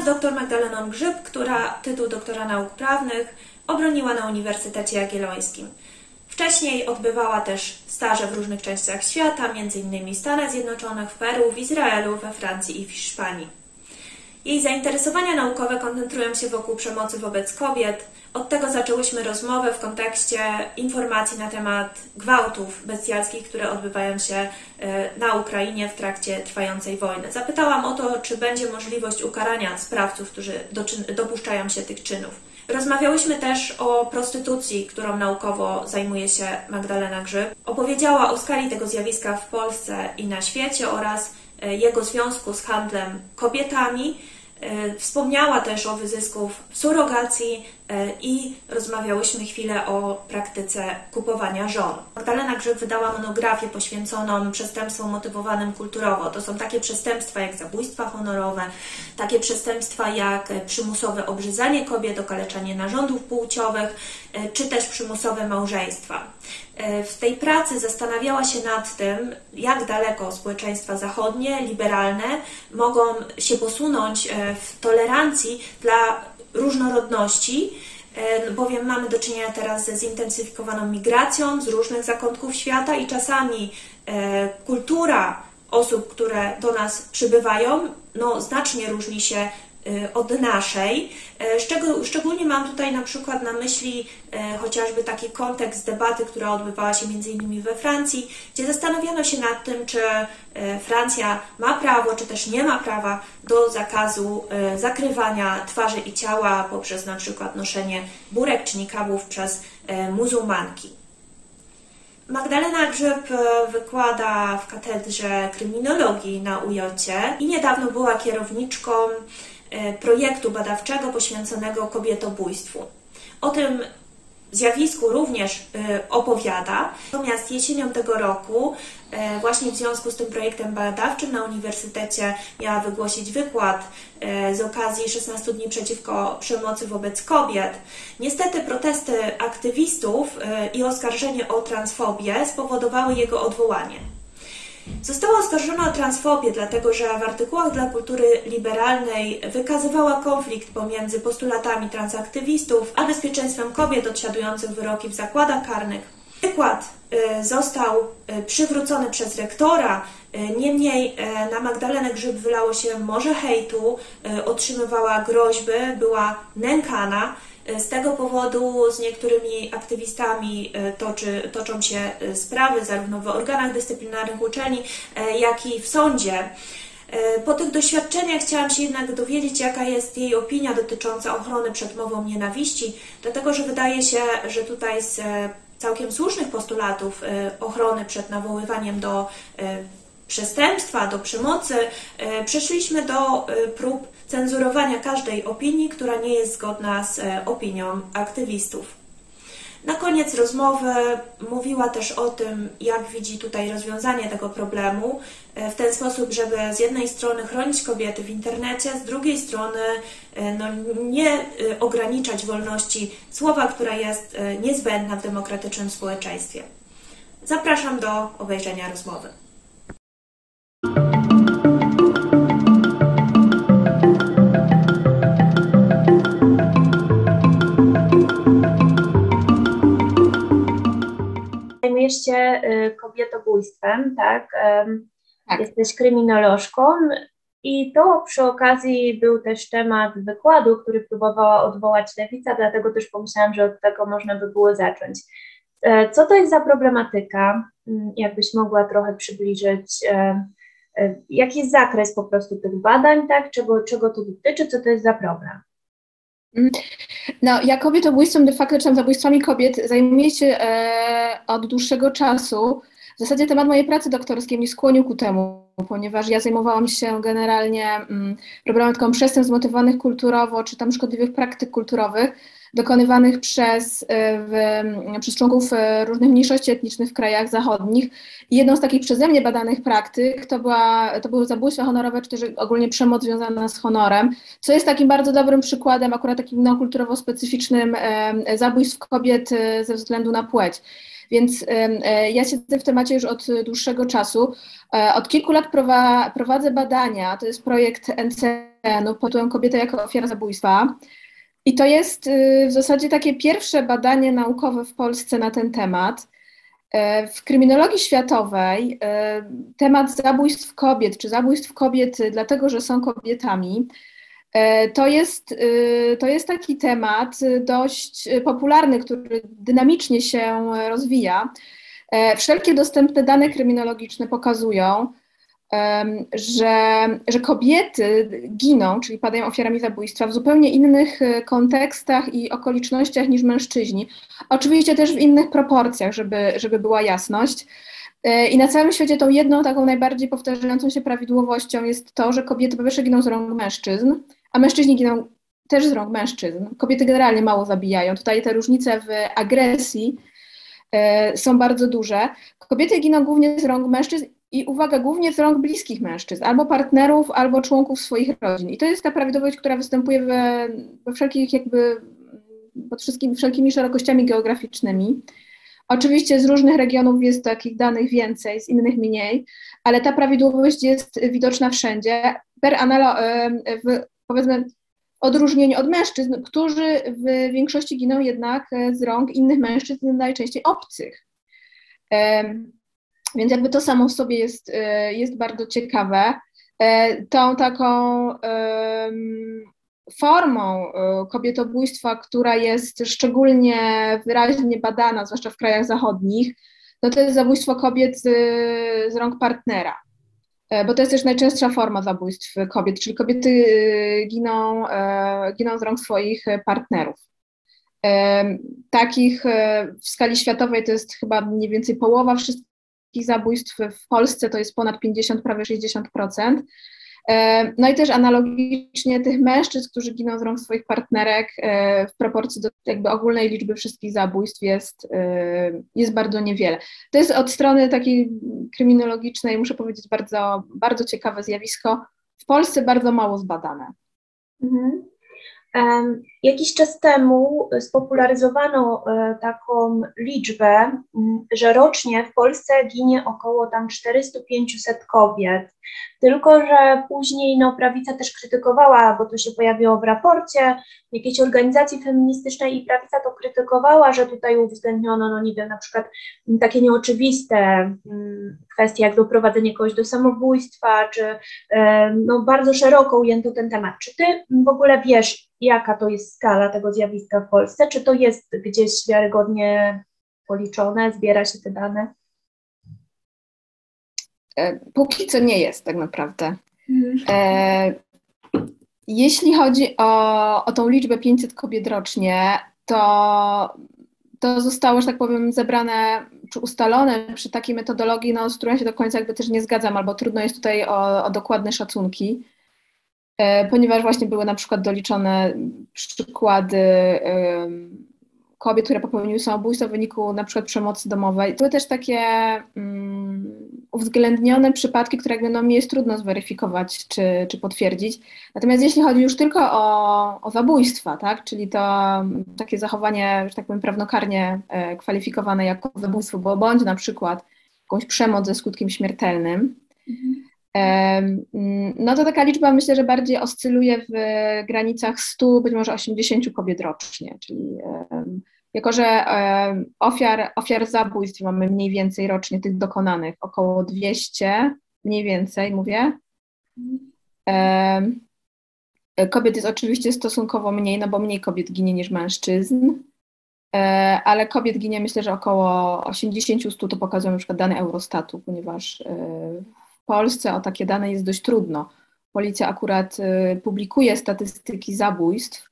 Z dr Magdaleną Grzyb, która tytuł doktora nauk prawnych obroniła na Uniwersytecie Jagiellońskim. Wcześniej odbywała też staże w różnych częściach świata, m.in. w Stanach Zjednoczonych, w Peru, w Izraelu, we Francji i w Hiszpanii. Jej zainteresowania naukowe koncentrują się wokół przemocy wobec kobiet. Od tego zaczęłyśmy rozmowę w kontekście informacji na temat gwałtów bestialskich, które odbywają się e, na Ukrainie w trakcie trwającej wojny. Zapytałam o to, czy będzie możliwość ukarania sprawców, którzy dopuszczają się tych czynów. Rozmawiałyśmy też o prostytucji, którą naukowo zajmuje się Magdalena Grzyb. Opowiedziała o skali tego zjawiska w Polsce i na świecie oraz e, jego związku z handlem kobietami. E, wspomniała też o wyzysku surogacji e, i rozmawiałyśmy chwilę o praktyce kupowania żon. Magdalena Grzyb wydała monografię poświęconą przestępstwom motywowanym kulturowo. To są takie przestępstwa jak zabójstwa honorowe, takie przestępstwa jak przymusowe obrzyzanie kobiet, okaleczanie narządów płciowych, e, czy też przymusowe małżeństwa. W tej pracy zastanawiała się nad tym, jak daleko społeczeństwa zachodnie, liberalne mogą się posunąć w tolerancji dla różnorodności, bowiem mamy do czynienia teraz ze zintensyfikowaną migracją z różnych zakątków świata i czasami e, kultura osób, które do nas przybywają, no, znacznie różni się od naszej. Y, szczególnie mam tutaj na przykład na myśli y, chociażby taki kontekst debaty, która odbywała się między innymi we Francji, gdzie zastanawiano się nad tym, czy Francja ma prawo, czy też nie ma prawa do zakazu zakrywania twarzy i ciała poprzez na przykład noszenie burek czy nikabów przez muzułmanki. Magdalena Grzyb wykłada w katedrze kryminologii na UJ i niedawno była kierowniczką E, projektu badawczego poświęconego kobietobójstwu. O tym zjawisku również e, opowiada. Natomiast jesienią tego roku, e, właśnie w związku z tym projektem badawczym na uniwersytecie miała wygłosić wykład z okazji 16 dni przeciwko przemocy wobec kobiet. Niestety protesty aktywistów i oskarżenie o transfobię spowodowały jego odwołanie. Została oskarżona o transfobię, dlatego że w artykułach dla kultury liberalnej wykazywała konflikt pomiędzy postulatami transaktywistów a bezpieczeństwem kobiet odsiadujących wyroki w zakładach karnych. Wykład y, został y, przywrócony przez rektora, y, niemniej na Magdalenę Grzyb wylało się morze hejtu, otrzymywała groźby, była nękana. Z tego powodu z niektórymi aktywistami e, toczy, toczą się e, sprawy zarówno w organach dyscyplinarnych uczelni, e, jak i w sądzie. Po tych doświadczeniach chciałam się jednak dowiedzieć, jaka jest jej opinia dotycząca ochrony przed mową nienawiści, dlatego że wydaje się, że tutaj z całkiem słusznych postulatów ochrony przed nawoływaniem do przestępstwa, do przemocy, przeszliśmy do prób cenzurowania każdej opinii, która nie jest zgodna z e, opinią aktywistów. Na koniec rozmowy mówiła też o tym, jak widzi tutaj rozwiązanie tego problemu e, w ten sposób, żeby z jednej strony chronić kobiety w internecie, z drugiej strony e, no, nie ograniczać wolności słowa, która jest niezbędna w demokratycznym społeczeństwie. Zapraszam do obejrzenia rozmowy. Się y, kobietobójstwem, tak? tak? Jesteś kryminolożką i to przy okazji był też temat wykładu, który próbowała odwołać Lewica, dlatego też pomyślałam, że od tego można by było zacząć. E, co to jest za problematyka? Mm, jakbyś mogła trochę przybliżyć, e, e, jaki jest zakres po prostu tych badań, tak? Czego, czego to dotyczy, co to jest za problem? Mm. No, ja kobietobójstwem, de facto, czy zabójstwami kobiet zajmuję się e, od dłuższego czasu. W zasadzie temat mojej pracy doktorskiej mnie skłonił ku temu, ponieważ ja zajmowałam się generalnie mm, problematyką przestępstw zmotywowanych kulturowo, czy tam szkodliwych praktyk kulturowych, dokonywanych przez, e, w, przez członków e, różnych mniejszości etnicznych w krajach zachodnich. I jedną z takich przeze mnie badanych praktyk to, była, to były zabójstwa honorowe, czy też ogólnie przemoc związana z honorem, co jest takim bardzo dobrym przykładem, akurat takim no, kulturowo specyficznym e, zabójstw kobiet ze względu na płeć. Więc ja siedzę w temacie już od dłuższego czasu. Od kilku lat prowadzę badania, to jest projekt NCN-u pod tytułem Kobieta jako ofiara zabójstwa. I to jest y, w zasadzie takie pierwsze badanie naukowe w Polsce na ten temat. E, w kryminologii światowej e, temat zabójstw kobiet, czy zabójstw kobiet dlatego, że są kobietami, e, to jest, to jest taki temat dość popularny, który dynamicznie się rozwija. Wszelkie dostępne dane kryminologiczne pokazują, że, że kobiety giną, czyli padają ofiarami zabójstwa w zupełnie innych e, kontekstach i okolicznościach niż mężczyźni. Oczywiście też w innych proporcjach, żeby, żeby była jasność. E, I na całym świecie tą jedną taką najbardziej powtarzającą się prawidłowością jest to, że kobiety po pierwsze giną z rąk mężczyzn, a mężczyźni giną też z rąk mężczyzn. Kobiety generalnie mało zabijają. Tutaj te różnice w agresji e, są bardzo duże. Kobiety giną głównie z rąk mężczyzn i uwaga, głównie z rąk bliskich mężczyzn, albo partnerów, albo członków swoich rodzin. I to jest ta prawidłowość, która występuje we, we wszelkich jakby pod wszystkimi, wszelkimi szerokościami geograficznymi. Oczywiście z różnych regionów jest takich danych więcej, z innych mniej, ale ta prawidłowość jest widoczna wszędzie. Per analo, w, powiedzmy, odróżnieniu od mężczyzn, którzy w większości giną jednak z rąk innych mężczyzn, najczęściej obcych. Więc jakby to samo w sobie jest, e, jest bardzo ciekawe. E, tą taką formą e, kobietobójstwa, która jest szczególnie wyraźnie badana, zwłaszcza w krajach zachodnich, no to jest zabójstwo kobiet z, z rąk partnera. Bo to jest też najczęstsza forma zabójstw kobiet, czyli kobiety giną, giną z rąk swoich partnerów. Takich w skali światowej to jest chyba mniej więcej połowa wszystkich zabójstw w Polsce to jest ponad 50, prawie 60%. E, no i też analogicznie tych mężczyzn, którzy giną z rąk swoich partnerek e, w proporcji do jakby ogólnej liczby wszystkich zabójstw jest, e, jest bardzo niewiele. To jest od strony takiej kryminologicznej, muszę powiedzieć, bardzo, bardzo ciekawe zjawisko. W Polsce bardzo mało zbadane. Mhm. Jakiś czas temu spopularyzowano e, taką liczbę, że rocznie w Polsce ginie około tam 400-500 kobiet. Tylko, że później no, prawica też krytykowała, bo to się pojawiło w raporcie jakiejś organizacji feministycznej i prawica to krytykowała, że tutaj uwzględniono, no nie na przykład takie nieoczywiste mm, kwestie, jak doprowadzenie kogoś do samobójstwa, czy no, bardzo szeroko ujęto ten temat. Czy ty w ogóle wiesz, jaka to jest skala tego zjawiska w Polsce? Czy to jest gdzieś wiarygodnie policzone, zbiera się te dane? E, póki co nie jest tak naprawdę. Mhm. E, jeśli chodzi o, o tą liczbę 500 kobiet rocznie, to, to zostało, że tak powiem, zebrane czy ustalone przy takiej metodologii, no, z którą się do końca jakby też nie zgadzam, albo trudno jest tutaj o, o dokładne szacunki, e, ponieważ właśnie były na przykład doliczone przykłady kobiet, które popełniły samobójstwo w wyniku na przykład przemocy domowej. Były też takie um, uwzględnione przypadki, które jakby no, mi jest trudno zweryfikować czy, czy potwierdzić. Natomiast jeśli chodzi już tylko o, o zabójstwa, tak, czyli to takie zachowanie, że tak powiem, prawnokarnie e, kwalifikowane jako zabójstwo, bo bądź na przykład jakąś przemoc ze skutkiem śmiertelnym, mhm. No to taka liczba myślę, że bardziej oscyluje w granicach 100, być może 80 kobiet rocznie, czyli jako, że ofiar, ofiar zabójstw mamy mniej więcej rocznie tych dokonanych, około 200, mniej więcej mówię. Kobiet jest oczywiście stosunkowo mniej, no bo mniej kobiet ginie niż mężczyzn, e, ale kobiet ginie myślę, że około 80-100 to pokazują na przykład dane Eurostatu, ponieważ e, w Polsce o takie dane jest dość trudno. Policja akurat e, publikuje statystyki zabójstw, E,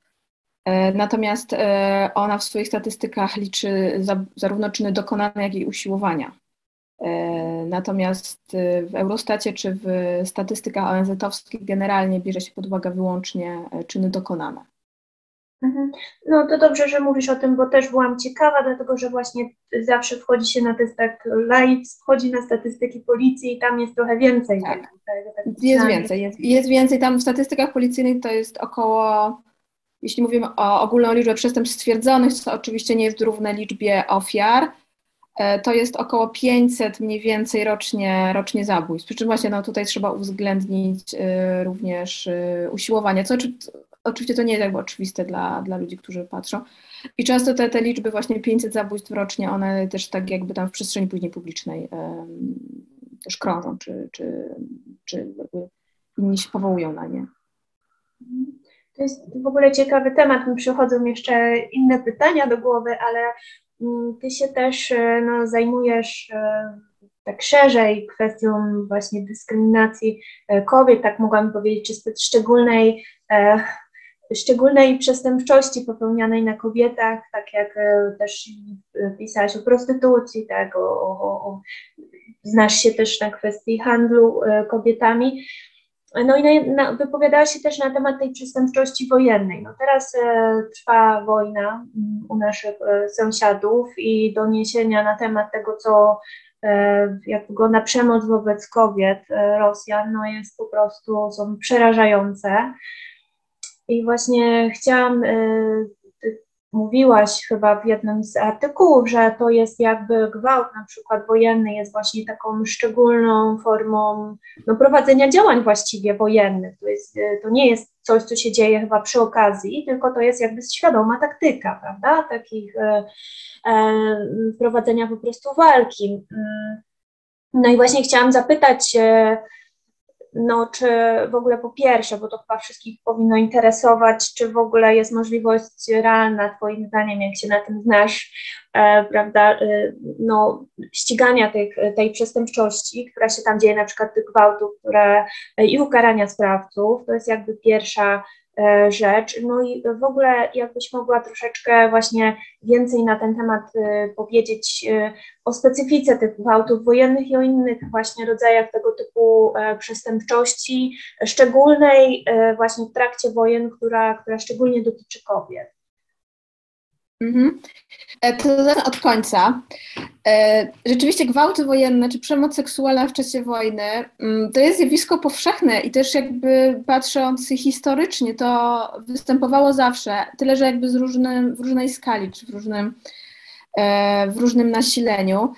natomiast e, ona w swoich statystykach liczy zarówno czyny dokonane, jak i usiłowania. E, natomiast w Eurostacie czy w statystykach ONZ-owskich generalnie bierze się pod uwagę wyłącznie czyny dokonane. Mhm. No to dobrze, że mówisz o tym, bo też byłam ciekawa, dlatego że właśnie zawsze wchodzi się na test tak live, wchodzi na statystyki policji i tam jest trochę więcej. Tak, tak jest więcej. Jest, jest więcej. Tam w statystykach policyjnych to jest około jeśli mówimy o ogólną liczbę przestępstw stwierdzonych, to oczywiście nie jest równe liczbie ofiar, to jest około 500 mniej więcej rocznie, rocznie zabójstw. Przy czym właśnie no, tutaj trzeba uwzględnić również usiłowanie, co oczywiście to nie jest jakby oczywiste dla, dla ludzi, którzy patrzą. I często te, te liczby właśnie 500 zabójstw rocznie, one też tak jakby tam w przestrzeni później publicznej um, też krążą, czy, czy, czy inni się powołują na nie. To jest w ogóle ciekawy temat. Mi przychodzą jeszcze inne pytania do głowy, ale mm, ty się też e, no, zajmujesz e, tak szerzej kwestią właśnie dyskryminacji e, kobiet, tak mogłam powiedzieć, czy szczególnej szczególnej przestępczości popełnianej na kobietach, tak jak też pisałaś o prostytucji, tak, o, o, o, znasz się też na kwestii handlu kobietami. No i na, na, wypowiadała się też na temat tej przestępczości wojennej. No teraz e, trwa wojna mm, u naszych e, sąsiadów i doniesienia na temat tego, co e, jak wygląda przemoc wobec kobiet e, Rosjan, no jest po prostu, są przerażające. I właśnie chciałam e, mówiłaś chyba w jednym z artykułów, że to jest jakby gwałt na przykład wojenny jest właśnie taką szczególną formą no, prowadzenia działań właściwie wojennych. To, jest, to nie jest coś, co się dzieje chyba przy okazji, tylko to jest jakby świadoma taktyka, prawda, takich e, e, prowadzenia po prostu walki. Mm. No i właśnie chciałam zapytać, e, no, czy w ogóle po pierwsze, bo to chyba wszystkich powinno interesować, czy w ogóle jest możliwość realna, Twoim zdaniem, jak się na tym znasz, e, prawda, e, no, ścigania tych, tej przestępczości, która się tam dzieje, na przykład tych gwałtów, które, e, i ukarania sprawców, to jest jakby pierwsza rzecz. No i w ogóle jakbyś mogła troszeczkę właśnie więcej na ten temat e, powiedzieć e, o specyfice tych gwałtów wojennych i o innych właśnie rodzajach tego typu przestępczości, szczególnej właśnie w trakcie wojen, która, która szczególnie dotyczy kobiet. Mhm. E, to od końca. E, rzeczywiście gwałty wojenne czy przemoc seksualna w czasie wojny mm, to jest zjawisko powszechne i też jakby patrząc historycznie to występowało zawsze, tyle że jakby z różnym, w różnej skali czy w różnym, e, w różnym nasileniu.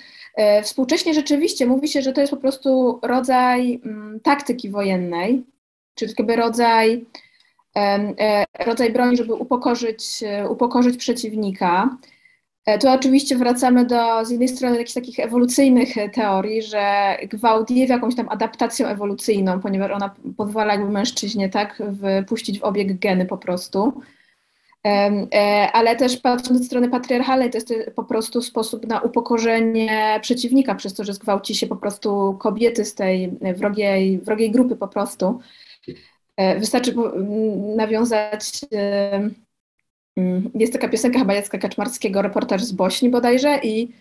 Współcześnie rzeczywiście mówi się, że to jest po prostu rodzaj mm, taktyki wojennej, czyli jakby rodzaj rodzaj broni, żeby upokorzyć, e, upokorzyć przeciwnika. E, tu oczywiście wracamy do z jednej strony jakichś takich ewolucyjnych teorii, że gwałt jest jakąś tam adaptacją ewolucyjną, ponieważ ona pozwala jakby mężczyźnie tak wpuścić w obieg geny po prostu. Ale też patrząc ze strony patriarchalnej, to jest po prostu sposób na upokorzenie przeciwnika, przez to, że zgwałci się po prostu kobiety z tej wrogiej, wrogiej grupy po prostu. E, wystarczy nawiązać. E, jest taka piosenka chyba Jacka Kaczmarskiego, reportaż z Bośni bodajże i,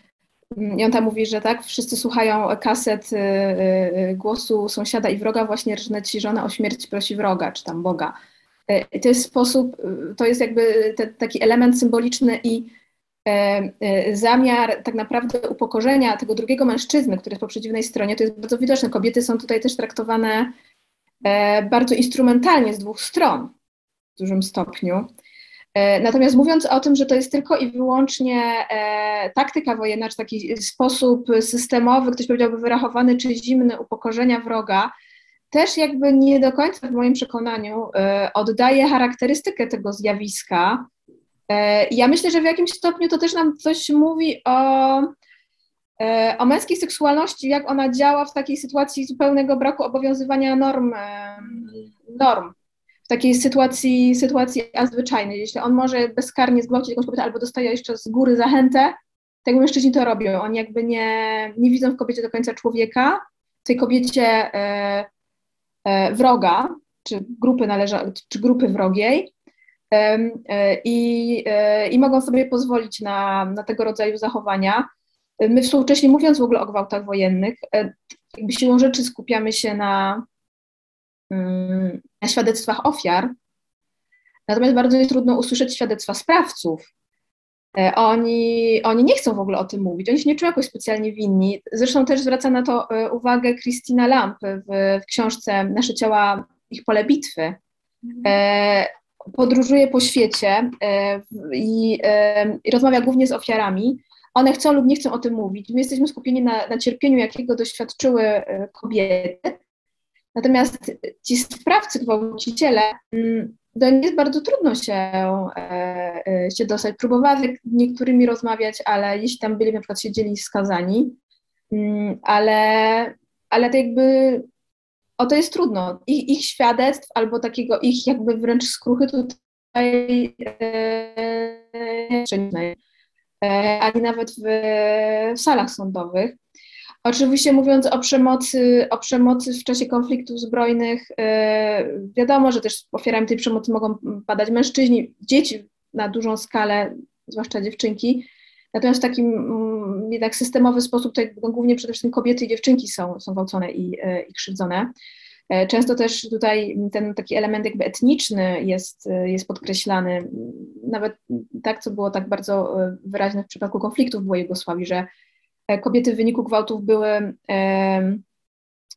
i on tam mówi, że tak, wszyscy słuchają kaset e, głosu sąsiada i wroga, właśnie rżnę ci żona o śmierć prosi wroga, czy tam Boga. I to jest sposób, to jest jakby te, taki element symboliczny i zamiar tak naprawdę upokorzenia tego drugiego mężczyzny, który jest po przeciwnej stronie, to jest bardzo widoczne. Kobiety są tutaj też traktowane bardzo instrumentalnie z dwóch stron w dużym stopniu. E, natomiast mówiąc o tym, że to jest tylko i wyłącznie e, taktyka wojenna, czy taki sposób systemowy, ktoś powiedziałby wyrachowany czy zimny upokorzenia wroga, też jakby nie do końca w moim przekonaniu oddaje charakterystykę tego zjawiska. Ja myślę, że w jakimś stopniu to też nam coś mówi o E, o męskiej seksualności, jak ona działa w takiej sytuacji zupełnego braku obowiązywania norm, e, norm w takiej sytuacji, sytuacji zwyczajnej. Jeśli on może bezkarnie zgwałcić jakąś kobietę albo dostaje jeszcze z góry zachętę, tak mężczyźni to robią. Oni jakby nie, nie widzą w kobiecie do końca człowieka, tej kobiecie e, e, wroga, czy grupy, należa, czy grupy wrogiej. E, i, e, I mogą sobie pozwolić na, na tego rodzaju zachowania. My współcześnie mówiąc w ogóle o gwałtach wojennych, e, jakby siłą rzeczy skupiamy się na, mm, na świadectwach ofiar, natomiast bardzo jest trudno usłyszeć świadectwa sprawców. E, oni, oni nie chcą w ogóle o tym mówić, oni się nie czują jakoś specjalnie winni. Zresztą też zwraca na to e, uwagę Christina Lamp w, w książce Nasze ciała, ich pole bitwy. Mhm. Podróżuje po świecie i, i rozmawia głównie z ofiarami one chcą lub nie chcą o tym mówić. My jesteśmy skupieni na, na cierpieniu, jakiego doświadczyły e, kobiety. Natomiast ci sprawcy, gwałciciele, mm, do nich jest bardzo trudno się, e, się dostać. Próbowałam z niektórymi rozmawiać, ale jeśli tam byli, na przykład siedzieli skazani, mm, ale, ale to jakby o to jest trudno. Ich, ich świadectw albo takiego ich jakby wręcz skruchy tutaj e, e, ani nawet w, salach sądowych. Oczywiście mówiąc o przemocy, o przemocy w czasie konfliktów zbrojnych, e, wiadomo, że też ofiarami tej przemocy mogą padać mężczyźni, dzieci na dużą skalę, zwłaszcza dziewczynki. Natomiast w takim mm, jednak systemowy sposób, to głównie przede wszystkim kobiety i dziewczynki są, są gwałcone i, e, i krzywdzone. E, często też tutaj ten taki element jakby etniczny jest, jest podkreślany, nawet tak, co było tak bardzo wyraźne w przypadku konfliktów w Jugosławii, że E, kobiety w wyniku gwałtów były,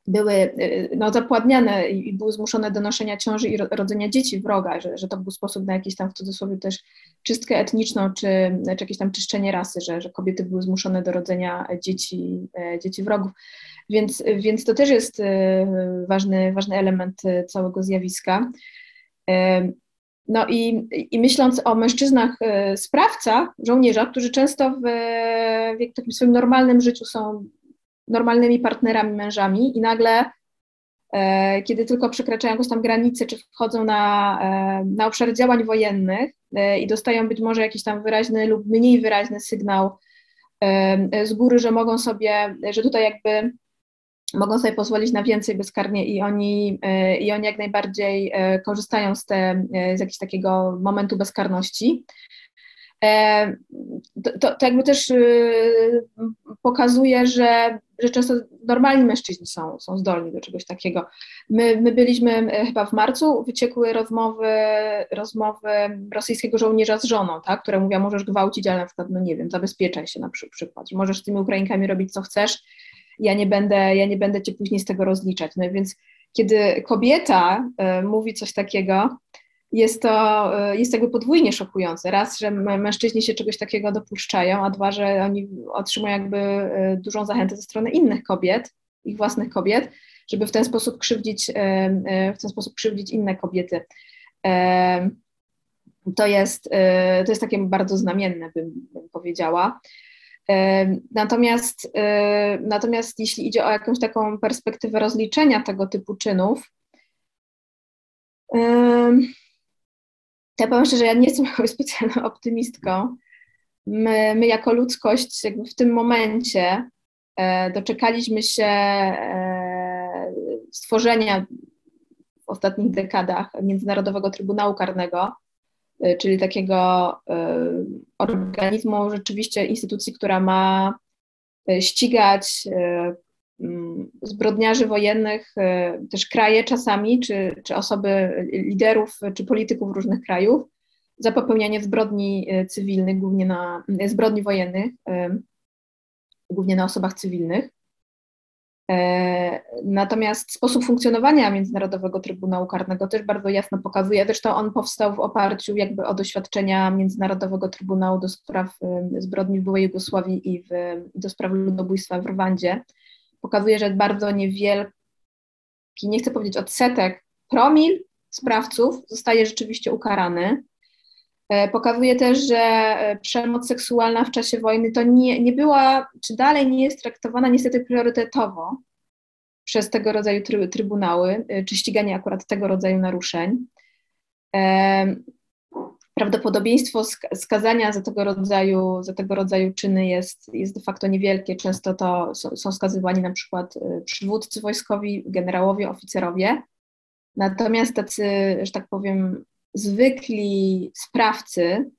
były e, no, zapładniane i były zmuszone do noszenia ciąży i rodzenia dzieci wroga, że, że to był sposób na jakiś tam w cudzysłowie też czystkę etniczną, czy, czy jakieś tam czyszczenie rasy, że, że kobiety były zmuszone do rodzenia dzieci, e, dzieci wrogów. Więc, więc to też jest ważny, ważny element całego zjawiska. No i, i myśląc o mężczyznach e, sprawcach, żołnierzach, którzy często w, w takim swoim normalnym życiu są normalnymi partnerami, mężami i nagle, e, kiedy tylko przekraczają jakąś tam granicę, czy wchodzą na, e, na obszar działań wojennych e, i dostają być może jakiś tam wyraźny lub mniej wyraźny sygnał e, z góry, że mogą sobie, że tutaj jakby mogą sobie pozwolić na więcej bezkarnie i oni, e, i oni jak najbardziej e, korzystają z, te, e, z jakiegoś takiego momentu bezkarności. To, to, to, jakby też pokazuje, że, że często normalni mężczyźni są, są zdolni do czegoś takiego. My, my byliśmy chyba w marcu, wyciekły rozmowy, rozmowy rosyjskiego żołnierza z żoną, tak, które mówią, możesz gwałcić, ale na przykład, no nie wiem, zabezpieczaj się na przykład, że możesz z tymi Ukrainkami robić co chcesz, ja nie będę, ja nie będę cię później z tego rozliczać. No więc kiedy kobieta y, mówi coś takiego, jest to y, jest jakby podwójnie szokujące. Raz, że mężczyźni się czegoś takiego dopuszczają, a dwa, że oni otrzymują jakby y, dużą zachętę ze strony innych kobiet, ich własnych kobiet, żeby w ten sposób krzywdzić, w ten sposób krzywdzić inne kobiety. To jest, to jest takie bardzo znamienne, bym, bym powiedziała. Natomiast, natomiast jeśli idzie o jakąś taką perspektywę rozliczenia tego typu czynów, to ja powiem szczerze, ja nie jestem specjalną optymistką. My, my jako ludzkość jakby w tym momencie e, doczekaliśmy się e, stworzenia w ostatnich dekadach Międzynarodowego Trybunału Karnego, czyli takiego y, organizmu, rzeczywiście instytucji, która ma y, ścigać mm, zbrodniarzy wojennych, też kraje czasami, czy, czy osoby, liderów, czy polityków różnych krajów za popełnianie zbrodni cywilnych, głównie na zbrodni wojennych, głównie na osobach cywilnych. E, natomiast sposób funkcjonowania Międzynarodowego Trybunału Karnego też bardzo jasno pokazuje, zresztą on powstał w oparciu jakby o doświadczenia Międzynarodowego Trybunału do spraw zbrodni w byłej Jugosławii i w, do spraw ludobójstwa w Rwandzie. Pokazuje, że bardzo niewielki, nie chcę powiedzieć odsetek, promil sprawców zostaje rzeczywiście ukarany. E, pokazuje też, że e, przemoc seksualna w czasie wojny to nie, nie była, czy dalej nie jest traktowana niestety priorytetowo przez tego rodzaju trybunały, e, czy ściganie akurat tego rodzaju naruszeń. Prawdopodobieństwo skazania za tego rodzaju, za tego rodzaju czyny jest, jest de facto niewielkie. Często to są skazywani na przykład przywódcy wojskowi, generałowie, oficerowie. Natomiast tacy, że tak powiem, zwykli sprawcy,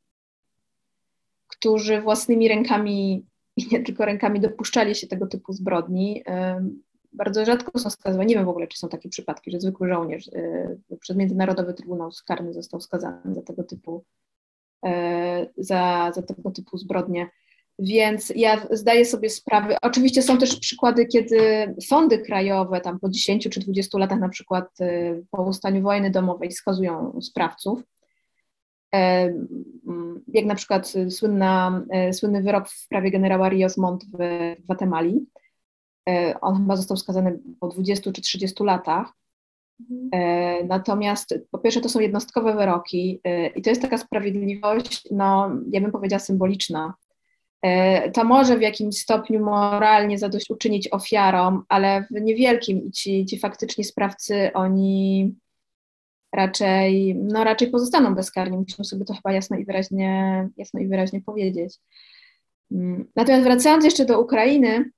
którzy własnymi rękami i nie tylko rękami dopuszczali się tego typu zbrodni, bardzo rzadko są skazywani. Nie wiem w ogóle, czy są takie przypadki, że zwykły żołnierz y, przez Międzynarodowy Trybunał Karny został skazany za tego typu, e, za, za tego typu zbrodnie. Więc ja zdaję sobie sprawę, oczywiście są też przykłady, kiedy sądy krajowe tam po 10 czy 20 latach na przykład y, po ustaniu wojny domowej skazują sprawców. jak na przykład słynna, słynny wyrok w sprawie generała Rios Montt w Gwatemali. On chyba został skazany po 20 czy 30 latach. Mhm. Natomiast po pierwsze to są jednostkowe wyroki i to jest taka sprawiedliwość, no ja bym powiedziała symboliczna, E, to może w jakimś stopniu moralnie zadośćuczynić ofiarom, ale w niewielkim i ci, ci faktycznie sprawcy, oni raczej, no raczej pozostaną bezkarni. Musimy sobie to chyba jasno i wyraźnie, jasno i wyraźnie powiedzieć. Mm, natomiast wracając jeszcze do Ukrainy,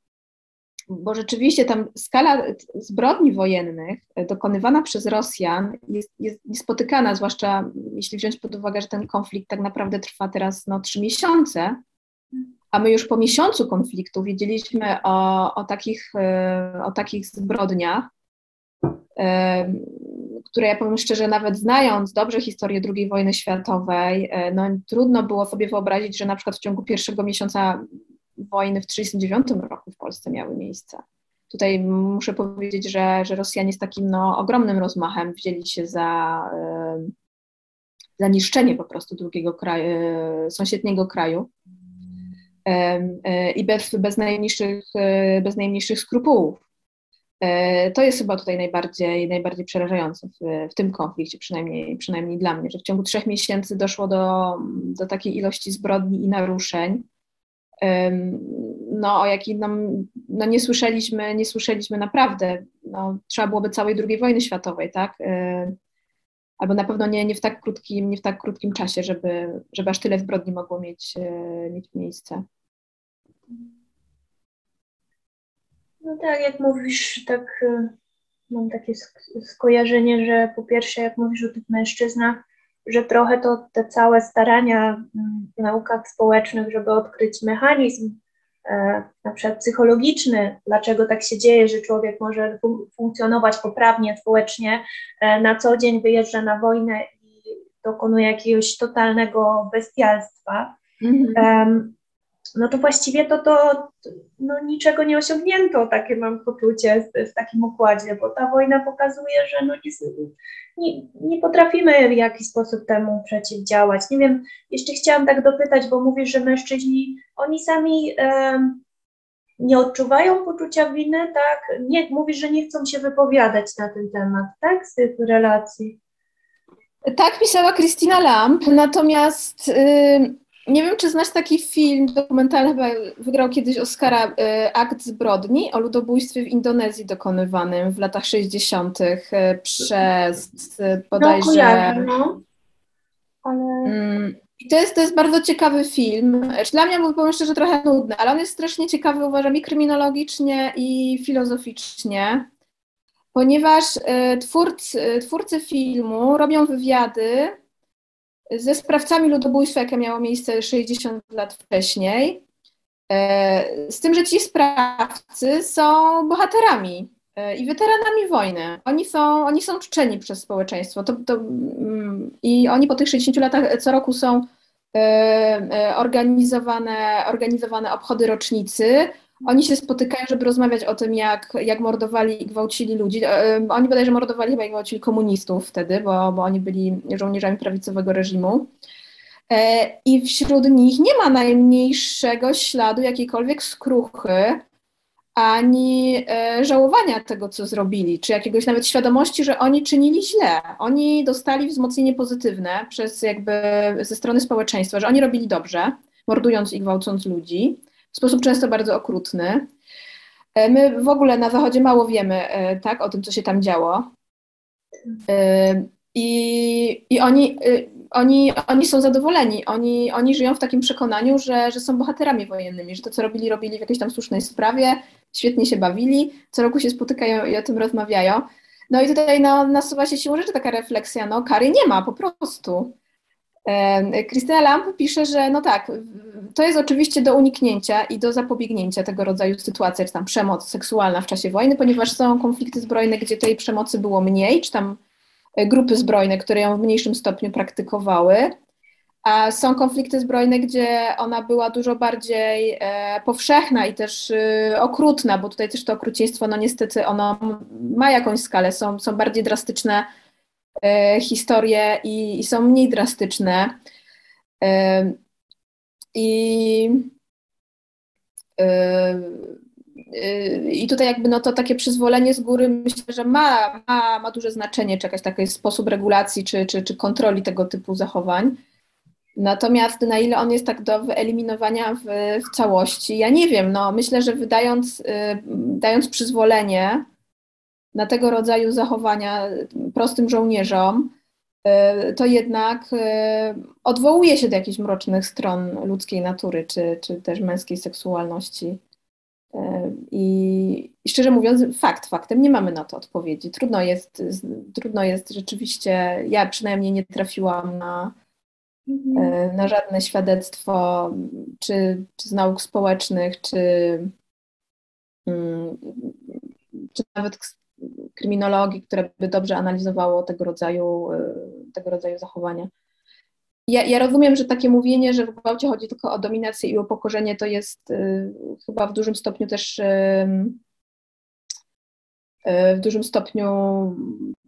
bo rzeczywiście tam skala zbrodni wojennych dokonywana przez Rosjan jest, jest niespotykana, zwłaszcza jeśli wziąć pod uwagę, że ten konflikt tak naprawdę trwa teraz no, trzy miesiące, a my już po miesiącu konfliktu wiedzieliśmy o, o, takich, e, o takich zbrodniach, e, które ja powiem szczerze, nawet znając dobrze historię II wojny światowej, e, no, trudno było sobie wyobrazić, że na przykład w ciągu pierwszego miesiąca wojny w 1939 roku w Polsce miały miejsce. Tutaj muszę powiedzieć, że, że Rosjanie z takim no, ogromnym rozmachem wzięli się za, za niszczenie po prostu drugiego kraju, sąsiedniego kraju. E, i bez, bez, najmniejszych, e, bez najmniejszych skrupułów. E, to jest chyba tutaj najbardziej, najbardziej przerażające w, w, tym konflikcie, przynajmniej, przynajmniej dla mnie, że w ciągu trzech miesięcy doszło do, do takiej ilości zbrodni i naruszeń, no, o jakich nam, no, nie słyszeliśmy, nie słyszeliśmy naprawdę. No, trzeba byłoby całej II wojny światowej, tak? Albo na pewno nie, nie, w tak krótkim, nie w tak krótkim czasie, żeby, żeby aż tyle zbrodni mogło mieć, mieć miejsce. No tak, jak mówisz, tak y, mam takie skojarzenie, że po pierwsze, jak mówisz o tych mężczyznach, że trochę to te całe starania w naukach społecznych, żeby odkryć mechanizm e, na przykład psychologiczny, dlaczego tak się dzieje, że człowiek może funkcjonować poprawnie społecznie, e, na co dzień wyjeżdża na wojnę i dokonuje jakiegoś totalnego bestialstwa. Mm -hmm no to właściwie to, to no niczego nie osiągnięto, takie mam poczucie w, w takim układzie, bo ta wojna pokazuje, że no nie, nie, potrafimy w jakiś sposób temu przeciwdziałać. Nie wiem, jeszcze chciałam tak dopytać, bo mówisz, że mężczyźni, oni sami e, nie odczuwają poczucia winy, tak? Nie, mówisz, że nie chcą się wypowiadać na ten temat, tak? Z tych relacji. Tak pisała Christina Lamp, natomiast... Yy nie wiem, czy znasz taki film dokumentalny, chyba wygrał kiedyś Oscara, y, Akt zbrodni o ludobójstwie w Indonezji dokonywanym w latach 60. Y, przez y, bodajże... No, kojarzę, no. Ale... Mm, I to jest, to jest bardzo ciekawy film. Dla mnie był, powiem szczerze, trochę nudny, ale on jest strasznie ciekawy, uważam, i kryminologicznie, i filozoficznie, ponieważ twórcy, twórcy filmu robią wywiady ze sprawcami ludobójstwa, jakie miało miejsce 60 lat wcześniej. E, z tym, że ci sprawcy są bohaterami e, i weteranami wojny. Oni są, oni są czczeni przez społeczeństwo. To, to, mm, I oni po tych 60 latach co roku są e, organizowane, organizowane obchody rocznicy. Oni się spotykają, żeby rozmawiać o tym, jak, jak mordowali i gwałcili ludzi. E, oni bodajże mordowali chyba i gwałcili komunistów wtedy, bo, bo oni byli żołnierzami prawicowego reżimu. E, I wśród nich nie ma najmniejszego śladu jakiejkolwiek skruchy, ani e, żałowania tego, co zrobili, czy jakiegoś nawet świadomości, że oni czynili źle. Oni dostali wzmocnienie pozytywne przez jakby ze strony społeczeństwa, że oni robili dobrze, mordując i gwałcąc ludzi w sposób często bardzo okrutny. E, my w ogóle na Zachodzie mało wiemy e, tak, o tym, co się tam działo. E, I, i oni, oni, oni są zadowoleni. Oni, oni żyją w takim przekonaniu, że, że są bohaterami wojennymi, że to, co robili, robili w jakiejś tam słusznej sprawie, świetnie się bawili, co roku się spotykają i o tym rozmawiają. No i tutaj no, nasuwa się siłą rzeczy taka refleksja, no kary nie ma po prostu. Krystyna Lamp pisze, że no tak, to jest oczywiście do uniknięcia i do zapobiegnięcia tego rodzaju sytuacji, czy tam przemoc seksualna w czasie wojny, ponieważ są konflikty zbrojne, gdzie tej przemocy było mniej, czy tam e, grupy zbrojne, które ją w mniejszym stopniu praktykowały, a są konflikty zbrojne, gdzie ona była dużo bardziej e, powszechna i też e, okrutna, bo tutaj też to okrucieństwo, no niestety ono ma jakąś skalę, są, są bardziej drastyczne historie i, i są mniej drastyczne. I i tutaj jakby no to takie przyzwolenie z góry myślę, że ma, ma, ma duże znaczenie, czy jakiś taki sposób regulacji, czy, czy, czy kontroli tego typu zachowań. Natomiast na ile on jest tak do wyeliminowania w, w całości, ja nie wiem, no myślę, że wydając, dając przyzwolenie na tego rodzaju zachowania prostym żołnierzom, y, to jednak y, odwołuje się do jakichś mrocznych stron ludzkiej natury, czy, czy też męskiej seksualności. I, I, szczerze mówiąc, fakt, faktem nie mamy na to odpowiedzi. Trudno jest, trudno jest rzeczywiście, ja przynajmniej nie trafiłam na, mhm. na żadne świadectwo, czy, czy z nauk społecznych, czy, mm, czy nawet kryminologii, które by dobrze analizowało tego rodzaju, tego rodzaju zachowania ja, ja, rozumiem, że takie mówienie, że w gwałcie chodzi tylko o dominację i upokorzenie, to jest y, chyba w dużym stopniu też y, y, w dużym stopniu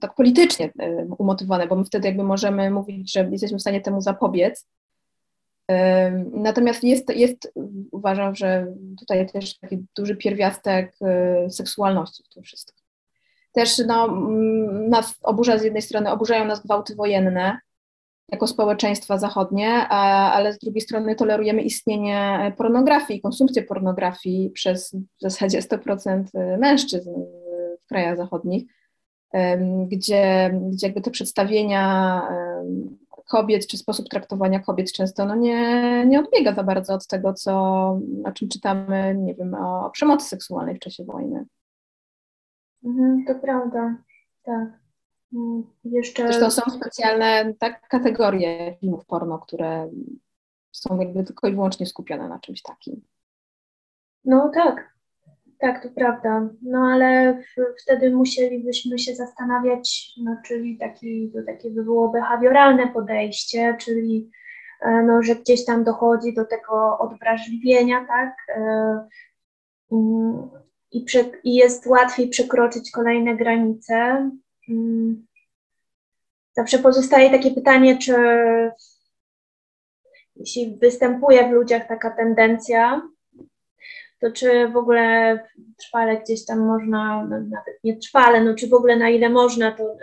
tak politycznie y, umotywowane, bo my wtedy jakby możemy mówić, że jesteśmy w stanie temu zapobiec. Y, natomiast jest, jest, uważam, że tutaj też taki duży pierwiastek y, seksualności w tym wszystkim. Też no, nas oburza z jednej strony, oburzają nas gwałty wojenne, jako społeczeństwa zachodnie, ale z drugiej strony tolerujemy istnienie pornografii, konsumpcję pornografii przez w zasadzie 100% mężczyzn w krajach zachodnich, gdzie, gdzie jakby te przedstawienia kobiet, czy sposób traktowania kobiet często no nie, nie odbiega za bardzo od tego, co, o czym czytamy, nie wiem, o, o przemocy seksualnej w czasie wojny. Mhm, to prawda, tak. Mm, jeszcze... Zresztą są specjalne tak, kategorie filmów porno, które są jakby tylko i wyłącznie skupione na czymś takim. No tak, tak, to prawda. No ale w, wtedy musielibyśmy się zastanawiać, no czyli taki, to takie by było behawioralne podejście, czyli e, no, że gdzieś tam dochodzi do tego odwrażliwienia, tak? I, I jest łatwiej przekroczyć kolejne granice, Mm. Zawsze pozostaje takie pytanie, czy jeśli występuje w ludziach taka tendencja, to czy w ogóle trwale gdzieś tam można, no nawet nie trwale, no czy w ogóle na ile można to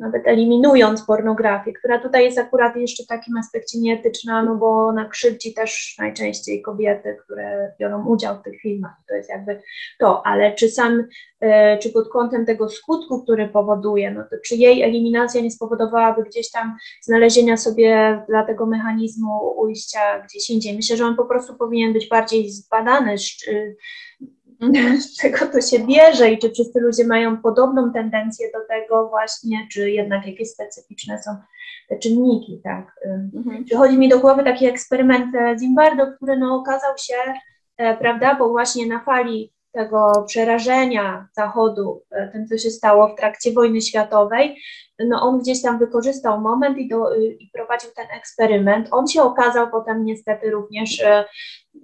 nawet eliminując pornografię, która tutaj jest akurat jeszcze w takim aspekcie nieetyczna, no bo ona krzywdzi też najczęściej kobiety, które biorą udział w tych filmach. To jest jakby to, ale czy sam, e, czy pod kątem tego skutku, który powoduje, no to czy jej eliminacja nie spowodowałaby gdzieś tam znalezienia sobie dla tego mechanizmu ujścia gdzieś indziej? Myślę, że on po prostu powinien być bardziej zbadany. Z czego to się bierze i czy wszyscy ludzie mają podobną tendencję do tego właśnie, czy jednak jakieś specyficzne są te czynniki, tak. Mhm. Przychodzi mi do głowy taki eksperyment Zimbardo, który no okazał się, e, prawda, bo właśnie na fali tego przerażenia Zachodu, e, tym, co się stało w trakcie wojny światowej, no on gdzieś tam wykorzystał moment i, do, i prowadził ten eksperyment. On się okazał potem niestety również e,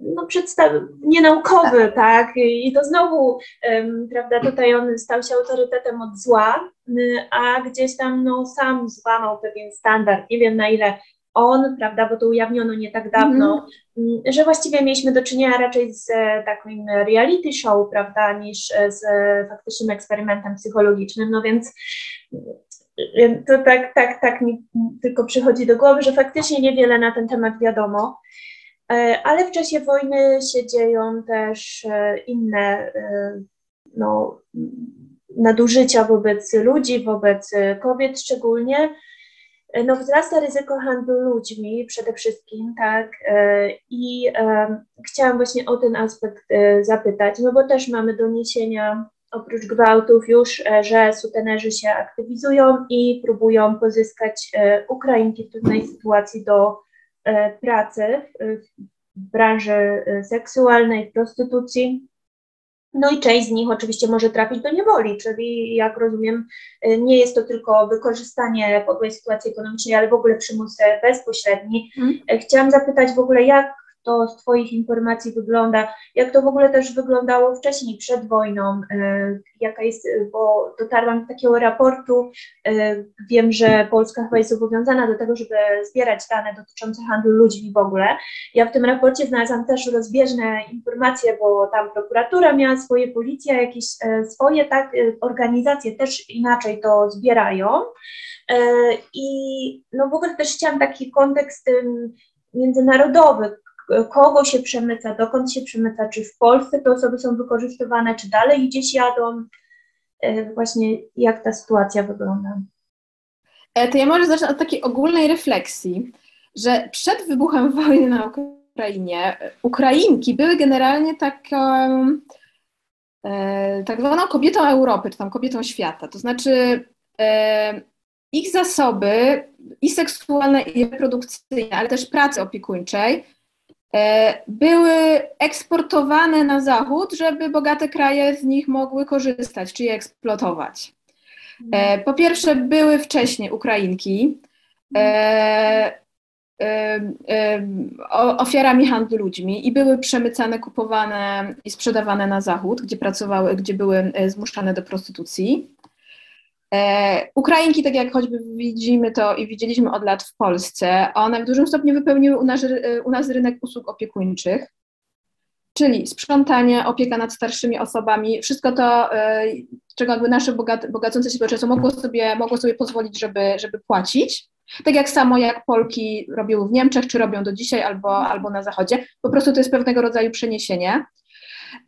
no, przedstaw- nienaukowy, tak, i to znowu, um, prawda, tutaj on stał się autorytetem od zła, a gdzieś tam, no, sam złamał pewien standard, nie wiem na ile on, prawda, bo to ujawniono nie tak dawno, mm. Że właściwie mieliśmy do czynienia raczej z e, takim reality show, prawda, niż e, z faktycznym eksperymentem psychologicznym, no więc e, to tak, tak, tak mi tylko przychodzi do głowy, że faktycznie niewiele na ten temat wiadomo, ale w czasie wojny się dzieją też inne no, nadużycia wobec ludzi, wobec kobiet szczególnie, no, wzrasta ryzyko handlu ludźmi przede wszystkim, tak, e, i e, chciałam właśnie o ten aspekt zapytać, no bo też mamy doniesienia oprócz gwałtów już, że sutenerzy się aktywizują i próbują pozyskać Ukrainki w trudnej sytuacji do pracy w branży seksualnej, prostytucji. No i część z nich oczywiście może trafić do niewoli, czyli jak rozumiem, y, nie jest to tylko wykorzystanie podłej sytuacji ekonomicznej, ale w ogóle przymus bezpośredni. Hmm. Chciałam zapytać w ogóle, jak to z Twoich informacji wygląda? Jak to w ogóle też wyglądało wcześniej, przed wojną? Jaka jest, bo dotarłam do takiego raportu, wiem, że Polska chyba jest zobowiązana do tego, żeby zbierać dane dotyczące handlu ludźmi w ogóle. Ja w tym raporcie znalazłam też rozbieżne informacje, bo tam prokuratura miała swoje, policja jakieś swoje, tak, organizacje też inaczej to zbierają. I no w ogóle też chciałam taki kontekst międzynarodowy, kogo się przemyca, dokąd się przemyca, czy w Polsce te osoby są wykorzystywane, czy dalej gdzieś jadą, e, właśnie jak ta sytuacja wygląda. E, to ja może zacznę od takiej ogólnej refleksji, że przed wybuchem wojny na Ukrainie Ukrainki były generalnie taką e, tak zwaną kobietą Europy, czy tam kobietą świata. To znaczy ich zasoby i seksualne, i reprodukcyjne, ale też pracy opiekuńczej e, były eksportowane na zachód, żeby bogate kraje z nich mogły korzystać, czy je eksploatować. E, po pierwsze, były wcześniej Ukrainki, e, ofiarami handlu ludźmi i były przemycane, kupowane i sprzedawane na zachód, gdzie pracowały, gdzie były zmuszane do prostytucji. E, Ukrainki, tak jak choćby widzimy to i widzieliśmy od lat w Polsce, one w dużym stopniu wypełniły u nas, u nas rynek usług opiekuńczych, czyli sprzątanie, opieka nad starszymi osobami, wszystko to, e, czego jakby nasze bogat, bogacące się społeczeństwo mogło sobie, mogło sobie pozwolić, żeby, żeby płacić. Tak jak samo jak Polki robiły w Niemczech, czy robią do dzisiaj, albo, albo na Zachodzie. Po prostu to jest pewnego rodzaju przeniesienie.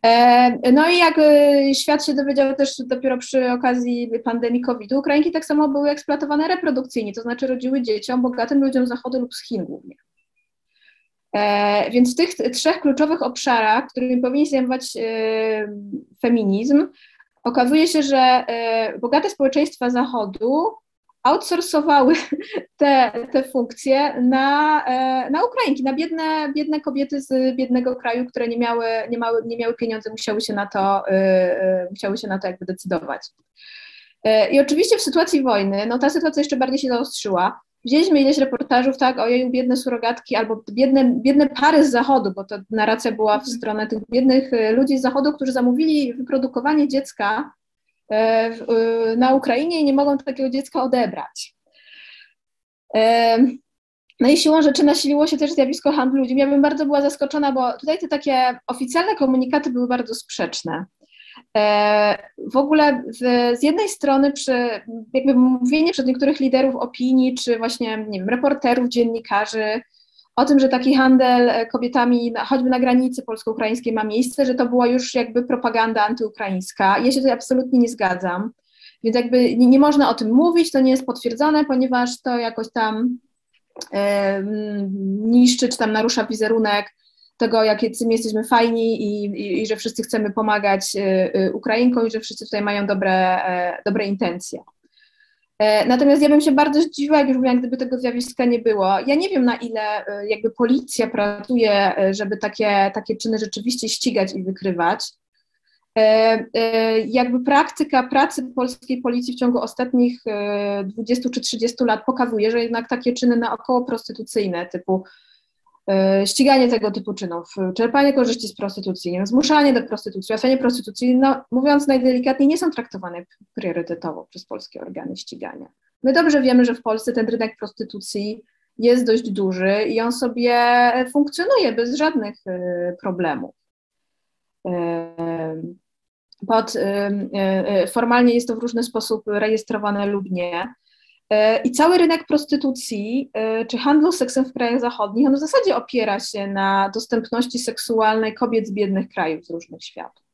E, no i jak e, świat się dowiedział też dopiero przy okazji pandemii COVID-u, Ukrainki tak samo były eksploatowane reprodukcyjnie, to znaczy rodziły dzieciom bogatym ludziom zachodu lub z Chin głównie. E, więc w tych trzech kluczowych obszarach, którymi powinien zajmować feminizm, okazuje się, że bogate społeczeństwa Zachodu outsourcowały te, te funkcje na, e, na Ukrainki, na biedne, biedne kobiety z biednego kraju, które nie miały, nie, mały, nie miały pieniędzy, musiały się na to, e, e, musiały się na to jakby decydować. I oczywiście w sytuacji wojny, no ta sytuacja jeszcze bardziej się zaostrzyła. Widzieliśmy ileś reportażów, tak, ojeju, biedne surogatki albo biedne, biedne pary z zachodu, bo to narracja była w stronę tych biednych ludzi z zachodu, którzy zamówili wyprodukowanie dziecka na Ukrainie i nie mogą takiego dziecka odebrać. E, no i siłą rzeczy nasiliło się też zjawisko handlu ludźmi. Ja bym bardzo była zaskoczona, bo tutaj te takie oficjalne komunikaty były bardzo sprzeczne. W ogóle z jednej strony przy jakby mówienie przez niektórych liderów opinii, czy właśnie nie wiem, reporterów, dziennikarzy, o tym, że taki handel e, kobietami, choćby na granicy polsko-ukraińskiej ma miejsce, że to była już jakby propaganda antyukraińska. Ja się tutaj absolutnie nie zgadzam. Więc jakby nie, nie można o tym mówić, to nie jest potwierdzone, ponieważ to jakoś tam e, niszczy czy tam narusza wizerunek tego, jakie my jesteśmy fajni i, i, i, że wszyscy chcemy pomagać e, e, Ukrainkom i że wszyscy tutaj mają dobre, e, dobre intencje. E, natomiast ja bym się bardzo zdziwiła, jak już mówiłam, gdyby tego zjawiska nie było. Ja nie wiem, na ile e, jakby policja pracuje, e, żeby takie, takie czyny rzeczywiście ścigać i wykrywać. Jakby praktyka pracy polskiej policji w ciągu ostatnich 20 czy 30 lat pokazuje, że jednak takie czyny naokoło prostytucyjne, typu ściganie tego typu czynów, czerpanie korzyści z prostytucji, zmuszanie do prostytucji, łatwienie prostytucji, no, mówiąc najdelikatniej, nie są traktowane priorytetowo przez polskie organy ścigania. My dobrze wiemy, że w Polsce ten rynek prostytucji jest dość duży i on sobie funkcjonuje bez żadnych e, problemów. E, pod, formalnie jest to w różny sposób rejestrowane lub nie. E, I cały rynek prostytucji e, czy handlu seksem w krajach zachodnich, on w zasadzie opiera się na dostępności seksualnej kobiet z biednych krajów z różnych światów.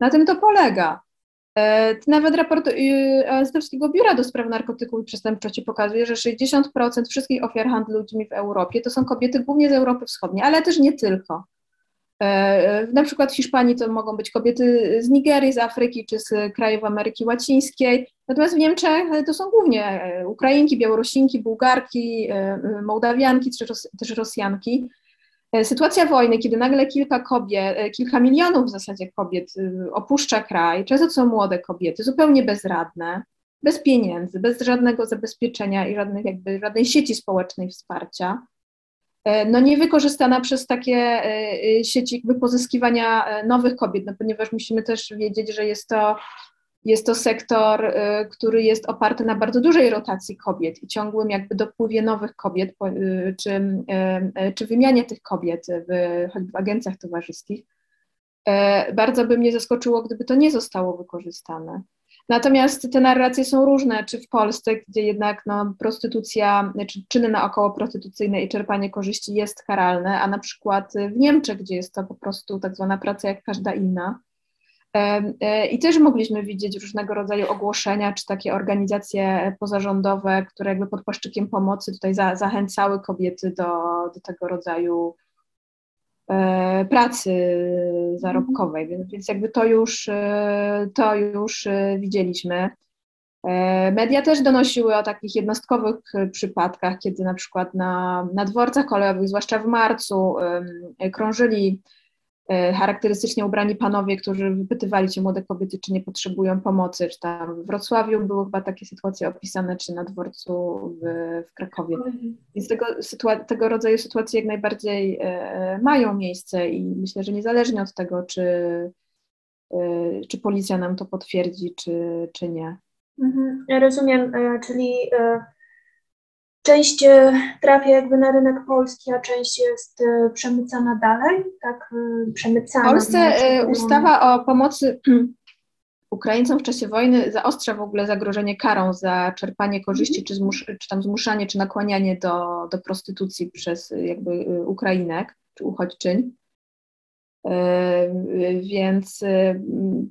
Na tym to polega. E, nawet raport ONZ-owskiego Biura do Spraw Narkotyków i Przestępczości pokazuje, że 60% wszystkich ofiar handlu ludźmi w Europie to są kobiety głównie z Europy Wschodniej, ale też nie tylko. Na przykład w Hiszpanii to mogą być kobiety z Nigerii, z Afryki czy z krajów Ameryki Łacińskiej, natomiast w Niemczech to są głównie e, Ukrainki, Białorusinki, Bułgarki, e, e, Mołdawianki czy też Rosjanki. Sytuacja wojny, kiedy nagle kilka kobiet, kilka milionów w zasadzie kobiet opuszcza kraj, często są młode kobiety, zupełnie bezradne, bez pieniędzy, bez żadnego zabezpieczenia i żadnych jakby, żadnej sieci społecznej wsparcia, no niewykorzystana przez takie sieci jakby pozyskiwania nowych kobiet, no ponieważ musimy też wiedzieć, że jest to jest to sektor, który jest oparty na bardzo dużej rotacji kobiet i ciągłym jakby dopływie nowych kobiet, czy, czy wymianie tych kobiet w, w agencjach towarzyskich. E, bardzo by mnie zaskoczyło, gdyby to nie zostało wykorzystane. Natomiast te narracje są różne, czy w Polsce, gdzie jednak no, prostytucja, czy czyny naokoło prostytucyjne i czerpanie korzyści jest karalne, a na przykład w Niemczech, gdzie jest to po prostu tak zwana praca jak każda inna, E, I też mogliśmy widzieć różnego rodzaju ogłoszenia, czy takie organizacje pozarządowe, które jakby pod płaszczykiem pomocy tutaj za, zachęcały kobiety do, do tego rodzaju pracy zarobkowej, więc, więc jakby to już, e, to już widzieliśmy. Media też donosiły o takich jednostkowych przypadkach, kiedy na przykład na, na dworcach kolejowych, zwłaszcza w marcu, krążyli E, charakterystycznie ubrani panowie, którzy wypytywali się młode kobiety, czy nie potrzebują pomocy, czy tam w Wrocławiu były chyba takie sytuacje opisane, czy na dworcu w, w Krakowie. Więc tego, tego rodzaju sytuacje jak najbardziej e, mają miejsce i myślę, że niezależnie od tego, czy, e, czy policja nam to potwierdzi, czy, czy nie. Mhm, rozumiem, e, czyli e, Część e, trafia jakby na rynek polski, a część jest e, przemycana dalej, tak? E, przemycana. W Polsce ustawa o pomocy Ukraińcom w czasie wojny zaostrza w ogóle zagrożenie karą za czerpanie korzyści, mhm. czy, zmus, czy tam zmuszanie, czy nakłanianie do, do prostytucji przez jakby Ukrainek, czy uchodźczyń. Więc y,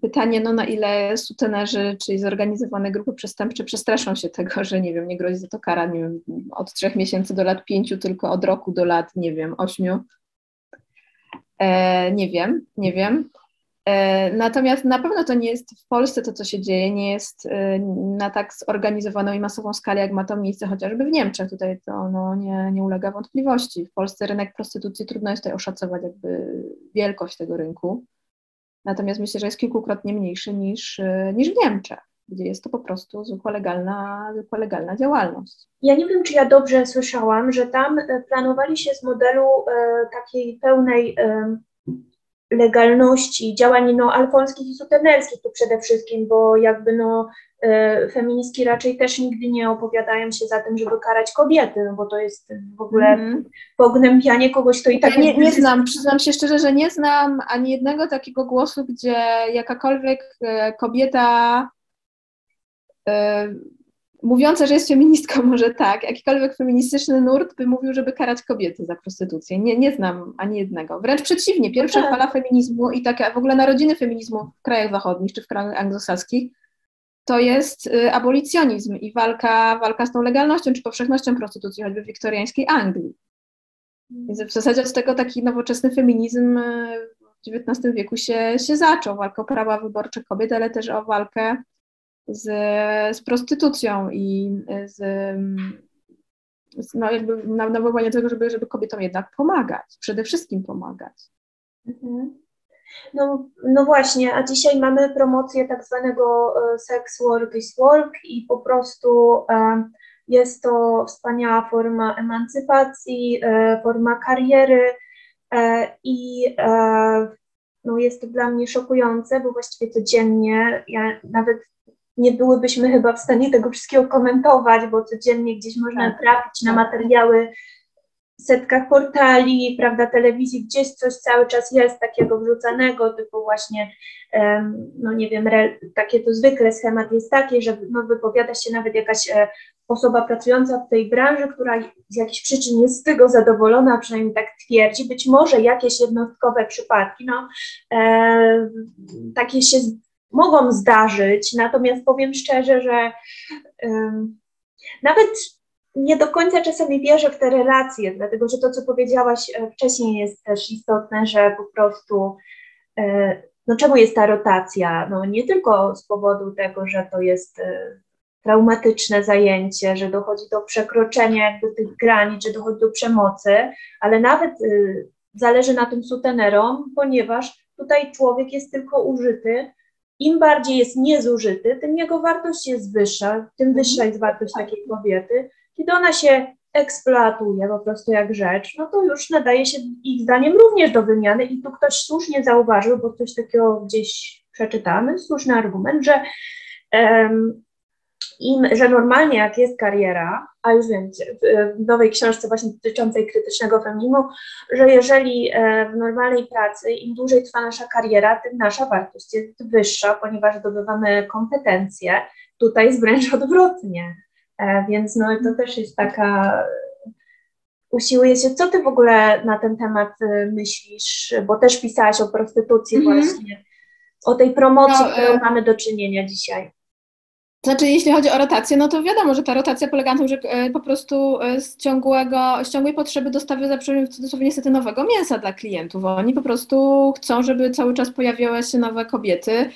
pytanie, no na ile sutenerzy, czyli zorganizowane grupy przestępcze przestraszą się tego, że nie wiem, nie grozi za to kara, nie wiem, od trzech miesięcy do lat pięciu, tylko od roku do lat, nie wiem, ośmiu. E, nie wiem, nie wiem. E, natomiast na pewno to nie jest w Polsce to, co się dzieje, nie jest e, na tak zorganizowaną i masową skalę, jak ma to miejsce chociażby w Niemczech. Tutaj to no, nie, nie ulega wątpliwości. W Polsce rynek prostytucji trudno jest tutaj oszacować jakby wielkość tego rynku. Natomiast myślę, że jest kilkukrotnie mniejszy niż, e, niż w Niemczech, gdzie jest to po prostu zwykła legalna, zwykła legalna działalność. Ja nie wiem, czy ja dobrze słyszałam, że tam planowali się z modelu takiej pełnej legalności działań no, alfonskich i sutenerskich tu przede wszystkim, bo jakby no e, feministki raczej też nigdy nie opowiadają się za tym, żeby karać kobiety, no bo to jest w ogóle mm. pognębianie kogoś, kto i tak... Ja nie, nie znam, przyznam się szczerze, że nie znam ani jednego takiego głosu, gdzie jakakolwiek e, kobieta e, mówiąca, że jest feministką, może tak, jakikolwiek feministyczny nurt by mówił, żeby karać kobiety za prostytucję. Nie, nie znam ani jednego. Wręcz przeciwnie, pierwsza no tak. fala feminizmu i taka w ogóle narodziny feminizmu w krajach zachodnich czy w krajach anglosaskich to jest y, abolicjonizm i walka, walka z tą legalnością czy powszechnością prostytucji, choćby w wiktoriańskiej Anglii. Więc w zasadzie od tego taki nowoczesny feminizm y, w XIX wieku się, się zaczął. Walka o prawa wyborcze kobiet, ale też o walkę z, z prostytucją i z, z no jakby nawoływanie do tego, żeby, żeby kobietom jednak pomagać, przede wszystkim pomagać. Mhm. No, no właśnie, a dzisiaj mamy promocję tak zwanego e, sex work is work i po prostu e, jest to wspaniała forma emancypacji, e, forma kariery i no jest to dla mnie szokujące, bo właściwie codziennie, ja nawet nie byłybyśmy chyba w stanie tego wszystkiego komentować, bo codziennie gdzieś można tak. trafić na materiały w setkach portali, prawda, telewizji, gdzieś coś cały czas jest takiego wrzucanego, typu właśnie, no nie wiem, takie to zwykle schemat jest taki, że no, wypowiada się nawet jakaś e, osoba pracująca w tej branży, która z jakichś przyczyn jest z tego zadowolona, przynajmniej tak twierdzi, być może jakieś jednostkowe przypadki, no, e, takie się mogą zdarzyć, natomiast powiem szczerze, że um, nawet nie do końca czasami wierzę w te relacje, dlatego że to, co powiedziałaś e, wcześniej, jest też istotne, że po prostu, e, no czemu jest ta rotacja? No nie tylko z powodu tego, że to jest e, traumatyczne zajęcie, że dochodzi do przekroczenia jakby tych granic, że dochodzi do przemocy, ale nawet zależy na tym sutenerom, ponieważ tutaj człowiek jest tylko użyty im bardziej jest niezużyty, tym jego wartość jest wyższa, tym mhm. wyższa jest wartość takiej kobiety. Kiedy ona się eksploatuje po prostu jak rzecz, no to już nadaje się ich zdaniem również do wymiany i tu ktoś słusznie zauważył, bo coś takiego gdzieś przeczytamy, słuszny argument, że um, im, że normalnie jak jest kariera, a już wiem, w nowej książce właśnie dotyczącej krytycznego feminizmu, że jeżeli e, w normalnej pracy im dłużej trwa nasza kariera, tym nasza wartość jest wyższa, ponieważ zdobywamy kompetencje. Tutaj jest wręcz odwrotnie. E, więc no to też jest taka usiłuje się. Co ty w ogóle na ten temat e, myślisz? Bo też pisałaś o prostytucji mm -hmm. właśnie, o tej promocji, no, którą mamy do czynienia dzisiaj. Znaczy, jeśli chodzi o rotację, no to wiadomo, że ta rotacja polega na tym, że e, po prostu e, z, ciągłego, z ciągłej potrzeby dostawy za w cudzysłowie niestety nowego mięsa dla klientów. Oni po prostu chcą, żeby cały czas pojawiały się nowe kobiety.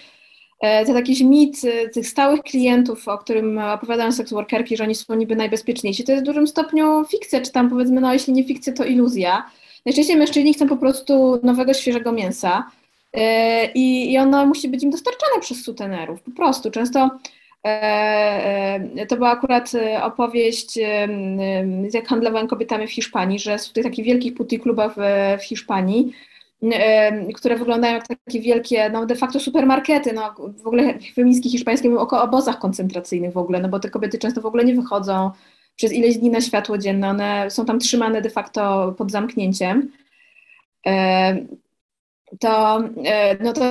E, to jakiś mit tych stałych klientów, o którym opowiadają seksworkerki, że oni są niby najbezpieczniejsi, to jest w dużym stopniu fikcja, czy tam powiedzmy, no jeśli nie fikcja, to iluzja. Najczęściej mężczyźni chcą po prostu nowego, świeżego mięsa i, i ono musi być im dostarczane przez sutenerów, po prostu. Często to była akurat e, opowieść, jak handlowałem kobietami w Hiszpanii, że w tych takich wielkich puty klubach w, w Hiszpanii, które wyglądają jak takie wielkie, no de facto supermarkety, no w ogóle feministki hiszpańskie mówią o obozach koncentracyjnych w ogóle, no bo te kobiety często w ogóle nie wychodzą przez ileś dni na światło dzienne, one są tam trzymane de facto pod zamknięciem to, e, no to,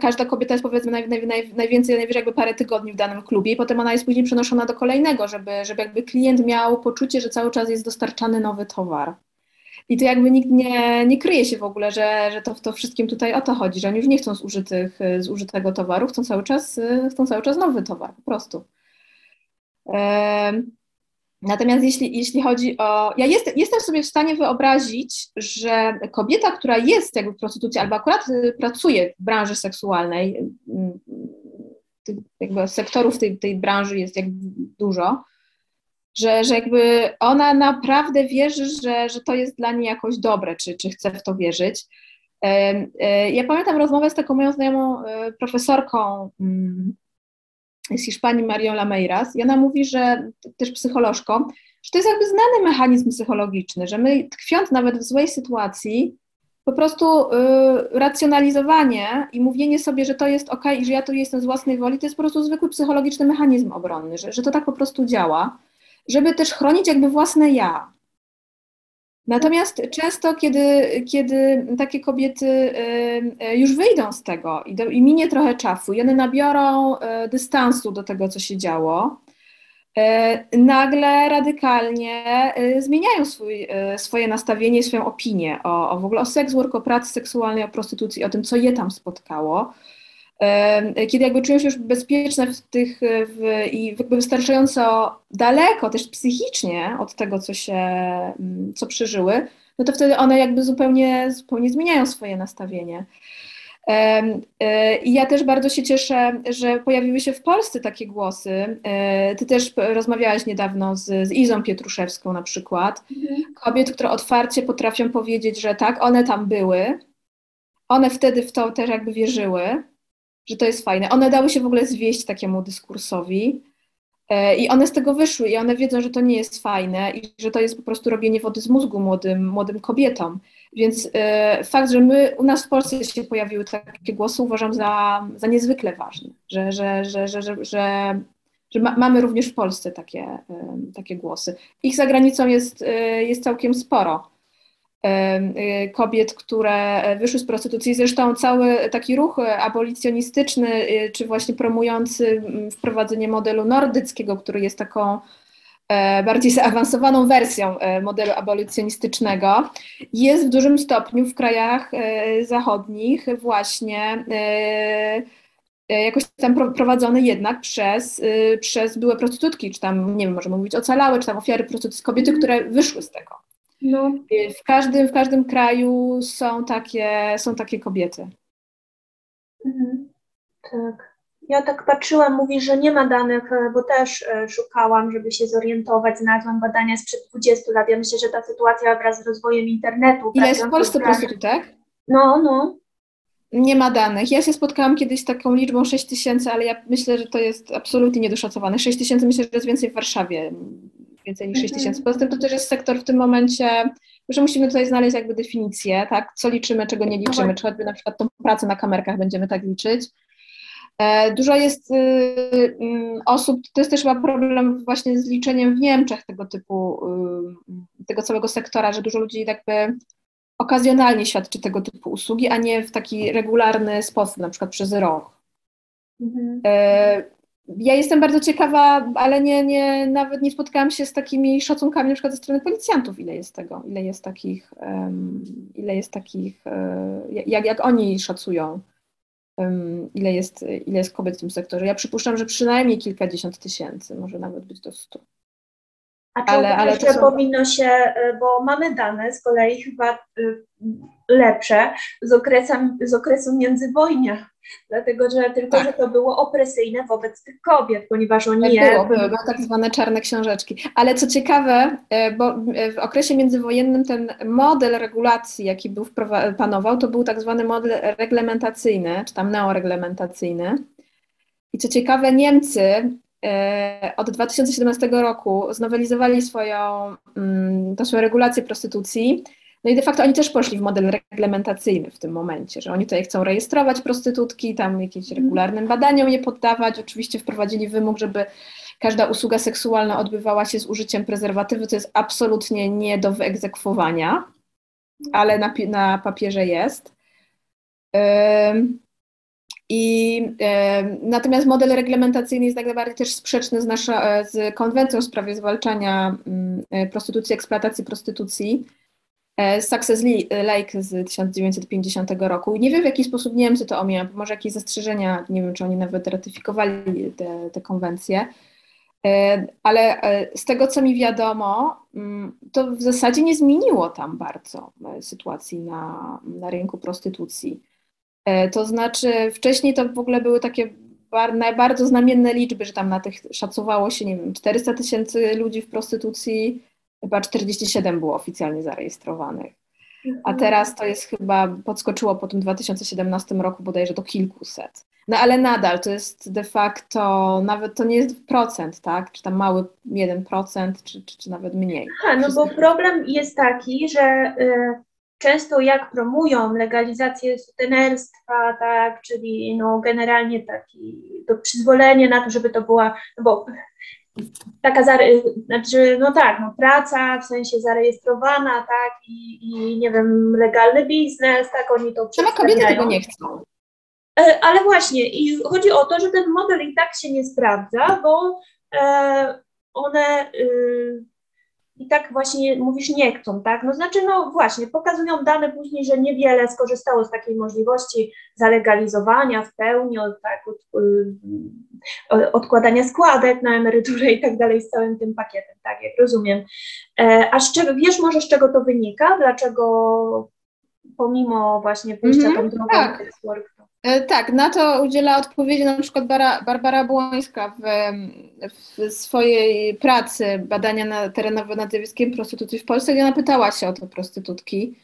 każda kobieta jest powiedzmy naj, naj, naj, najwięcej, najwyżej jakby parę tygodni w danym klubie i potem ona jest później przenoszona do kolejnego, żeby, żeby jakby klient miał poczucie, że cały czas jest dostarczany nowy towar. I to jakby nikt nie, nie kryje się w ogóle, że, że to, to wszystkim tutaj o to chodzi, że oni już nie chcą zużytych, zużytego towaru, chcą cały czas, chcą cały czas nowy towar, po prostu. Natomiast jeśli, jeśli chodzi o. Ja jest, jestem sobie w stanie wyobrazić, że kobieta, która jest jakby w prostytucji, albo akurat y, pracuje w branży seksualnej, mm, jakby sektorów tej, tej branży jest jakby dużo, że, że jakby ona naprawdę wierzy, że, że to jest dla niej jakoś dobre, czy, czy chce w to wierzyć. E, ja pamiętam rozmowę z taką moją znajomą e, profesorką mm, z Hiszpanii Marią Lameiras. I ona mówi, że też psycholożką, że to jest jakby znany mechanizm psychologiczny, że my tkwiąc nawet w złej sytuacji, po prostu y, racjonalizowanie i mówienie sobie, że to jest ok i że ja tu jestem z własnej woli, to jest po prostu zwykły psychologiczny mechanizm obronny, że, że to tak po prostu działa, żeby też chronić jakby własne ja, Natomiast często, kiedy, kiedy takie kobiety y, y, już wyjdą z tego i, do, i minie trochę czasu i one nabiorą y, dystansu do tego, co się działo, nagle radykalnie zmieniają swój, swoje nastawienie, swoją opinię o, o w ogóle o seks work, o pracy seksualnej, o prostytucji, o tym, co je tam spotkało kiedy jakby czują się już bezpieczne w tych w, i jakby wystarczająco daleko też psychicznie od tego, co się, mm, co przeżyły, no to wtedy one jakby zupełnie, zupełnie zmieniają swoje nastawienie. E, I ja też bardzo się cieszę, że pojawiły się w Polsce takie głosy. E, ty też rozmawiałaś niedawno z, z Izą Pietruszewską na przykład. Mhm. Kobiet, które otwarcie potrafią powiedzieć, że tak, one tam były, one wtedy w to też jakby wierzyły że to jest fajne. One dały się w ogóle zwieść takiemu dyskursowi e, i one z tego wyszły i one wiedzą, że to nie jest fajne i że to jest po prostu robienie wody z mózgu młodym, młodym kobietom. Więc e, fakt, że my u nas w Polsce się pojawiły takie głosy, uważam za, za niezwykle ważny, że, że, że, że, że, że, ma, mamy również w Polsce takie, e, takie głosy. Ich za granicą jest, jest całkiem sporo. Y, kobiet, które wyszły z prostytucji. Zresztą cały taki ruch abolicjonistyczny, y, czy właśnie promujący wprowadzenie modelu nordyckiego, który jest taką e, bardziej zaawansowaną wersją e, modelu abolicjonistycznego, jest w dużym stopniu w krajach e, zachodnich właśnie jakoś tam prowadzony jednak przez, przez byłe prostytutki, czy tam, nie wiem, możemy mówić ocalałe, czy tam ofiary prostytucji, kobiety, które wyszły z tego. No. W, każdym, w każdym kraju są takie, są takie kobiety. Mhm. Tak. Ja tak patrzyłam, mówi, że nie ma danych, e, bo też e, szukałam, żeby się zorientować, znalazłam badania sprzed 20 lat. Ja myślę, że ta sytuacja wraz z rozwojem internetu. Ile jest w Polsce prostytutek? No, no. Nie ma danych. Ja się spotkałam kiedyś z taką liczbą 6 tysięcy, ale ja myślę, że to jest absolutnie niedoszacowane. 6 tysięcy myślę, że jest więcej w Warszawie więcej niż 6 tysięcy. Poza tym to też jest sektor w tym momencie, że musimy tutaj znaleźć jakby definicję, tak, co liczymy, czego nie liczymy, czy choćby na przykład tą pracę na kamerkach będziemy tak liczyć. E, dużo jest y, y, osób, to jest też chyba problem właśnie z liczeniem w Niemczech tego typu, y, tego całego sektora, że dużo ludzi jakby okazjonalnie świadczy tego typu usługi, a nie w taki regularny sposób, na przykład przez rok. Mhm. Ja jestem bardzo ciekawa, ale nie, nie, nawet nie spotkałam się z takimi szacunkami na przykład ze strony policjantów, ile jest tego, ile jest takich, um, ile jest takich, um, jak, jak oni szacują, um, ile, jest, ile jest kobiet w tym sektorze. Ja przypuszczam, że przynajmniej kilkadziesiąt tysięcy, może nawet być do stu. A czy ale, ale to są... powinno się, e, bo mamy dane z kolei chyba e, lepsze z, okresem, z okresu międzywojnia, dlatego że tylko, tak. że to było opresyjne wobec tych kobiet, ponieważ oni tak je... Było, były, były tak zwane czarne książeczki. Ale co ciekawe, e, bo w okresie międzywojennym ten model regulacji, jaki był panował, to był tak zwany model reglementacyjny, czy tam neoreglementacyjny. I co ciekawe, Niemcy E, od 2017 roku znowelizowali swoją, mm, to swoją regulację prostytucji. No i de facto oni też poszli w model reglementacyjny w tym momencie, że oni tutaj chcą rejestrować prostytutki, tam jakimś mhm. regularnym badaniom je poddawać. Oczywiście wprowadzili wymóg, żeby każda usługa seksualna odbywała się z użyciem prezerwatywy, co jest absolutnie nie do wyegzekwowania, ale na, na papierze jest. I e, natomiast model reglementacyjny jest jak najbardziej też sprzeczny z, nasza, z konwencją w sprawie zwalczania e, prostytucji, eksploatacji prostytucji. E, Success Lake z 1950 roku. Nie wiem, w jaki sposób Niemcy to omijają, może jakieś zastrzeżenia, nie wiem, czy oni nawet ratyfikowali te, te konwencje, e, ale z tego, co mi wiadomo, mm, to w zasadzie nie zmieniło tam bardzo sytuacji na, na rynku prostytucji. E, to znaczy, wcześniej to w ogóle były takie bardzo znamienne liczby, że tam na tych szacowało się, nie wiem, 400 tysięcy ludzi w prostytucji, chyba 47 było oficjalnie zarejestrowanych. A mhm. teraz to jest chyba, podskoczyło po tym 2017 roku bodajże do kilkuset. No ale nadal to jest de facto, nawet to nie jest procent, tak? Czy tam mały 1%, czy, czy, czy nawet mniej. Aha, no bo problem jest taki, że y, często jak promują legalizację sutenerstwa, tak, czyli no generalnie taki, to przyzwolenie na to, żeby to była, no bo taka, znaczy, no tak, no praca w sensie zarejestrowana, tak, i, i nie wiem, legalny biznes, tak, oni to Same kobiety tego nie chcą. E, ale właśnie, i chodzi o to, że ten model i tak się nie sprawdza, bo e, one y, i tak właśnie mówisz nie chcą, tak? No znaczy, no właśnie, pokazują dane później, że niewiele skorzystało z takiej możliwości zalegalizowania w pełni, od, tak, od, y, odkładania składek na emeryturę i tak dalej z całym tym pakietem, tak, jak rozumiem. E, a z czego, wiesz może z czego to wynika? Dlaczego pomimo właśnie pójścia mm -hmm, tą drogą tak. E, tak, na to udziela odpowiedzi na przykład Bara, Barbara Błońska w, w, swojej pracy badania na, terenowe nad zjawiskiem prostytucji w Polsce, gdzie ona pytała się o to prostytutki.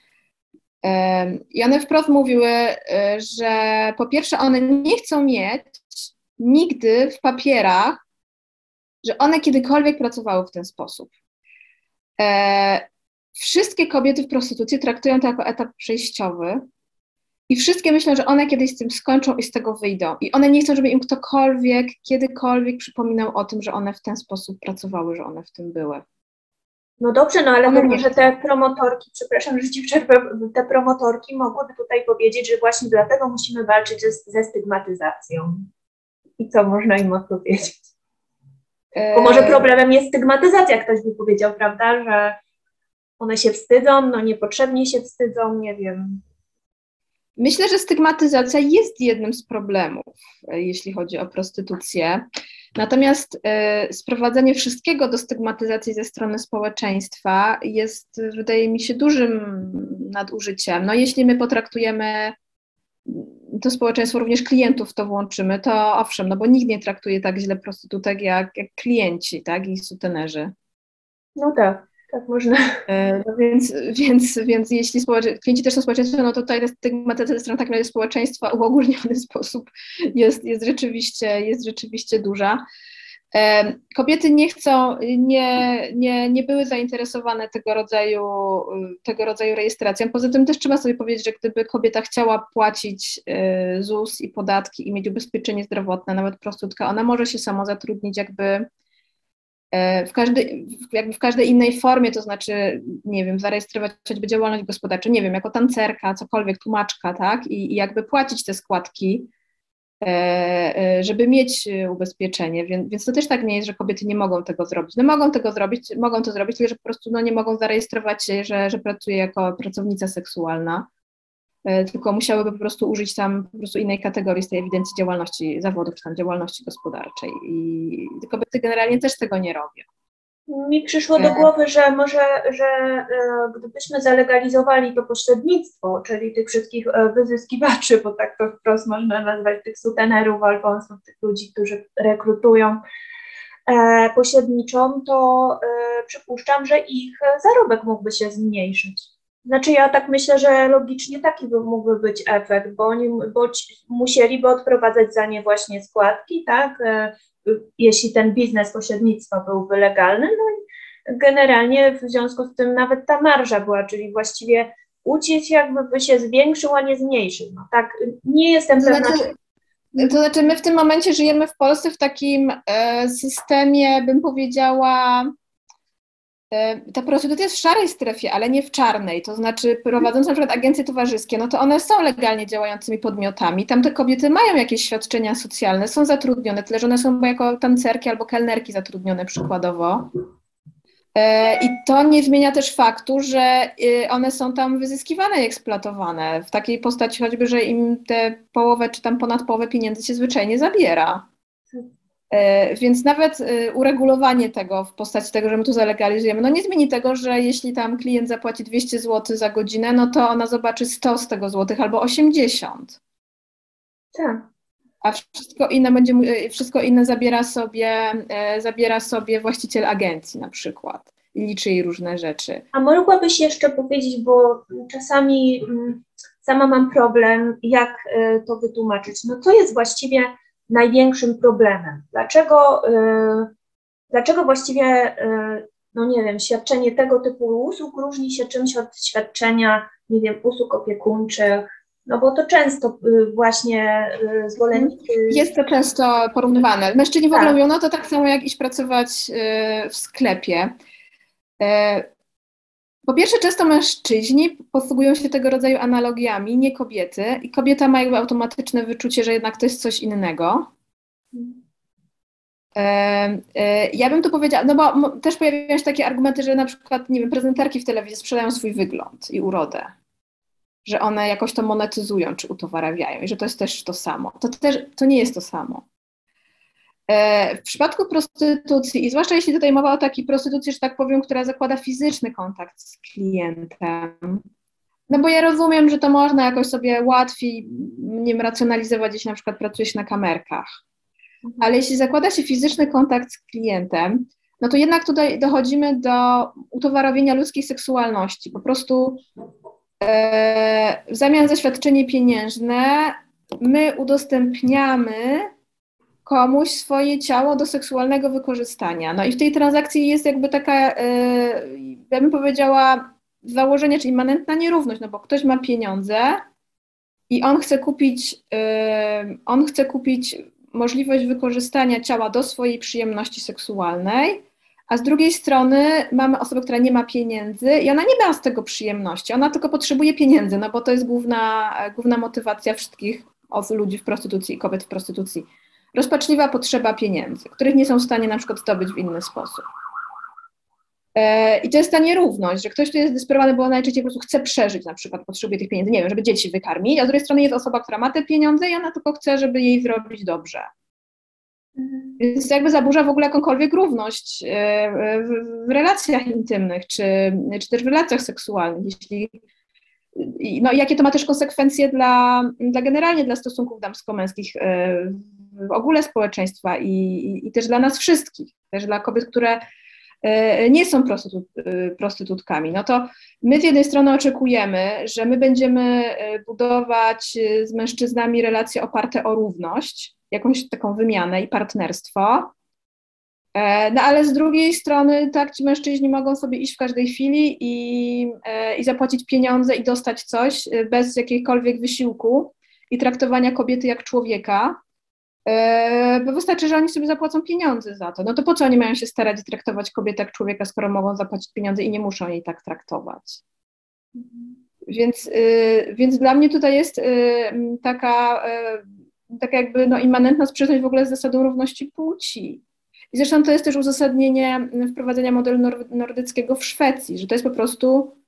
E, I one wprost mówiły, e, że po pierwsze one nie chcą mieć nigdy w papierach, że one kiedykolwiek pracowały w ten sposób. Wszystkie kobiety w prostytucji traktują to jako etap przejściowy, i wszystkie myślą, że one kiedyś z tym skończą i z tego wyjdą. I one nie chcą, żeby im ktokolwiek, kiedykolwiek przypominał o tym, że one w ten sposób pracowały, że one w tym były. No dobrze, no ale może że te promotorki, przepraszam, że ci przerwę, te promotorki mogłyby tutaj powiedzieć, że właśnie dlatego musimy walczyć ze, ze stygmatyzacją. I co można im odpowiedzieć? Bo może eee. problemem jest stygmatyzacja, ktoś by powiedział, prawda, że one się wstydzą, no niepotrzebnie się wstydzą, nie wiem. Myślę, że stygmatyzacja jest jednym z problemów, e, jeśli chodzi o prostytucję. Natomiast y, sprowadzenie wszystkiego do stygmatyzacji ze strony społeczeństwa jest, wydaje mi się, dużym nadużyciem. No, jeśli my potraktujemy to społeczeństwo, również klientów to włączymy, to owszem, no bo nikt nie traktuje tak źle prostytutek jak, jak klienci, tak, i sutenerzy. No tak. Tak można. E, no więc, więc, więc jeśli klienci też są społeczeństwem, no to tutaj stygmatyzacja ze strony takiego razie społeczeństwa uogólniony sposób jest, jest, rzeczywiście, jest rzeczywiście duża. Kobiety nie chcą, nie, nie, nie były zainteresowane tego rodzaju, tego rodzaju rejestracją. Poza tym też trzeba sobie powiedzieć, że gdyby kobieta chciała płacić y, ZUS i podatki i mieć ubezpieczenie zdrowotne, nawet prostytutka, ona może się samo zatrudnić jakby e, w każdej, jakby w każdej innej formie, to znaczy, nie wiem, zarejestrować choćby działalność gospodarczą, nie wiem, jako tancerka, cokolwiek, tłumaczka, tak, i, i jakby płacić te składki E, e, żeby mieć e, ubezpieczenie, więc, więc to też tak nie jest, że kobiety nie mogą tego zrobić. No mogą tego zrobić, mogą to zrobić, tylko że po prostu no, nie mogą zarejestrować się, że, że pracuje jako pracownica seksualna, tylko musiałyby po prostu użyć tam po prostu innej kategorii z tej ewidencji działalności zawodów, czy tam działalności gospodarczej i kobiety generalnie też tego nie robią. Mi przyszło do głowy, że może, że e, gdybyśmy zalegalizowali to pośrednictwo, czyli tych wszystkich e, wyzyskiwaczy, bo tak to wprost można nazwać, tych sutenerów, alfonsów, tych ludzi, którzy rekrutują e, pośredniczą, to przypuszczam, że ich zarobek mógłby się zmniejszyć. Znaczy ja tak myślę, że logicznie taki by mógłby być efekt, bo oni bo musieliby odprowadzać za nie właśnie składki, tak, jeśli ten biznes pośrednictwa byłby legalny, no i generalnie w związku z tym nawet ta marża była, czyli właściwie uciec jakby by się zwiększył, a nie zmniejszył. No tak, nie jestem to pewna. Znaczy, to znaczy my w tym momencie żyjemy w Polsce w takim e, systemie, bym powiedziała, E, ta prostytucja jest w szarej strefie, ale nie w czarnej. To znaczy, prowadząc na przykład agencje towarzyskie, no to one są legalnie działającymi podmiotami. Tam te kobiety mają jakieś świadczenia socjalne, są zatrudnione, tyle że one są jako tancerki albo kelnerki zatrudnione przykładowo. E, I to nie zmienia też faktu, że y, one są tam wyzyskiwane i eksploatowane w takiej postaci choćby, że im te połowę czy tam ponad połowę pieniędzy się zwyczajnie zabiera. E, więc nawet e, uregulowanie tego w postaci tego, że my tu zalegalizujemy, no nie zmieni tego, że jeśli tam klient zapłaci 200 zł za godzinę, no to ona zobaczy 100 z tego złotych albo 80. Tak. A wszystko inne będzie, e, wszystko inne zabiera sobie, zabiera sobie właściciel agencji na przykład i liczy jej różne rzeczy. A mogłabyś jeszcze powiedzieć, bo czasami mm, sama mam problem, jak to wytłumaczyć. No co jest właściwie największym problemem? Dlaczego, y, dlaczego właściwie, y, no nie wiem, świadczenie tego typu usług różni się czymś od świadczenia, nie wiem, usług opiekuńczych? No bo to często y, właśnie zwolennicy... Jest to często porównywane. Mężczyźni w ogóle tak. mówią, no to tak samo jak iść pracować w sklepie. Po pierwsze, często mężczyźni posługują się tego rodzaju analogiami, nie kobiety, i kobieta ma jakby automatyczne wyczucie, że jednak to jest coś innego. E, ja bym tu powiedziała, no bo też pojawiają się takie argumenty, że na przykład, nie wiem, prezenterki w telewizji sprzedają swój wygląd i urodę, że one jakoś to monetyzują czy utowarawiają i że to jest też to samo. To też to nie jest to samo. E, w przypadku prostytucji, i zwłaszcza jeśli tutaj mowa o takiej prostytucji, że tak powiem, która zakłada fizyczny kontakt z klientem, no bo ja rozumiem, że to można jakoś sobie łatwiej, nie wiem, racjonalizować, jeśli na przykład pracuje się na kamerkach. Mhm. Ale jeśli zakłada się fizyczny kontakt z klientem, no to jednak tutaj dochodzimy do utowarowienia ludzkiej seksualności. Po prostu e, w zamian za świadczenie pieniężne my udostępniamy komuś swoje ciało do seksualnego wykorzystania. No i w tej transakcji jest jakby taka, yy, ja bym powiedziała, założenie, czyli immanentna nierówność, no bo ktoś ma pieniądze i on chce kupić, yy, on chce kupić możliwość wykorzystania ciała do swojej przyjemności seksualnej, a z drugiej strony mamy osobę, która nie ma pieniędzy i ona nie ma z tego przyjemności, ona tylko potrzebuje pieniędzy, no bo to jest główna, główna motywacja wszystkich ludzi w prostytucji i kobiet w prostytucji rozpaczliwa potrzeba pieniędzy, których nie są w stanie na przykład zdobyć w inny sposób. E, I to jest ta nierówność, że ktoś tu jest desperowany, bo najczęściej po prostu chce przeżyć, na przykład potrzebuje tych pieniędzy, nie wiem, żeby dzieci wykarmić, a z drugiej strony jest osoba, która ma te pieniądze i ona tylko chce, żeby jej zrobić dobrze. Mhm. Więc jakby zaburza w ogóle jakąkolwiek równość e, w, relacjach intymnych, czy, czy też w relacjach seksualnych, jeśli no i jakie to ma też konsekwencje dla, dla generalnie dla stosunków damsko-męskich e, w ogóle społeczeństwa i, i, i też dla nas wszystkich, też dla kobiet, które e, nie są prostytut, e, prostytutkami, no to my z jednej strony oczekujemy, że my będziemy e, budować z mężczyznami relacje oparte o równość, jakąś taką wymianę i partnerstwo, no ale z drugiej strony, tak, ci mężczyźni mogą sobie iść w każdej chwili i, i zapłacić pieniądze i dostać coś bez jakiegokolwiek wysiłku i traktowania kobiety jak człowieka, bo wystarczy, że oni sobie zapłacą pieniądze za to. No to po co oni mają się starać i traktować kobietę jak człowieka, skoro mogą zapłacić pieniądze i nie muszą jej tak traktować? Więc, więc dla mnie tutaj jest taka, taka jakby no, immanentna sprzeczność w ogóle z zasadą równości płci. I zresztą to jest też uzasadnienie wprowadzenia modelu nordyckiego w Szwecji, że to jest po prostu e,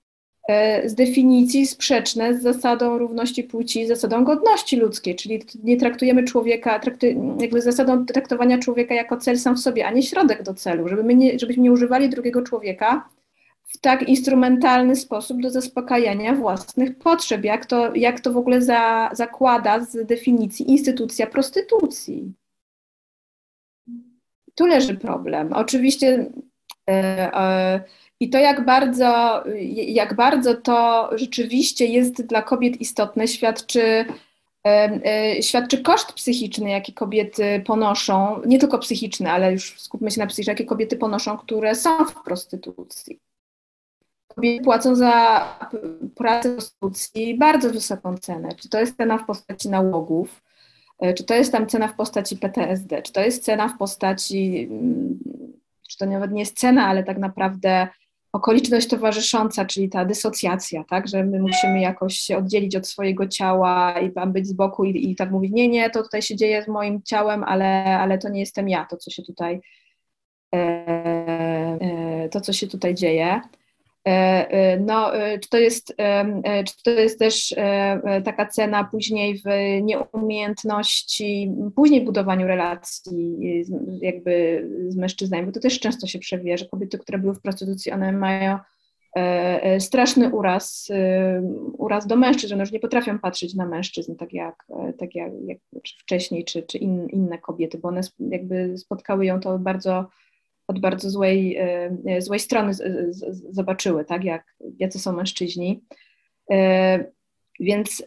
z definicji sprzeczne z zasadą równości płci, zasadą godności ludzkiej, czyli nie traktujemy człowieka, traktuj, jakby zasadą traktowania człowieka jako cel sam w sobie, a nie środek do celu, żeby my nie, żebyśmy nie używali drugiego człowieka w tak instrumentalny sposób do zaspokajania własnych potrzeb, jak to, jak to w ogóle za, zakłada z definicji instytucja prostytucji tu leży problem. Oczywiście e, e, i to, jak bardzo, jak bardzo to rzeczywiście jest dla kobiet istotne, świadczy, e, świadczy koszt psychiczny, jaki kobiety ponoszą, nie tylko psychiczny, ale już skupmy się na psychicznym, jakie kobiety ponoszą, które są w prostytucji. Kobiety płacą za pracę w prostytucji bardzo wysoką cenę. Czy to jest cena w postaci nałogów, E, czy to jest tam cena w postaci PTSD, czy to jest cena w postaci, mm, czy to nawet nie jest cena, ale tak naprawdę okoliczność towarzysząca, czyli ta dysocjacja, tak, że my musimy jakoś się oddzielić od swojego ciała i tam być z boku i, i tak mówić, nie, nie, to tutaj się dzieje z moim ciałem, ale, ale to nie jestem ja, to co się tutaj, e, e, to co się tutaj dzieje. E, e, no, e, czy to jest, czy to jest też taka cena później w nieumiejętności, później budowaniu relacji jakby z mężczyznami, bo to też często się przewija, że kobiety, które były w prostytucji, one mają straszny uraz, uraz do mężczyzn, że już nie potrafią patrzeć na mężczyzn tak jak, tak jak, jak wcześniej, czy, czy in, inne kobiety, bo one jakby spotkały ją to bardzo od bardzo złej, e, e, złej strony zobaczyły, tak, jak, jacy są mężczyźni. E, więc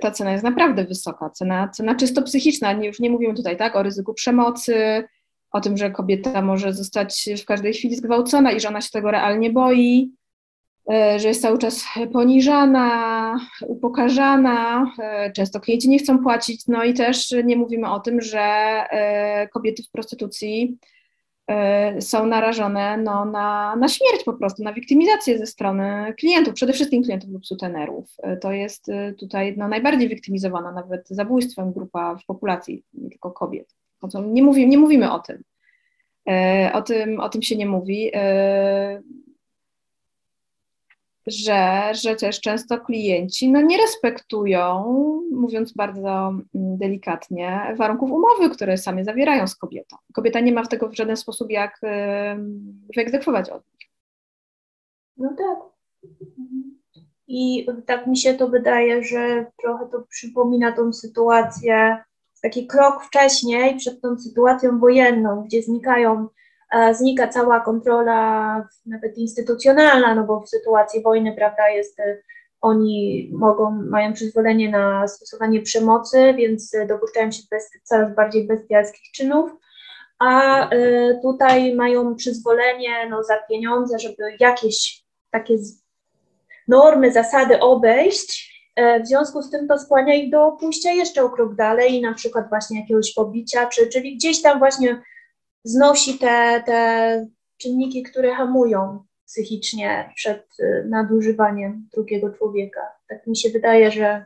ta cena jest naprawdę wysoka, cena, cena czysto psychiczna. Nie, już nie mówimy tutaj tak o ryzyku przemocy, o tym, że kobieta może zostać w każdej chwili zgwałcona i że ona się tego realnie boi, że jest cały czas poniżana, upokarzana, często klienci nie chcą płacić, no i też nie mówimy o tym, że kobiety w prostytucji są narażone no, na, na śmierć po prostu, na wiktymizację ze strony klientów, przede wszystkim klientów lub sutenerów. E, to jest e, tutaj no, najbardziej wiktymizowana nawet zabójstwem grupa w populacji, nie tylko kobiet. Nie, mówi, nie mówimy o tym. O tym, o tym się nie mówi że, że też często klienci no, nie respektują, mówiąc bardzo mm, delikatnie, warunków umowy, które sami zawierają z kobietą. Kobieta nie ma w tego w żaden sposób jak wyegzekwować od nich. No tak. I tak mi się to wydaje, że trochę to przypomina tą sytuację, taki krok wcześniej przed tą sytuacją wojenną, gdzie znikają znika cała kontrola nawet instytucjonalna, no bo w sytuacji wojny, prawda, jest, e, oni mogą, mają przyzwolenie na stosowanie przemocy, więc dopuszczają się coraz bardziej bestialskich czynów, a e, tutaj mają przyzwolenie no, za pieniądze, żeby jakieś takie normy, zasady obejść, e, w związku z tym to skłania ich do pójścia jeszcze o krok dalej na przykład właśnie jakiegoś pobicia, czy, czyli gdzieś tam właśnie znosi te, te czynniki, które hamują psychicznie przed y, nadużywaniem drugiego człowieka. Tak mi się wydaje, że.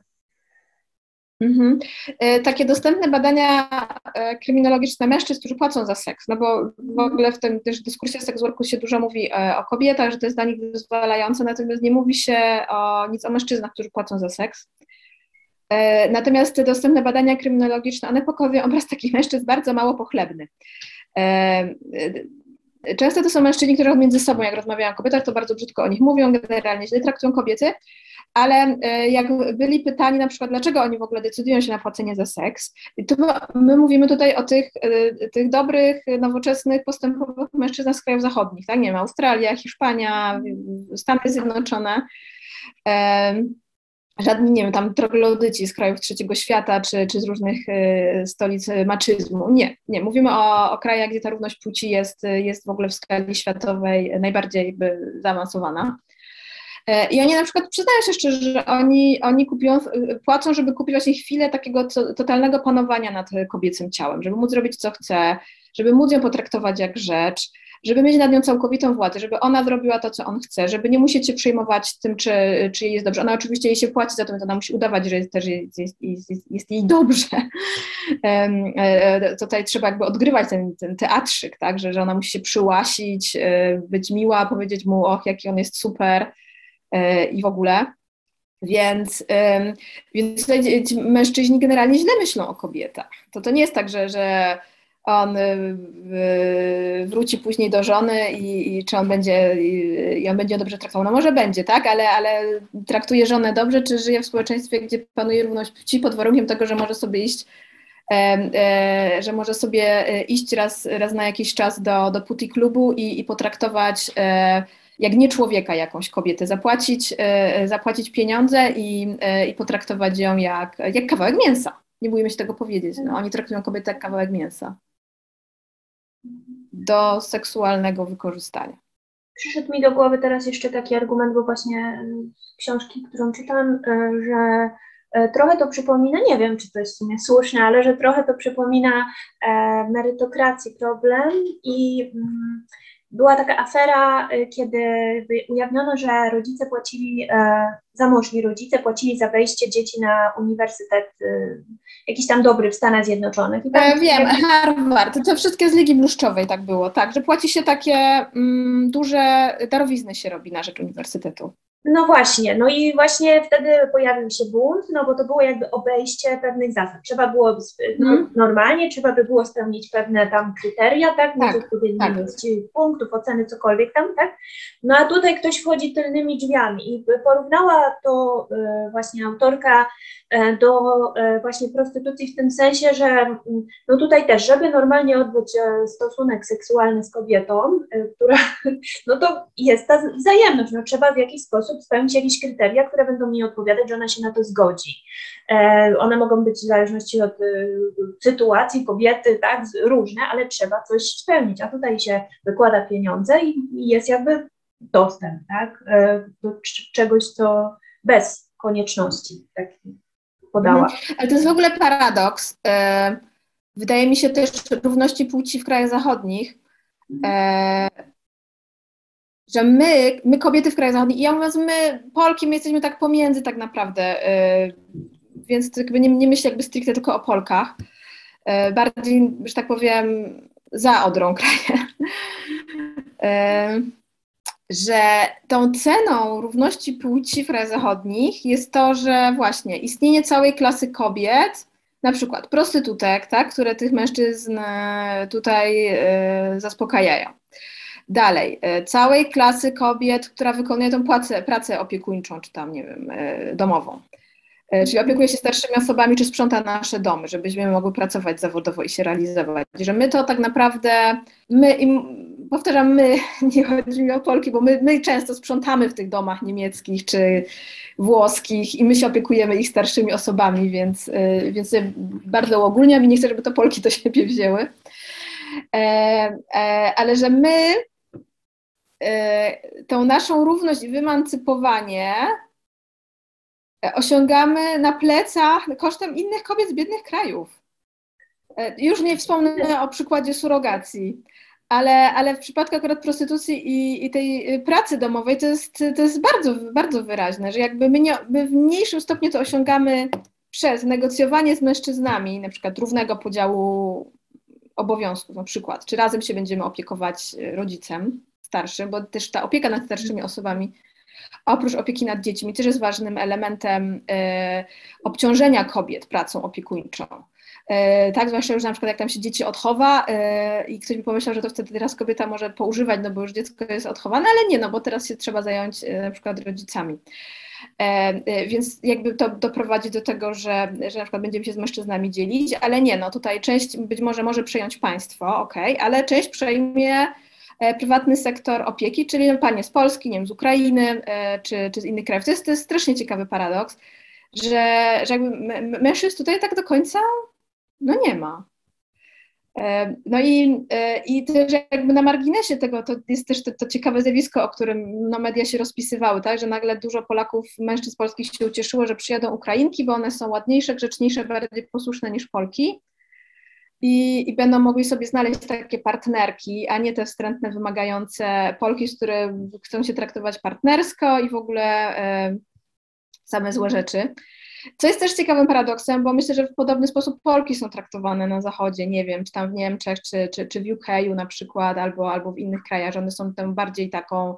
Mhm. E, takie dostępne badania e, kryminologiczne mężczyzn, którzy płacą za seks, no bo w ogóle w tym też dyskursie seks worku się dużo mówi e, o kobietach, że to jest dla nich wyzwalające, natomiast nie mówi się o, nic o mężczyznach, którzy płacą za seks. Natomiast te dostępne badania kryminologiczne, one pokazują obraz takich mężczyzn bardzo mało pochlebny. E, często to są mężczyźni, którzy między sobą, jak rozmawiają o kobietach, to bardzo brzydko o nich mówią, generalnie źle traktują kobiety, ale e, jak byli pytani na przykład, dlaczego oni w ogóle decydują się na płacenie za seks, to my mówimy tutaj o tych, e, tych dobrych, nowoczesnych, postępowych mężczyznach z krajów zachodnich, tak? Nie wiem, Australia, Hiszpania, Stany Zjednoczone. Żadni, nie wiem, tam troglodyci z krajów trzeciego świata, czy, czy z różnych y, stolic maczyzmu. Nie, nie. Mówimy o, o krajach, gdzie ta równość płci jest, jest w ogóle w skali światowej najbardziej jakby zaawansowana. E, I oni na przykład przyznają się szczerze, że oni, oni kupują, płacą, żeby kupić właśnie chwilę takiego totalnego panowania nad kobiecym ciałem, żeby móc zrobić co chce, żeby móc ją potraktować jak rzecz, żeby mieć nad nią całkowitą władzę, żeby ona zrobiła to, co on chce, żeby nie musieć się przejmować tym, czy, czy jej jest dobrze. Ona oczywiście jej się płaci za to, więc ona musi udawać, że jest, też jest, jest, jest, jest jej dobrze. E, tutaj trzeba jakby odgrywać ten, ten teatrzyk, tak, że, że ona musi się przyłasić, e, być miła, powiedzieć mu, och, jaki on jest super e, i w ogóle. Więc, więc tutaj mężczyźni generalnie źle myślą o kobietach. To, to nie jest tak, że, że on y, y, wróci później do żony i, i czy on będzie, i on będzie dobrze traktował. No może będzie, tak, ale, ale traktuje żonę dobrze, czy żyje w społeczeństwie, gdzie panuje równość płci pod warunkiem tego, że może sobie iść e, że może sobie e, iść raz, raz na jakiś czas do, do puti klubu i, i potraktować e, jak nie człowieka jakąś kobietę, zapłacić, zapłacić pieniądze i, i potraktować ją jak, jak kawałek mięsa. Nie bójmy się tego powiedzieć. No, oni traktują kobietę jak kawałek mięsa do seksualnego wykorzystania. Przyszedł mi do głowy teraz jeszcze taki argument, bo właśnie z książki, którą czytam, e, że e, trochę to przypomina, nie wiem, czy to jest w sumie słuszne, ale że trochę to przypomina e, merytokracji problem i mm, była taka afera, kiedy ujawniono, że rodzice płacili, zamożni rodzice płacili za wejście dzieci na uniwersytet jakiś tam dobry w Stanach Zjednoczonych. I tam, wiem, jak... Harvard, to wszystkie z Ligi Bluszczowej tak było, tak, że płaci się takie mm, duże darowizny się robi na rzecz uniwersytetu. No właśnie, no i właśnie wtedy pojawił się bunt, no bo to było jakby obejście pewnych zasad. Trzeba było hmm. normalnie, trzeba by było spełnić pewne tam kryteria, tak, mieć tak, odpowiednie tak. punktów, oceny, cokolwiek tam, tak. No a tutaj ktoś wchodzi tylnymi drzwiami i porównała to y, właśnie autorka y, do y, właśnie prostytucji w tym sensie, że mm, no tutaj też, żeby normalnie odbyć stosunek seksualny z kobietą, która, no to jest ta wzajemność, no trzeba w jakiś sposób sposób spełnić jakieś kryteria, które będą mi odpowiadać, że ona się na to zgodzi. E, one mogą być w zależności od y, sytuacji, kobiety, tak, różne, ale trzeba coś spełnić, a tutaj się wykłada pieniądze i, jest jakby dostęp, tak, e, do czegoś, co bez konieczności, tak podała. Mhm. Ale to jest w ogóle paradoks. E, wydaje mi się też równości płci w krajach zachodnich. Że my, my kobiety w krajach zachodnich, i ja mówiąc my, Polki, my jesteśmy tak pomiędzy tak naprawdę, yy, więc jakby nie, nie myślę jakby stricte tylko o Polkach, yy, bardziej, że tak powiem, za Odrą kraje, yy, że tą ceną równości płci w krajach zachodnich jest to, że właśnie istnienie całej klasy kobiet, na przykład prostytutek, tak, które tych mężczyzn tutaj zaspokajają Dalej, e, całej klasy kobiet, która wykonuje tą pracę, pracę opiekuńczą, czy tam, nie wiem, e, domową. E, czyli opiekuje się starszymi osobami, czy sprząta nasze domy, żebyśmy mogły pracować zawodowo i się realizować. Że my to tak naprawdę, my, powtarzam, my, nie chodzi mi o Polki, bo my, my często sprzątamy w tych domach niemieckich czy włoskich i my się opiekujemy ich starszymi osobami, więc, więc bardzo ogólniam i nie chcę, żeby to Polki do siebie wzięły. Ale że my tą naszą równość i wymancypowanie osiągamy na plecach kosztem innych kobiet z biednych krajów. E, już nie wspomnę o przykładzie surogacji, ale, ale w przypadku akurat prostytucji i, i tej y, pracy domowej to jest, to jest bardzo, bardzo wyraźne, że jakby my, nie, my w mniejszym stopniu to osiągamy przez negocjowanie z mężczyznami, na przykład równego podziału obowiązków na przykład, czy razem się będziemy opiekować y, rodzicem, starszym, bo też ta opieka nad starszymi osobami, oprócz opieki nad dziećmi, też jest ważnym elementem e, obciążenia kobiet pracą opiekuńczą. E, tak, zwłaszcza już na przykład jak tam się dzieci odchowa e, i ktoś mi pomyślał, że to wtedy teraz kobieta może poużywać, no bo już dziecko jest odchowane, ale nie, no bo teraz się trzeba zająć na przykład rodzicami. Więc jakby to doprowadzi do tego, że, że na przykład będziemy się z mężczyznami dzielić, ale nie, no tutaj część być może może przejąć państwo, ok, ale część przejmie prywatny sektor opieki, czyli panie z Polski, nie wiem, z Ukrainy e, czy, czy z innych krajów. To jest, to jest strasznie ciekawy paradoks. że, że jakby mężczyzn tutaj tak do końca no nie ma. E, no i, e, i też jakby na marginesie tego, to jest też to, to, ciekawe zjawisko, o którym no, media się rozpisywały, tak, że nagle dużo Polaków, mężczyzn polskich się ucieszyło, że przyjadą Ukrainki, bo one są ładniejsze, grzeczniejsze, bardziej posłuszne niż Polki i, i będą mogli sobie znaleźć takie partnerki, a nie te wstrętne, wymagające Polki, z które chcą się traktować partnersko i w ogóle e, same złe rzeczy. Co jest też ciekawym paradoksem, bo myślę, że w podobny sposób Polki są traktowane na Zachodzie, nie wiem, czy tam w Niemczech, czy, czy, czy w UK na przykład, albo, albo w innych krajach, że one są tam bardziej taką,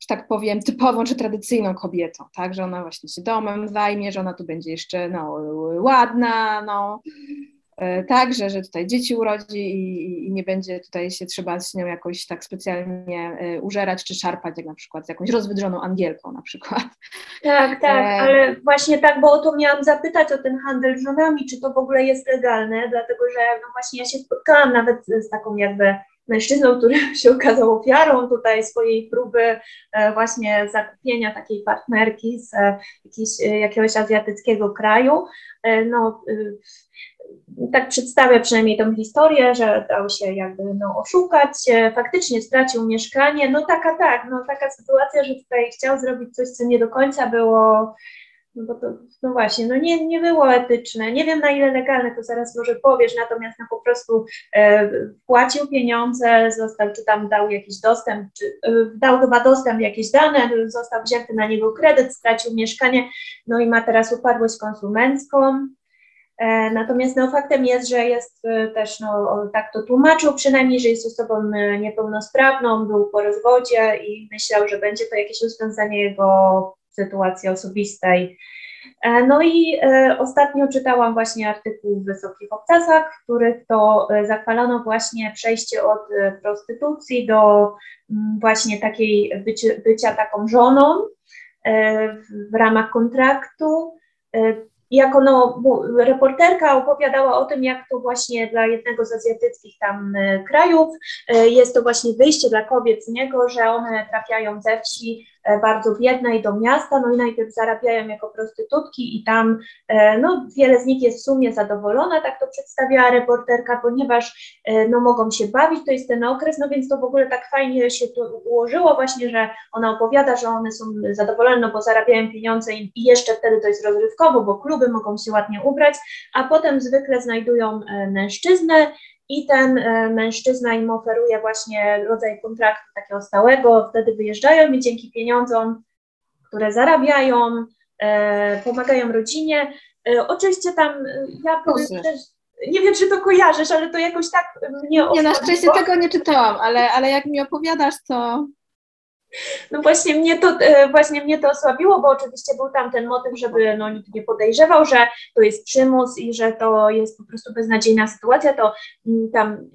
że tak powiem, typową czy tradycyjną kobietą, tak, że ona właśnie się domem zajmie, że ona tu będzie jeszcze no, ładna, no, tak, że, że tutaj dzieci urodzi i, i, nie będzie tutaj się trzeba z nią jakoś tak specjalnie e, użerać czy szarpać, jak na przykład z jakąś rozwydrzoną Angielką na przykład. Tak, tak, e... ale właśnie tak, bo o to miałam zapytać, o ten handel żonami, czy to w ogóle jest legalne, dlatego że no właśnie ja się spotkałam nawet z taką jakby mężczyzną, który się okazał ofiarą tutaj swojej próby e, właśnie zakupienia takiej partnerki z jakiegoś azjatyckiego kraju. No, tak przedstawia przynajmniej tą historię, że dał się jakby no, oszukać, faktycznie stracił mieszkanie, no taka tak, no taka sytuacja, że tutaj chciał zrobić coś, co nie do końca było, no bo to, no właśnie, no nie, nie było etyczne, nie wiem na ile legalne, to zaraz może powiesz, natomiast no po prostu e, płacił pieniądze, został, czy tam dał jakiś dostęp, czy e, dał chyba dostęp jakieś dane, został wzięty na niego kredyt, stracił mieszkanie, no i ma teraz upadłość konsumencką, E, natomiast no, faktem jest, że jest e, też, no, tak to tłumaczył przynajmniej, że jest osobą e, niepełnosprawną, był po rozwodzie i myślał, że będzie to jakieś rozwiązanie jego sytuacji osobistej. No i e, ostatnio czytałam właśnie artykuł w Wysokich Obcasach, w których to zachwalono właśnie przejście od prostytucji do właśnie takiej bycia taką żoną e, w ramach kontraktu. E, jako no, reporterka opowiadała o tym, jak to właśnie dla jednego z azjatyckich tam e, krajów e, jest to właśnie wyjście dla kobiet z niego, że one trafiają ze wsi E, bardzo biednej do miasta, no i najpierw zarabiają jako prostytutki i tam e, no, wiele z nich jest w sumie zadowolona, tak to przedstawiała reporterka, ponieważ e, no, mogą się bawić, to jest ten okres, no więc to w ogóle tak fajnie się to ułożyło właśnie, że ona opowiada, że one są zadowolone, no bo zarabiają pieniądze i jeszcze wtedy to jest rozrywkowo, bo kluby mogą się ładnie ubrać, a potem zwykle znajdują mężczyznę, i ten e, mężczyzna im oferuje właśnie rodzaj kontraktu takiego stałego, wtedy wyjeżdżają i dzięki pieniądzom, które zarabiają, e, pomagają rodzinie. E, oczywiście tam ja powiem nie wiem, czy to kojarzysz, ale to jakoś tak mnie Nie, na szczęście tego nie czytałam, ale, ale jak mi opowiadasz, to no właśnie mnie to e, właśnie mnie to osłabiło, bo oczywiście był tam ten motyw, żeby no, nikt nie podejrzewał, że to jest przymus i że to jest po prostu beznadziejna sytuacja, to mm, tam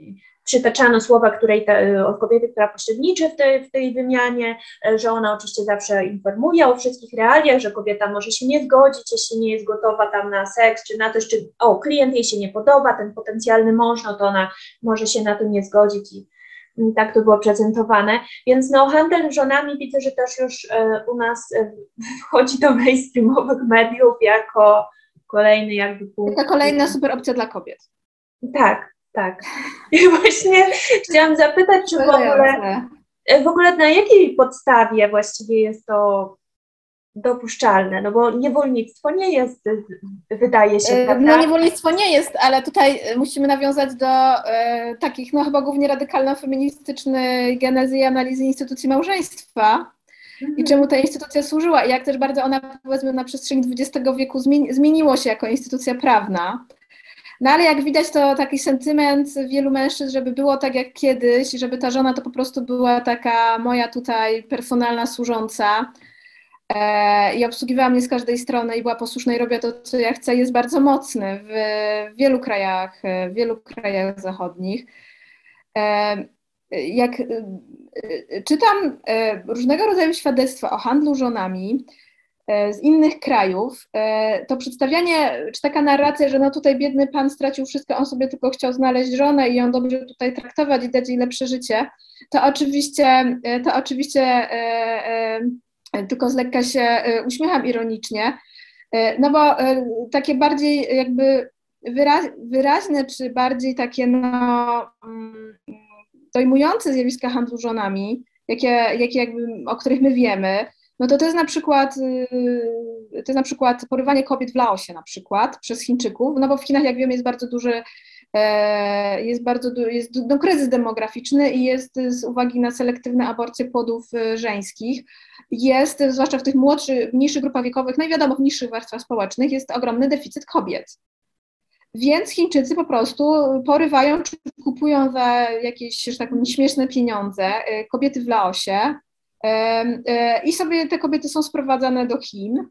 przytaczano słowa której te, od kobiety, która pośredniczy w tej, w tej wymianie, e, że ona oczywiście zawsze informuje o wszystkich realiach, że kobieta może się nie zgodzić, jeśli nie jest gotowa tam na seks, czy na to, czy o, klient jej się nie podoba, ten potencjalny mąż, no to ona może się na to nie zgodzić i tak to było prezentowane. Więc no, handel żonami widzę, że też już e, u nas e, wchodzi do mainstreamowych mediów jako kolejny jakby punkt. Jako kolejna super opcja dla kobiet. Tak, tak. I właśnie chciałam zapytać, czy w ogóle, e, w ogóle na jakiej podstawie właściwie jest to dopuszczalne, no bo niewolnictwo nie jest, wydaje się, e, prawda? No niewolnictwo nie jest, ale tutaj musimy nawiązać do e, takich, no chyba głównie radykalno-feministycznej genezy i analizy instytucji małżeństwa i mhm. czemu ta instytucja służyła i jak też bardzo ona powiedzmy na przestrzeni XX wieku zmieni, zmieniło się jako instytucja prawna. No ale jak widać, to taki sentyment wielu mężczyzn, żeby było tak jak kiedyś, żeby ta żona to po prostu była taka moja tutaj personalna służąca, E, i obsługiwała mnie z każdej strony i była posłuszna i robiła to, co ja chcę, jest bardzo mocny w wielu krajach, w wielu krajach zachodnich. E, jak e, czytam różnego rodzaju świadectwa o handlu żonami z innych krajów, to przedstawianie, czy taka narracja, że no tutaj biedny pan stracił wszystko, on sobie tylko chciał znaleźć żonę i ją dobrze tutaj traktować i dać jej lepsze życie, to oczywiście, to oczywiście tylko z lekka się y, uśmiecham ironicznie, No bo takie bardziej jakby wyraźne, czy bardziej takie no, mm, dojmujące zjawiska handlu żonami, jakie, jakie jakby, o których my wiemy, no to to jest na przykład to jest na przykład porywanie kobiet w Laosie na przykład przez Chińczyków, no bo w Chinach jak wiemy jest bardzo duży e, jest bardzo jest no, kryzys demograficzny i jest z uwagi na selektywne aborcje płodów e, żeńskich, jest, zwłaszcza w tych młodszych, mniejszych grupach wiekowych, no w niższych warstwach społecznych jest ogromny deficyt kobiet. Więc Chińczycy po prostu porywają czy kupują za jakieś, że tak powiem, śmieszne pieniądze e, kobiety w Laosie i sobie te kobiety są sprowadzane do Chin.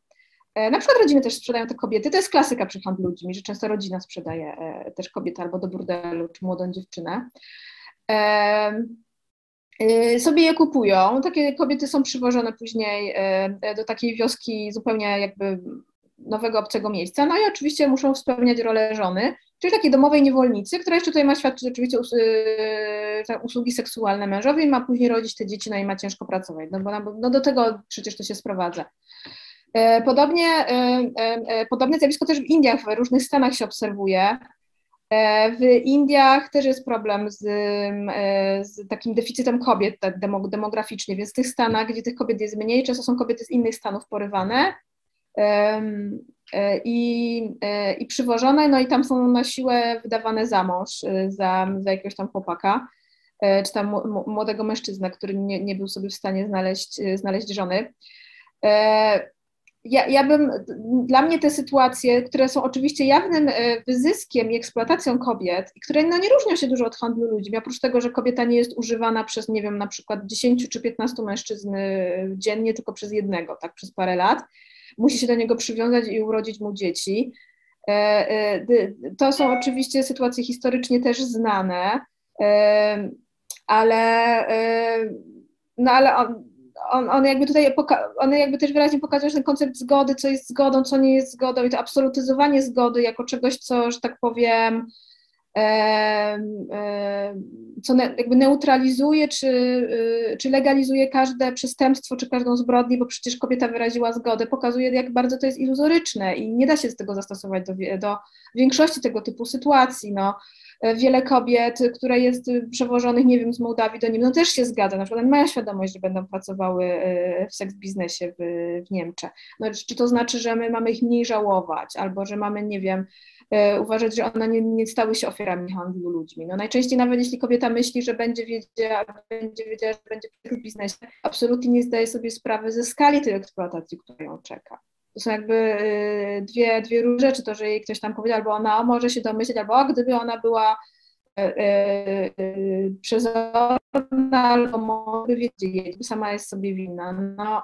E, na przykład rodziny też sprzedają te kobiety. To jest klasyka przy handlu ludźmi, że często rodzina sprzedaje e, też kobietę albo do burdelu, czy młodą dziewczynę. Sobie je kupują. Takie kobiety są przywożone później do takiej wioski zupełnie jakby nowego obcego miejsca. No i oczywiście muszą spełniać rolę żony, czyli takiej domowej niewolnicy, która jeszcze tutaj ma świadczyć oczywiście usługi seksualne mężowi ma później rodzić te dzieci, no i ma ciężko pracować, no bo no do tego przecież to się sprowadza. E, podobnie, e, e, podobne zjawisko też w Indiach, w różnych stanach się obserwuje. W Indiach też jest problem z, z takim deficytem kobiet tak demograficznie, więc w tych stanach, gdzie tych kobiet jest mniej, często są kobiety z innych stanów porywane, i, i przywożone, no i tam są na siłę wydawane za mąż, za, za jakiegoś tam chłopaka, czy tam młodego mężczyznę, który nie, nie był sobie w stanie znaleźć, znaleźć żony. Ja, ja bym, dla mnie te sytuacje, które są oczywiście jawnym wyzyskiem i eksploatacją kobiet, i które no, nie różnią się dużo od handlu ludźmi, oprócz tego, że kobieta nie jest używana przez, nie wiem, na przykład 10 czy 15 mężczyzn dziennie, tylko przez jednego, tak, przez parę lat, musi się do niego przywiązać i urodzić mu dzieci. E, e, to są oczywiście sytuacje historycznie też znane, e, ale, no ale on, on, on jakby tutaj, one jakby też wyraźnie pokazuje, że ten koncept zgody, co jest zgodą, co nie jest zgodą i to absolutyzowanie zgody jako czegoś, co, że tak powiem, co jakby neutralizuje czy, y, czy legalizuje każde przestępstwo czy każdą zbrodnię, bo przecież kobieta wyraziła zgodę, pokazuje jak bardzo to jest iluzoryczne i nie da się z tego zastosować do, do większości tego typu sytuacji. No, wiele kobiet, które jest przewożonych, nie wiem, z Mołdawii do Niemiec, no też się zgadza, na przykład mają świadomość, że będą pracowały y, w seks biznesie w, w Niemczech. No, czy to znaczy, że my mamy ich mniej żałować, albo że mamy, nie wiem, E, uważać, że one nie, nie stały się ofiarami handlu ludźmi. No najczęściej nawet jeśli kobieta myśli, że będzie wiedziała, będzie wiedziała, że będzie w biznesie, absolutnie nie zdaje sobie sprawy ze skali tej eksploatacji, która ją czeka. To są jakby e, dwie, dwie różne rzeczy, to, że jej ktoś tam powiedział, albo ona może się domyśleć, albo gdyby ona była e, przezorna, albo mogłaby wiedzieć, sama jest sobie winna. No,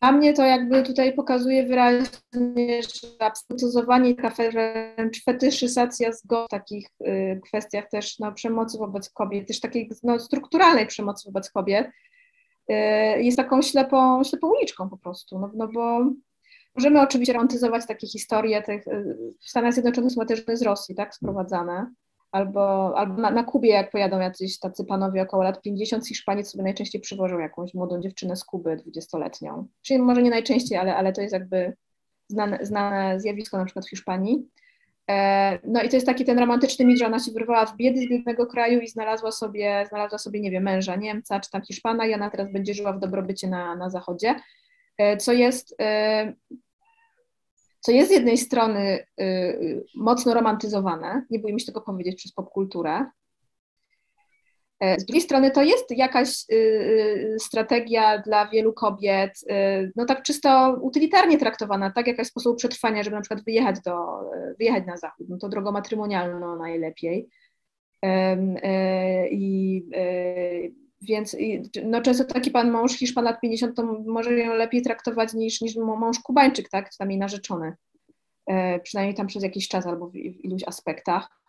dla mnie to jakby tutaj pokazuje wyraźnie, że absolutyzowanie, taka wręcz fetyszyzacja zgody w takich y, kwestiach też no, przemocy wobec kobiet, też takiej no, strukturalnej przemocy wobec kobiet, y, jest taką ślepą, ślepą uliczką po prostu, no, no bo możemy oczywiście romantyzować takie historie, tych, y, w Stanach Zjednoczonych są też z Rosji, tak, sprowadzane, albo, albo na, na, Kubie, jak pojadą jacyś tacy panowie około lat 50 z Hiszpanii, sobie najczęściej przywożą jakąś młodą dziewczynę z Kuby, dwudziestoletnią. Czyli może nie najczęściej, ale, ale to jest jakby znane, znane zjawisko na przykład w Hiszpanii. E, no i to jest taki ten romantyczny mit, że ona się wyrwała z biedy z biednego kraju i znalazła sobie, znalazła sobie, nie wiem, męża Niemca czy tam Hiszpana i ona teraz będzie żyła w dobrobycie na, na zachodzie, e, co jest e, co jest z jednej strony y, y, mocno romantyzowane, nie bójmy się tego powiedzieć przez popkulturę, e, z drugiej strony to jest jakaś y, strategia dla wielu kobiet, no tak czysto utylitarnie traktowana, tak, jakaś sposób przetrwania, żeby na przykład wyjechać, do, wyjechać na zachód, no to drogą matrymonialną najlepiej. I więc no, często taki pan mąż Hiszpan lat 50 to może ją lepiej traktować niż, niż mąż Kubańczyk, tak? Czy tam jej narzeczony. E, przynajmniej tam przez jakiś czas albo w, w iluś aspektach.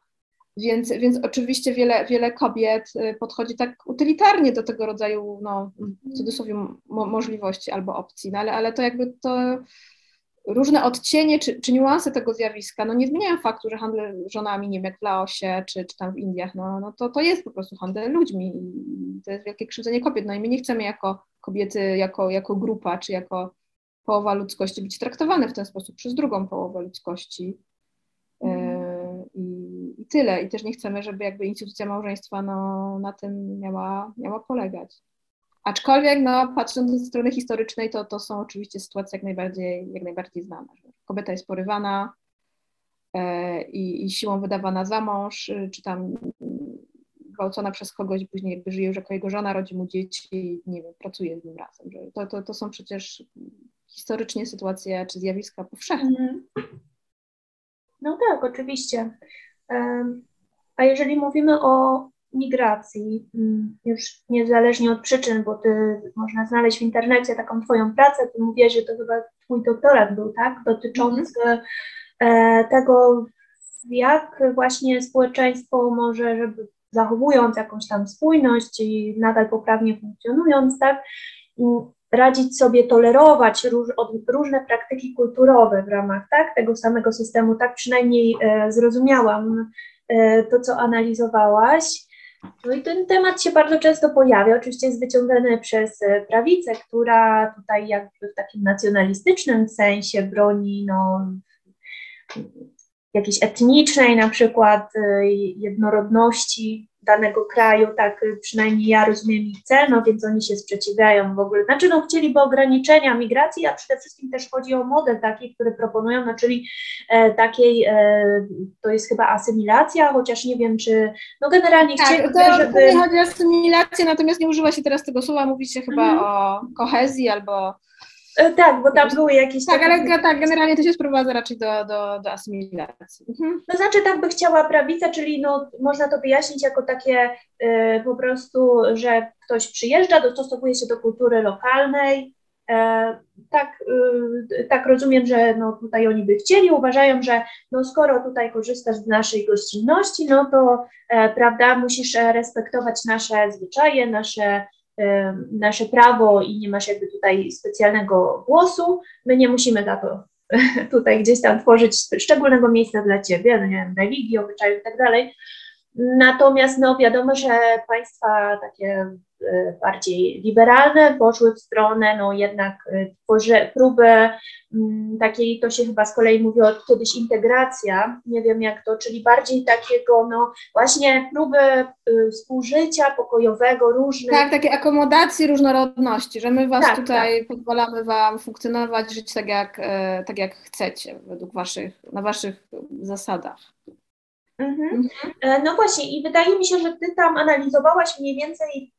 Więc, więc oczywiście wiele, wiele kobiet e, podchodzi tak utylitarnie do tego rodzaju, no, w cudzysłowie, mo, możliwości albo opcji, no, ale, ale to jakby to różne odcienie czy, czy niuanse tego zjawiska no nie zmieniają faktu, że handel żonami, nie wiem, jak w Laosie czy, czy tam w Indiach, no, no to, to jest po prostu handel ludźmi i to jest wielkie krzywdzenie kobiet. No i my nie chcemy jako kobiety, jako, jako grupa czy jako połowa ludzkości być traktowane w ten sposób przez drugą połowę ludzkości. E, I, I, tyle. I też nie chcemy, żeby jakby instytucja małżeństwa no, na tym miała, miała polegać. Aczkolwiek, no, patrząc ze strony historycznej, to, to są oczywiście sytuacje jak najbardziej, jak najbardziej znane. Kobieta jest porywana e, i, i siłą wydawana za mąż, czy tam gwałcona przez kogoś, później żyje już jako jego żona, rodzi mu dzieci nie wiem, pracuje z nim razem. To, to, to są przecież historycznie sytuacje czy zjawiska powszechne. Mhm. No tak, oczywiście. A jeżeli mówimy o migracji, mm, już niezależnie od przyczyn, bo ty można znaleźć w internecie taką twoją pracę, ty mówisz, że to chyba twój doktorat był, tak? Dotyczący mm-hmm. tego, jak właśnie społeczeństwo może, żeby zachowując jakąś tam spójność i nadal poprawnie funkcjonując, tak, radzić sobie tolerować róż, od, różne praktyki kulturowe w ramach tak, tego samego systemu. Tak przynajmniej e, zrozumiałam e, to, co analizowałaś. No i ten temat się bardzo często pojawia. Oczywiście jest wyciągany przez e, prawicę, która tutaj jakby w takim nacjonalistycznym sensie broni no, jakiejś etnicznej na przykład e, jednorodności danego kraju, tak przynajmniej ja rozumiem ich cel, no więc oni się sprzeciwiają w ogóle. Znaczy no chcieliby ograniczenia migracji, a przede wszystkim też chodzi o model taki, który proponują, no czyli e, takiej, e, to jest chyba asymilacja, chociaż nie wiem czy, no generalnie tak, chcieliby, to, żeby... Chodzi o asymilację, natomiast nie używa się teraz tego słowa, mówi się chyba mhm. o kohezji albo tak, bo tam były jakieś. Tak, ale takie... tak, generalnie to się sprowadza raczej do, do, do asymilacji. Mhm. To znaczy, tak by chciała prawica, czyli no, można to wyjaśnić jako takie y, po prostu, że ktoś przyjeżdża, dostosowuje się do kultury lokalnej. E, tak, y, tak rozumiem, że no, tutaj oni by chcieli, uważają, że no, skoro tutaj korzystasz z naszej gościnności, no to e, prawda, musisz respektować nasze zwyczaje, nasze nasze prawo i nie masz jakby tutaj specjalnego głosu, my nie musimy za to tutaj gdzieś tam tworzyć szczególnego miejsca dla ciebie, no nie wiem, religii, obyczajów i tak dalej. Natomiast no wiadomo, że państwa takie bardziej liberalne, poszły w stronę no jednak e, tworzy, próby mm, takiej, to się chyba z kolei mówiło kiedyś integracja, nie wiem jak to, czyli bardziej takiego no właśnie próby y, współżycia pokojowego, różnych. Tak, takie akomodacji różnorodności, że my was tak, tutaj tak. pozwalamy wam funkcjonować, żyć tak jak, e, tak jak chcecie, według waszych, na waszych zasadach. Mhm. Mhm. No właśnie i wydaje mi się, że ty tam analizowałaś mniej więcej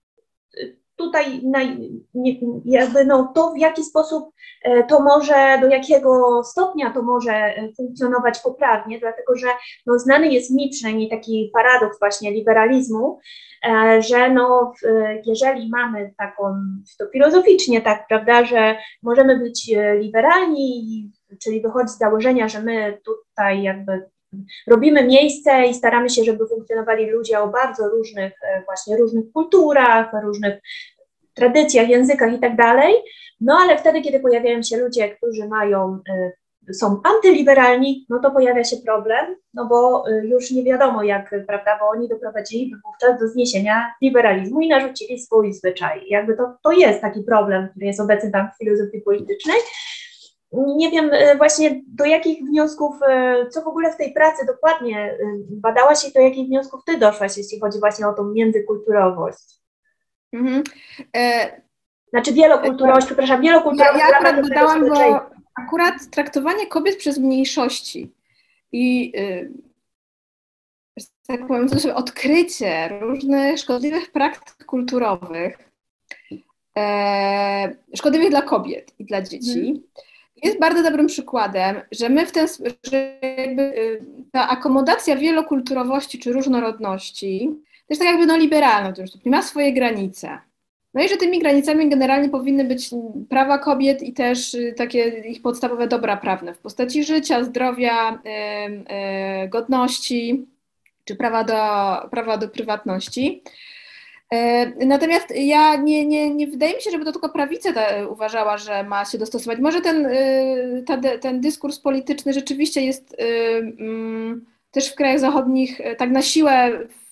tutaj jakby no, to, w jaki sposób e, to może, do jakiego stopnia to może e, funkcjonować poprawnie, dlatego że no, znany jest mi przynajmniej taki paradoks właśnie liberalizmu, e, że no, jeżeli mamy taką, to filozoficznie tak, prawda, że możemy być liberalni, czyli wychodzi z założenia, że my tutaj jakby robimy miejsce i staramy się, żeby funkcjonowali ludzie o bardzo różnych, e, właśnie różnych kulturach, różnych tradycjach, językach i tak dalej. No ale wtedy, kiedy pojawiają się ludzie, którzy mają, e, są antyliberalni, no to pojawia się problem, no bo e, już nie wiadomo jak, prawda, bo oni doprowadzili wówczas do zniesienia liberalizmu i narzucili swój zwyczaj. Jakby to, to jest taki problem, który jest obecny tam w filozofii politycznej nie wiem e, właśnie do jakich wniosków, e, co w ogóle w tej pracy dokładnie e, badałaś i do jakich wniosków ty doszłaś, jeśli chodzi właśnie o tą międzykulturowość. Mhm. E... Znaczy wielokulturowość, e... przepraszam, wielokulturowość. Ja, ja akurat badałam, bo akurat traktowanie kobiet przez mniejszości i yy, tak powiem, to odkrycie różnych szkodliwych praktyk kulturowych, e, szkodliwych dla kobiet i dla dzieci, mhm jest bardzo dobrym przykładem, że my w ten że jakby y, ta akomodacja wielokulturowości czy różnorodności też tak jakby no liberalna, to już ma swoje granice. No i że tymi granicami generalnie powinny być prawa kobiet i też y, takie ich podstawowe dobra prawne w postaci życia, zdrowia, yy, godności czy prawa do, prawa do prywatności. E, natomiast ja nie, nie, nie wydaje mi się, żeby to tylko prawica uważała, że ma się dostosować. Może ten, y, ta, ten dyskurs polityczny rzeczywiście jest mm, też w krajach zachodnich e, tak na siłę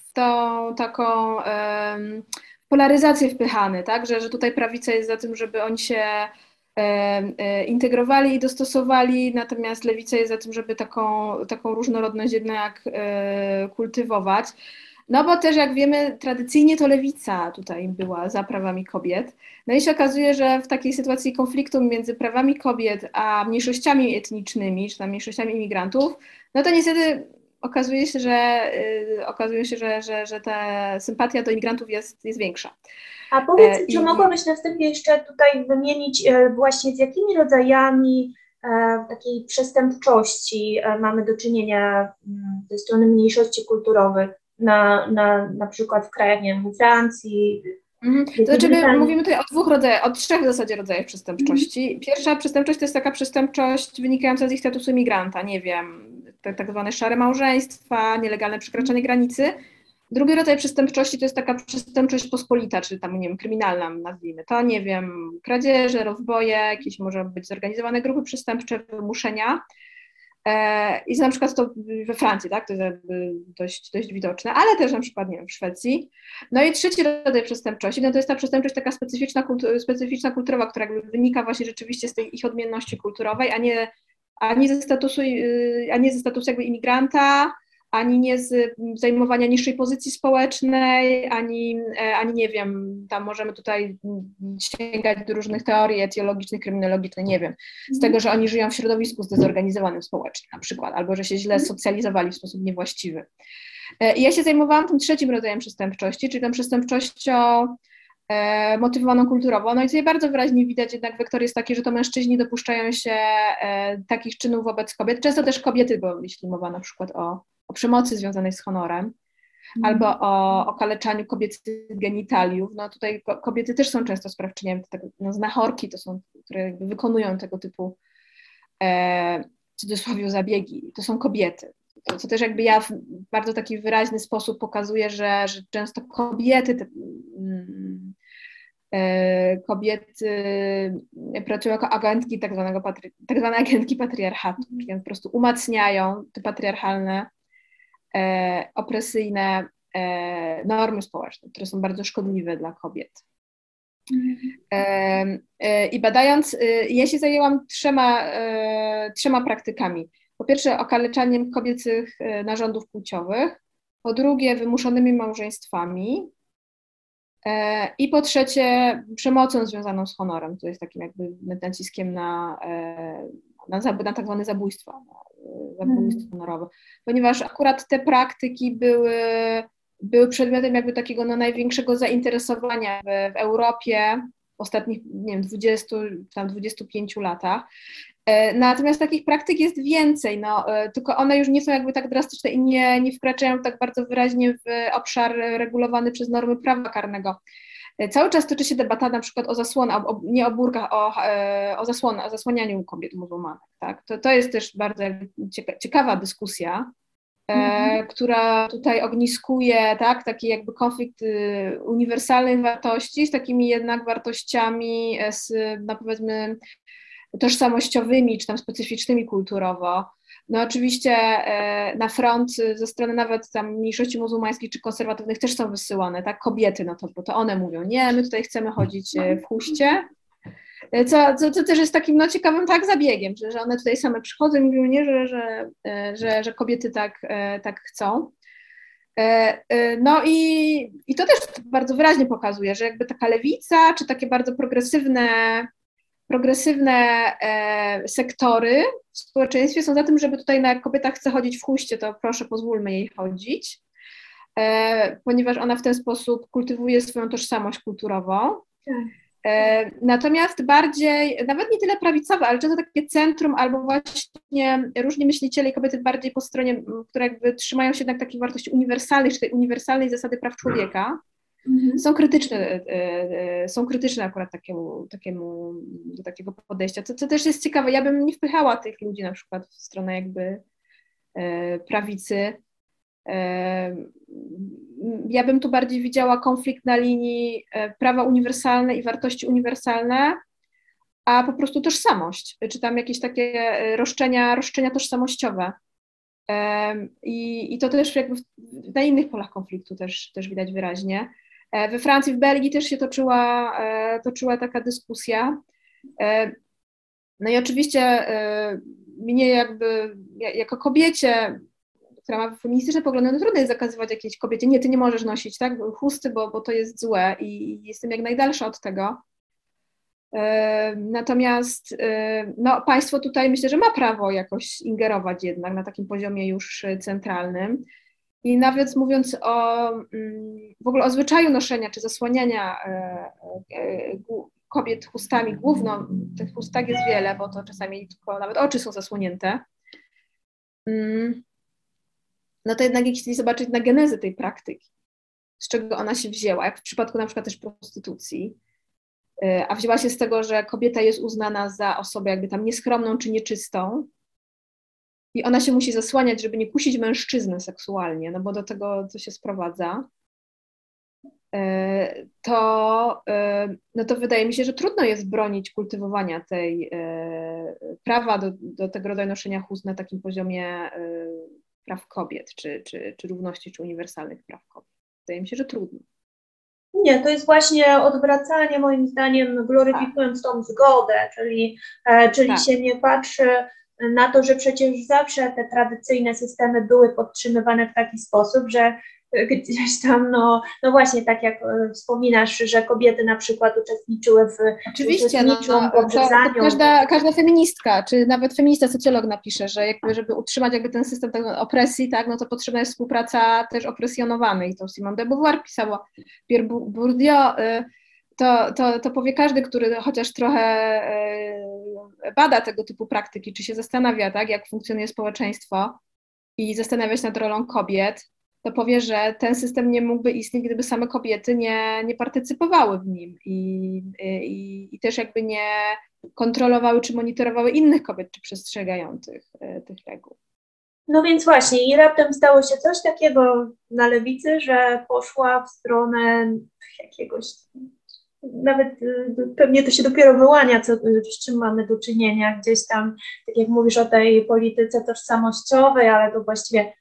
w tą taką polaryzację wpychany, tak? że, że tutaj prawica jest za tym, żeby oni się integrowali i dostosowali, natomiast lewica jest za tym, żeby taką, taką różnorodność jednak kultywować. No bo też jak wiemy, tradycyjnie to lewica tutaj była za prawami kobiet. No i się okazuje, że w takiej sytuacji konfliktu między prawami kobiet a mniejszościami etnicznymi, czy tam mniejszościami imigrantów, no to niestety okazuje się, że yy, okazuje się, że, że, że ta sympatia do imigrantów jest, jest większa. A powiedz, e, czy i... mogłabyś na wstępie jeszcze tutaj wymienić e, właśnie z jakimi rodzajami e, takiej przestępczości e, mamy do czynienia mm, ze strony mniejszości kulturowych? Na, na, na przykład w krajach, nie wiem, Francji. Mhm. To znaczy, my mówimy tutaj o dwóch rodzajach, o trzech w zasadzie rodzajach przestępczości. Mhm. Pierwsza przestępczość to jest taka przestępczość wynikająca z ich statusu migranta, nie wiem, tak, tak zwane szare małżeństwa, nielegalne przekraczanie granicy. Drugi rodzaj przestępczości to jest taka przestępczość pospolita, czy tam, nie wiem, kryminalna nazwijmy to, nie wiem, kradzieże, rozboje, jakieś może być zorganizowane grupy przestępcze, wymuszenia. E, I na przykład to we Francji, tak, to jest dość, dość widoczne, ale też na przykład, nie wiem, w Szwecji. No i trzeci rodzaj przestępczości, no to jest ta przestępczość taka specyficzna, kultu, specyficzna kulturowa, która wynika właśnie rzeczywiście z tej ich odmienności kulturowej, a nie, a nie ze statusu, y, a nie ze statusu jakby imigranta, ani nie z zajmowania niższej pozycji społecznej, ani, e, ani nie wiem, tam możemy tutaj sięgać do różnych teorii etiologicznych, kryminologicznych, nie wiem, z mhm. tego, że oni żyją w środowisku zdezorganizowanym społecznie na przykład, albo że się źle mhm. socjalizowali w sposób niewłaściwy. E, I ja się zajmowałam tym trzecim rodzajem przestępczości, czyli tą przestępczością e, motywowaną kulturowo. No i tutaj bardzo wyraźnie widać jednak wektor jest taki, że to mężczyźni dopuszczają się takich czynów wobec kobiet, często też kobiety, bo jeśli mowa na przykład o o przemocy związanej z honorem, mm. albo o okaleczaniu kobiecych genitaliów. No tutaj kobiety też są często sprawczyniami tego, no znachorki to są, które wykonują tego typu e, w cudzysłowie zabiegi, to są kobiety. To, co też jakby ja w bardzo taki wyraźny sposób pokazuje, że, że często kobiety te, mm, e, kobiety pracują jako agentki tak, zwanego patry, tak zwane agentki patriarchatu, czyli po prostu umacniają te patriarchalne e, opresyjne e, normy społeczne, które są bardzo szkodliwe dla kobiet. E, e I badając, e, ja się zajęłam trzema, e, trzema praktykami. Po pierwsze, okaleczaniem kobiecych narządów płciowych, po drugie, wymuszonymi małżeństwami, i po trzecie, przemocą związaną z honorem, to jest takim jakby naciskiem na, na, na tak zwane zabójstwa, zabójstwo hmm. honorowe, ponieważ akurat te praktyki były, były przedmiotem jakby takiego no, największego zainteresowania w, w Europie w ostatnich, nie wiem, 20, tam 25 latach. E, natomiast takich praktyk jest więcej, no, e, tylko one już nie są jakby tak drastyczne i nie, nie wkraczają tak bardzo wyraźnie w obszar regulowany przez normy prawa karnego. E, cały czas toczy się debata na przykład o zasłonach, nie o burkach, o, e, o, zasłonach, o zasłanianiu kobiet muzułmanek. Tak? To, to jest też bardzo ciekawa dyskusja, mm-hmm. która tutaj ogniskuje tak, taki jakby konflikt y, uniwersalnych wartości z takimi jednak wartościami, z, no powiedzmy, tożsamościowymi czy tam specyficznymi kulturowo. No oczywiście e, na front ze strony nawet tam mniejszości muzułmańskich czy konserwatywnych też są wysyłane, tak, kobiety, no to, bo to one mówią, nie, my tutaj chcemy chodzić e, w huście, e, co, co, co też jest takim no, ciekawym tak zabiegiem, że, że one tutaj same przychodzą i mówią, nie, że, że, że, że kobiety tak, tak chcą. No i, i to też bardzo wyraźnie pokazuje, że jakby taka lewica, czy takie bardzo progresywne progresywne e, sektory w społeczeństwie są za tym, żeby tutaj, na jak kobieta chce chodzić w chuście, to proszę pozwólmy jej chodzić, e, ponieważ ona w ten sposób kultywuje swoją tożsamość kulturową. Tak. E, natomiast bardziej, nawet nie tyle prawicowe, ale często takie centrum albo właśnie różni myśliciele i kobiety bardziej po stronie, które jakby trzymają się jednak takich wartości uniwersalnych, czy tej uniwersalnej zasady praw człowieka, Mhm. Są krytyczne, e, e, są krytyczne akurat takiemu, takiemu, do takiego podejścia, co, co też jest ciekawe. Ja bym nie wpychała tych ludzi na przykład w stronę jakby e, prawicy. Ja bym tu bardziej widziała konflikt na linii prawa uniwersalne i wartości uniwersalne, a po prostu tożsamość, czy tam jakieś takie roszczenia, roszczenia tożsamościowe. I, I to też jakby na innych polach konfliktu też, też widać wyraźnie. E, we Francji, w Belgii też się toczyła, e, toczyła taka dyskusja. No i oczywiście mnie jakby jako kobiecie, która ma feministyczne poglądy, no trudno jest zakazywać jakiejś kobiecie, nie, ty nie możesz nosić tak, chusty, bo, bo to jest złe i jestem jak najdalsza od tego. Natomiast no, państwo tutaj myślę, że ma prawo jakoś ingerować jednak na takim poziomie już centralnym. I nawet mówiąc o mm, w ogóle o zwyczaju noszenia czy zasłaniania e, e, kobiet chustami główną, tych chustek jest wiele, bo to czasami tylko nawet oczy są zasłonięte. Mm, no to jednak jeśli zobaczyć na genezę tej praktyki, z czego ona się wzięła, jak w przypadku na przykład też prostytucji, e, a wzięła się z tego, że kobieta jest uznana za osobę jakby tam nieskromną czy nieczystą, i ona się musi zasłaniać, żeby nie kusić mężczyzny seksualnie, no bo do tego co się sprowadza, e, to, e, no to wydaje mi się, że trudno jest bronić kultywowania tej e, prawa do, do tego rodzaju noszenia chust na takim poziomie praw kobiet, czy, czy, czy równości, czy uniwersalnych praw kobiet. Wydaje mi się, że trudno. Nie, to jest właśnie odwracanie moim zdaniem, gloryfikując tak. tą zgodę, czyli, czyli tak. się nie patrzy na to, że przecież zawsze te tradycyjne systemy były podtrzymywane w taki sposób, że gdzieś tam, no, no właśnie tak jak e, wspominasz, że kobiety na przykład uczestniczyły w Oczywiście, no, no, każda, każda feministka, czy nawet feminista socjolog napisze, że jakby, żeby utrzymać jakby ten system opresji, tak, no to potrzebna jest współpraca też opresjonowanej. To Simone de Beauvoir pisała, Pierre Bourdieu, y, to, to, to powie każdy, który chociaż trochę e, bada tego typu praktyki, czy się zastanawia, tak, jak funkcjonuje społeczeństwo i zastanawia się nad rolą kobiet, to powie, że ten system nie mógłby istnieć, gdyby same kobiety nie, nie partycypowały w nim i, i, i też jakby nie kontrolowały czy monitorowały innych kobiet, czy przestrzegają tych, e, tych reguł. No więc właśnie, i raptem stało się coś takiego na lewicy, że poszła w stronę jakiegoś nawet y, pewnie to się dopiero wyłania, co, z czym mamy do czynienia gdzieś tam, tak jak mówisz o tej polityce tożsamościowej, ale to właściwie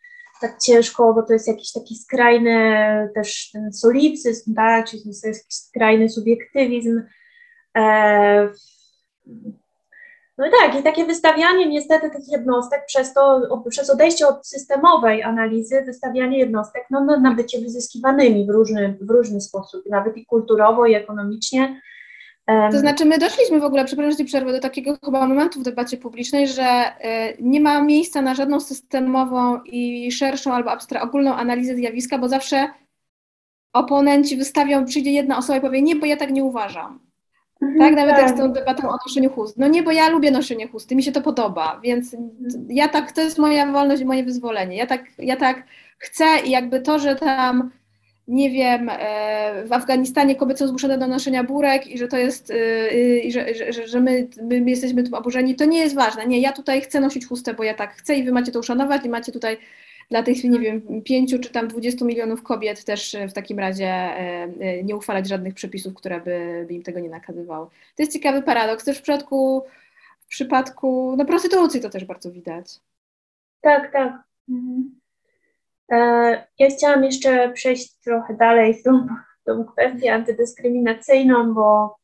tak ciężko, bo to jest jakiś taki skrajny też ten solipsyzm, tak, czyli to jest jakiś skrajny subiektywizm. E, no i tak, i takie wystawianie niestety tych jednostek przez to, przez odejście od systemowej analizy, wystawianie jednostek no, no, na bycie wyzyskiwanymi w różny, w różny sposób, nawet i kulturowo, i ekonomicznie. To znaczy, my doszliśmy w ogóle, przepraszam, że przerwę, do takiego chyba momentu w debacie publicznej, że y, nie ma miejsca na żadną systemową i szerszą albo ogólną analizę zjawiska, bo zawsze oponenci wystawią, przyjdzie jedna osoba i powie, nie, bo ja tak nie uważam. Mhm, tak, nawet tak. jak z tą debatą o noszeniu chust. No nie, bo ja lubię noszenie chusty, mi się to podoba, więc ja tak, to jest moja wolność i moje wyzwolenie. Ja tak, ja tak chcę i jakby to, że tam, nie wiem, e, w Afganistanie kobiety są zmuszone do noszenia burek i że to jest, e, i że, że, że my, my jesteśmy tym oburzeni, to nie jest ważne. Nie, ja tutaj chcę nosić chustę, bo ja tak chcę i wy macie to uszanować i macie tutaj dla tych, nie wiem, pięciu czy tam dwudziestu milionów kobiet też w takim razie e, e, nie uchwalać żadnych przepisów, które by, by im tego nie nakazywały. To jest ciekawy paradoks. Też w przypadku, w przypadku no, prostytucji to też bardzo widać. Tak, tak. Mhm. E, ja chciałam jeszcze przejść trochę dalej tą, tą kwestię antydyskryminacyjną, bo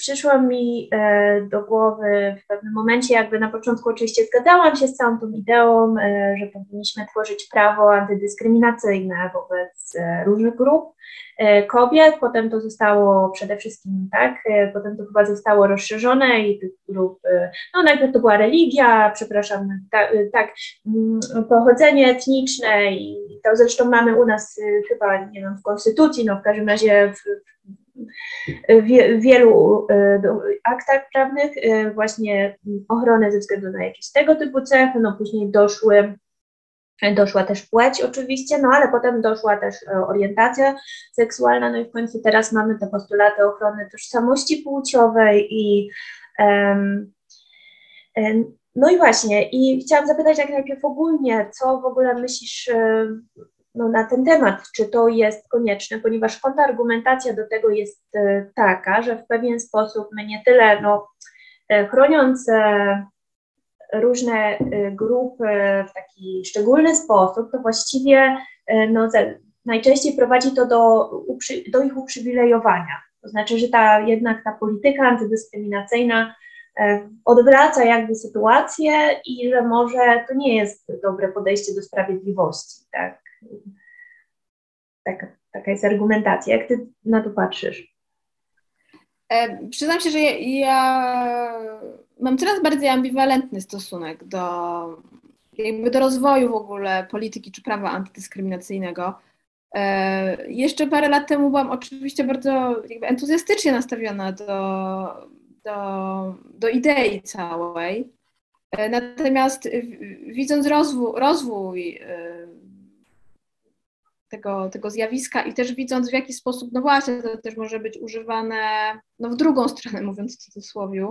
przyszło mi e, do głowy w pewnym momencie, jakby na początku oczywiście zgadzałam się z całą tą ideą, e, że powinniśmy tworzyć prawo antydyskryminacyjne wobec e, różnych grup kobiet, potem to zostało przede wszystkim, tak, potem to chyba zostało rozszerzone i tych grup, no najpierw to była religia, przepraszam, tak, tak pochodzenie etniczne i to zresztą mamy u nas chyba, nie wiem, w konstytucji, no w każdym razie w, w wielu e, aktach prawnych e, właśnie ochronę ze względu na jakieś tego typu cechy, no później doszły Doszła też płeć oczywiście, no ale potem doszła też e, orientacja seksualna, no i w końcu teraz mamy te postulaty ochrony tożsamości płciowej i um, no i właśnie, i chciałam zapytać jak najpierw ogólnie, co w ogóle myślisz no, na ten temat, czy to jest konieczne, ponieważ kontrargumentacja do tego jest e, taka, że w pewien sposób my nie tyle no, e, chroniąc e, różne grupy w taki szczególny sposób, to właściwie no, najczęściej prowadzi to do, do ich uprzywilejowania. To znaczy, że ta jednak ta polityka antydyskryminacyjna odwraca jakby sytuację i że może to nie jest dobre podejście do sprawiedliwości, tak? Taka, taka jest argumentacja. Jak ty na to patrzysz? E, przyznam się, że ja, ja, mam coraz bardziej ambiwalentny stosunek do, jakby do rozwoju w ogóle polityki czy prawa antydyskryminacyjnego. E, jeszcze parę lat temu byłam oczywiście bardzo entuzjastycznie nastawiona do, do, do idei całej. E, natomiast widząc rozwój, rozwój e, tego, tego zjawiska i też widząc w jaki sposób, no właśnie, to też może być używane no w drugą stronę, mówiąc w cudzysłowie,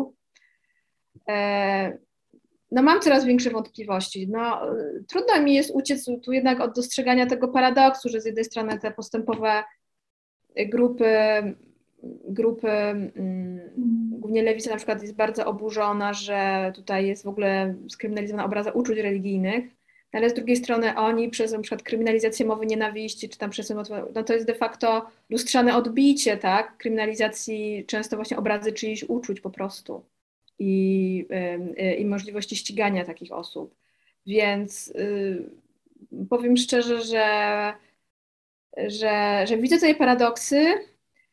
no mam coraz większe wątpliwości. No, trudno mi jest uciec tu jednak od dostrzegania tego paradoksu, że z jednej strony te postępowe grupy, grupy mm, głównie lewica na przykład jest bardzo oburzona, że tutaj jest w ogóle skryminalizowana obraza uczuć religijnych, ale z drugiej strony oni przez na przykład kryminalizację mowy nienawiści, czy tam przez no to jest de facto lustrzane odbicie, tak, kryminalizacji często właśnie obrazy czyichś uczuć po prostu i, i możliwości ścigania takich osób. Więc y, powiem szczerze, że, że, że widzę tutaj paradoksy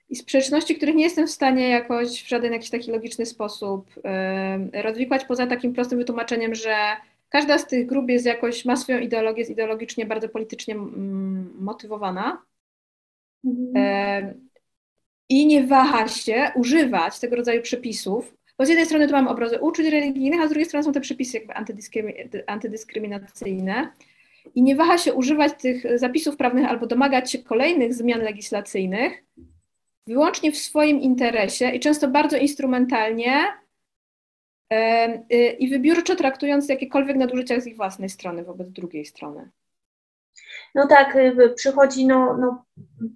i sprzeczności, których nie jestem w stanie jakoś w żaden jakiś taki logiczny sposób rozwikłać, poza takim prostym wytłumaczeniem, że każda z tych grup jest jakoś, ma swoją ideologię, jest ideologicznie bardzo politycznie motywowana. Mhm. I nie waha się używać tego rodzaju przepisów, bo z jednej strony tu mamy obrazy uczuć religijnych, a z drugiej strony są te przepisy jakby antydyskryminacyjne i nie waha się używać tych zapisów prawnych albo domagać się kolejnych zmian legislacyjnych wyłącznie w swoim interesie i często bardzo instrumentalnie i wybiórczo traktując jakiekolwiek nadużycia z ich własnej strony wobec drugiej strony. No tak, y, przychodzi, no, no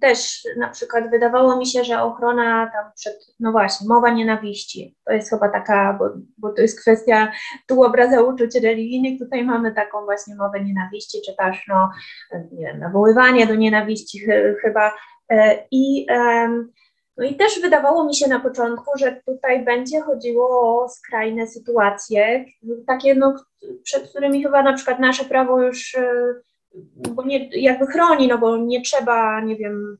też na przykład wydawało mi się, że ochrona tam przed, no właśnie, mowa nienawiści, to jest chyba taka, bo, bo to jest kwestia tu obraza uczuć religijnych, tutaj mamy taką właśnie mowę nienawiści, czy też, no, nie wiem, nawoływanie do nienawiści chyba e, i no i też wydawało mi się na początku, że tutaj będzie chodziło o skrajne sytuacje, takie, no, przed którymi chyba na przykład nasze prawo już e, bo nie, jakby chroni, no bo nie trzeba, nie wiem,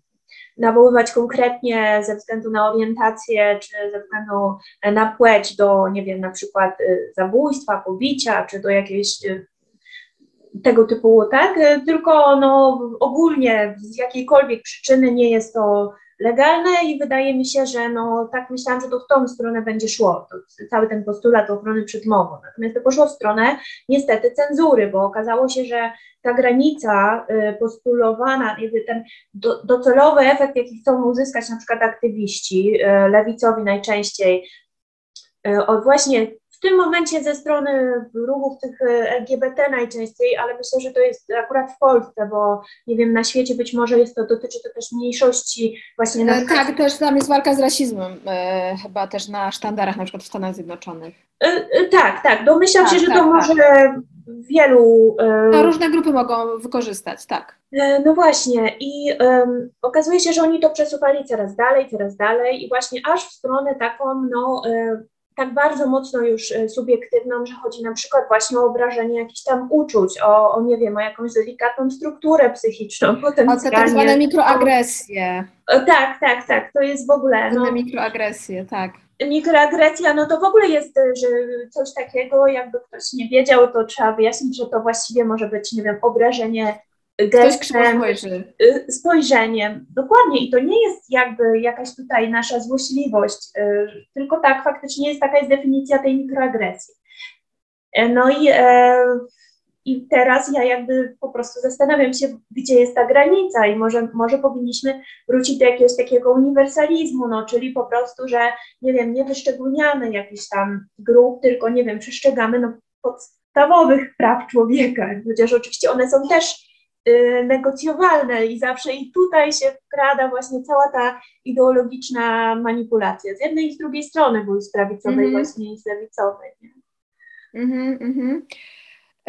nawoływać konkretnie ze względu na orientację czy ze względu na płeć do, nie wiem, na przykład y, zabójstwa, pobicia, czy do jakiejś y, tego typu, tak? Tylko no, ogólnie z jakiejkolwiek przyczyny nie jest to legalne i wydaje mi się, że no, tak myślałam, że to w tą stronę będzie szło, cały ten postulat ochrony przed mową. Natomiast to poszło w stronę niestety cenzury, bo okazało się, że ta granica y, postulowana, ten do, docelowy efekt, jaki chcą uzyskać na przykład aktywiści, y, lewicowi najczęściej, y, właśnie tym momencie ze strony ruchów tych e, LGBT najczęściej, ale myślę, że to jest akurat w Polsce, bo nie wiem, na świecie być może jest to, dotyczy to też mniejszości właśnie. Na e, tak, też tam jest walka z rasizmem, e, chyba też na sztandarach, na przykład w Stanach Zjednoczonych. E, e, tak, tak, domyślam tak, się, że tak, to tak. może wielu... No, różne grupy mogą wykorzystać, tak. No właśnie i um, okazuje się, że oni to przesuwali coraz dalej, coraz dalej i właśnie aż w stronę taką, no, tak bardzo mocno już e, subiektywną, że chodzi na przykład właśnie o obrażenie jakichś tam uczuć, o, o nie wiem, o jakąś delikatną strukturę psychiczną. O te tak zwane mikroagresje. O, tak, tak, tak, to jest w ogóle... No, mikroagresje, tak. Mikroagresja, no to w ogóle jest, e, że coś takiego, jakby ktoś nie wiedział, to trzeba wyjaśnić, że to właściwie może być, nie wiem, obrażenie gestem, y, spojrzeniem. Dokładnie i to nie jest jakby jakaś tutaj nasza złośliwość, y, tylko tak, faktycznie jest taka jest definicja tej mikroagresji. E, no i, e, i teraz ja jakby po prostu zastanawiam się, gdzie jest ta granica i może, może powinniśmy wrócić do jakiegoś takiego uniwersalizmu, no, czyli po prostu, że nie wiem, nie wyszczególniamy jakichś tam grup, tylko nie wiem, przestrzegamy no, podstawowych praw człowieka, chociaż oczywiście one są też negocjowalne i zawsze i tutaj się wkrada właśnie cała ta ideologiczna manipulacja z jednej i z drugiej strony, bo i z prawicowej mm właśnie i z lewicowej. Mhm, mhm.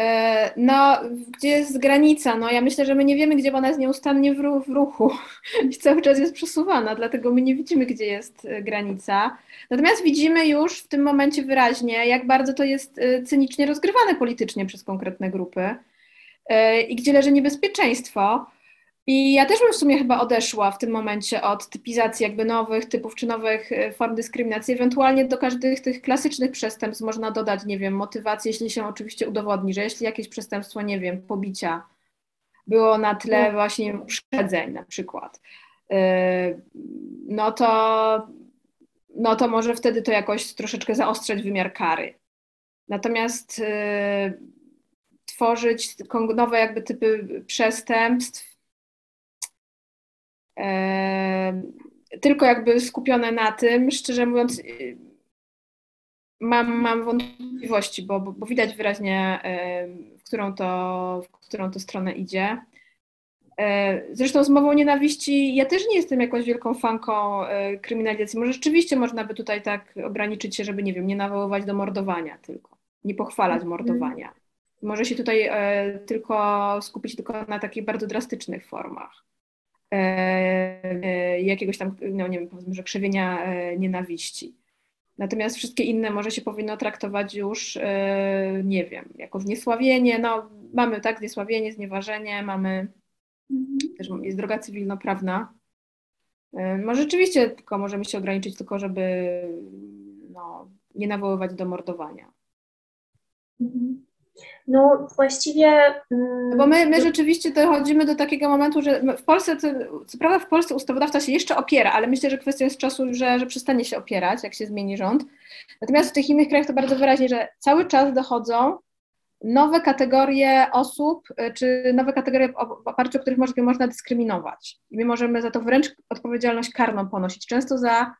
E, no, gdzie jest granica? No, ja myślę, że my nie wiemy, gdzie ona jest nieustannie w, ru- w ruchu i cały czas jest przesuwana, dlatego my nie widzimy, gdzie jest e, granica. Natomiast widzimy już w tym momencie wyraźnie, jak bardzo to jest e, cynicznie rozgrywane politycznie przez konkretne grupy i gdzie leży niebezpieczeństwo. I ja też bym w sumie chyba odeszła w tym momencie od typizacji jakby nowych typów czy nowych e, form dyskryminacji. Ewentualnie do każdych tych klasycznych przestępstw można dodać, nie wiem, motywację, jeśli się oczywiście udowodni, że jeśli jakieś przestępstwo, nie wiem, pobicia było na tle właśnie uprzedzeń na przykład, e, no to, no to może wtedy to jakoś troszeczkę zaostrzać wymiar kary. Natomiast e, tworzyć nowe jakby typy przestępstw, tylko jakby skupione na tym, szczerze mówiąc, y, mam, mam wątpliwości, bo, bo, bo widać wyraźnie, w którą, to, w którą to stronę idzie. E, Zresztą z mową nienawiści ja też nie jestem jakąś wielką fanką e, kryminalizacji. Może rzeczywiście można by tutaj tak ograniczyć się, żeby, nie wiem, nie nawoływać do mordowania tylko, nie pochwalać mordowania. Może się tutaj e, tylko skupić tylko na takich bardzo drastycznych formach e, e, jakiegoś tam, no nie wiem, powiedzmy, że krzewienia nienawiści. Natomiast wszystkie inne może się powinno traktować już, nie wiem, jako zniesławienie. No, mamy tak, zniesławienie, znieważenie, mamy też jest droga cywilnoprawna. Może rzeczywiście tylko możemy się ograniczyć tylko, żeby no, nie nawoływać do mordowania. Mhm. No właściwie. mm, No bo my, my rzeczywiście dochodzimy do takiego momentu, że w Polsce, to, co prawda w Polsce ustawodawca się jeszcze opiera, ale myślę, że kwestią jest czasu, że, że przestanie się opierać, jak się zmieni rząd. Natomiast w tych innych krajach to bardzo wyraźnie, że cały czas dochodzą nowe kategorie osób, y, czy nowe kategorie, w oparciu o których można, można dyskryminować. I my możemy za to wręcz odpowiedzialność karną ponosić. Często za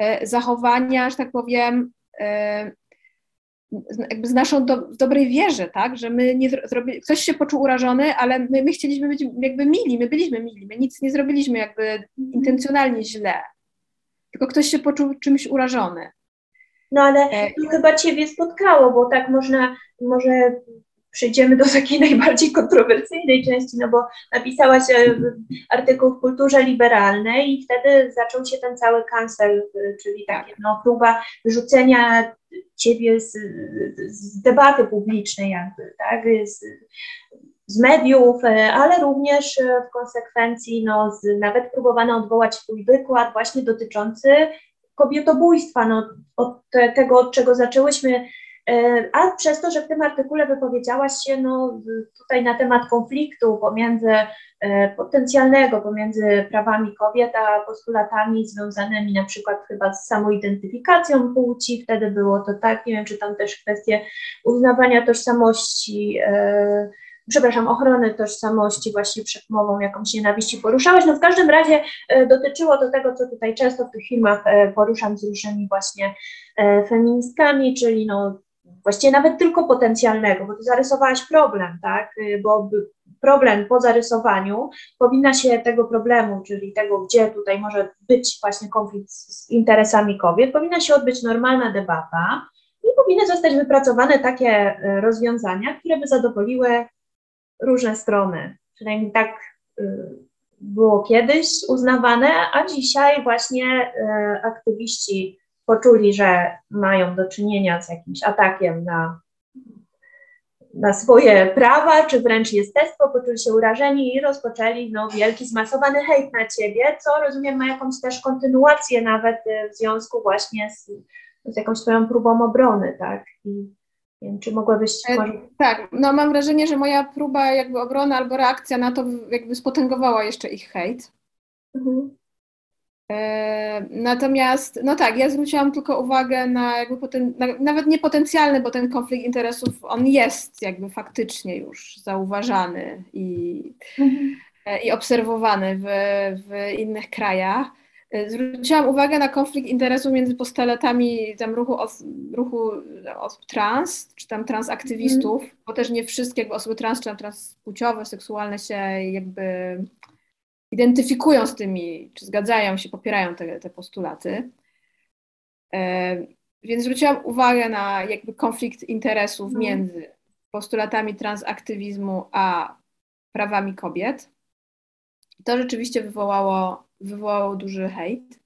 e, zachowania, że tak powiem, z- jakby z naszą do, w dobrej wierze, tak, że my nie zro- zrobi, ktoś się poczuł urażony, ale my, my chcieliśmy być jakby mili, my byliśmy mili, my nic nie zrobiliśmy jakby intencjonalnie źle, tylko ktoś się poczuł czymś urażony. No ale E, to chyba Ciebie spotkało, bo tak można, może przejdziemy do takiej najbardziej kontrowersyjnej części, no bo napisałaś e, artykuł w kulturze liberalnej i wtedy zaczął się ten cały cancel, e, czyli takie no, próba wyrzucenia Ciebie z, z debaty publicznej jakby, tak, z, z mediów, e, ale również e, w konsekwencji no, z, nawet próbowano odwołać Twój wykład właśnie dotyczący kobietobójstwa, no, od te, tego, od czego zaczęłyśmy, a przez to, że w tym artykule wypowiedziałaś się no, tutaj na temat konfliktu pomiędzy e, potencjalnego pomiędzy prawami kobiet a postulatami związanymi na przykład chyba z samoidentyfikacją płci, wtedy było to tak, nie wiem, czy tam też kwestie uznawania tożsamości, e, przepraszam, ochrony tożsamości właśnie przed mową jakąś nienawiści poruszałeś. No w każdym razie e, dotyczyło to tego, co tutaj często w tych filmach e, poruszam z różnymi właśnie e, feministkami, czyli no właściwie nawet tylko potencjalnego, bo ty zarysowałaś problem, tak, Y, bo problem po zarysowaniu powinna się tego problemu, czyli tego, gdzie tutaj może być właśnie konflikt z interesami kobiet, powinna się odbyć normalna debata i powinny zostać wypracowane takie e, rozwiązania, które by zadowoliły różne strony. Przynajmniej tak y, było kiedyś uznawane, a dzisiaj właśnie aktywiści poczuli, że mają do czynienia z jakimś atakiem na, na swoje prawa, czy wręcz jestestwo, poczuli się urażeni i rozpoczęli no, wielki, zmasowany hejt na ciebie, co rozumiem ma jakąś też kontynuację nawet e, w związku właśnie z, z jakąś twoją próbą obrony, tak? I wiem, czy mogłabyś E, może Tak, no mam wrażenie, że moja próba jakby obrony albo reakcja na to jakby spotęgowała jeszcze ich hejt. Mhm. E, Natomiast, no tak, ja zwróciłam tylko uwagę na jakby poten, na, nawet nie potencjalny, bo ten konflikt interesów, on jest jakby faktycznie już zauważany i, e, i obserwowany w, w innych krajach. E, Zwróciłam uwagę na konflikt interesów między postulatami tam ruchu, os, ruchu osób trans, czy tam transaktywistów, bo też nie wszystkie jakby osoby trans, czy tam transpłciowe, seksualne się jakby identyfikują z tymi, czy zgadzają się, popierają te, te postulaty. E, więc zwróciłam uwagę na jakby konflikt interesów Mhm. między postulatami transaktywizmu a prawami kobiet. To rzeczywiście wywołało, wywołało duży hejt.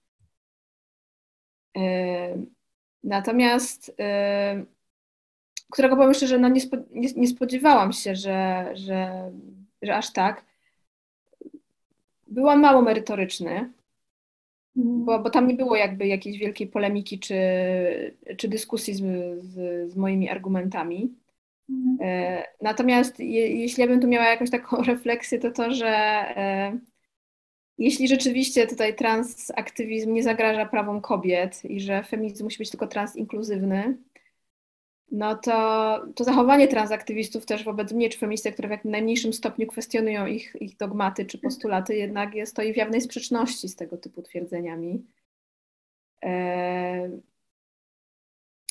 Yy, natomiast, yy, którego powiem szczerze, no nie, spo, nie, nie spodziewałam się, że, że, że aż tak. Był on mało merytoryczny, bo, bo tam nie było jakby jakiejś wielkiej polemiki czy, czy dyskusji z, z, z moimi argumentami. E, natomiast je, jeśli ja bym tu miała jakąś taką refleksję, to to, że e, jeśli rzeczywiście tutaj transaktywizm nie zagraża prawom kobiet i że feminizm musi być tylko transinkluzywny, no to, to zachowanie transaktywistów też wobec mnie, czy feministek, które w jak najmniejszym stopniu kwestionują ich, ich dogmaty czy postulaty, jednak jest to i w jawnej sprzeczności z tego typu twierdzeniami. E,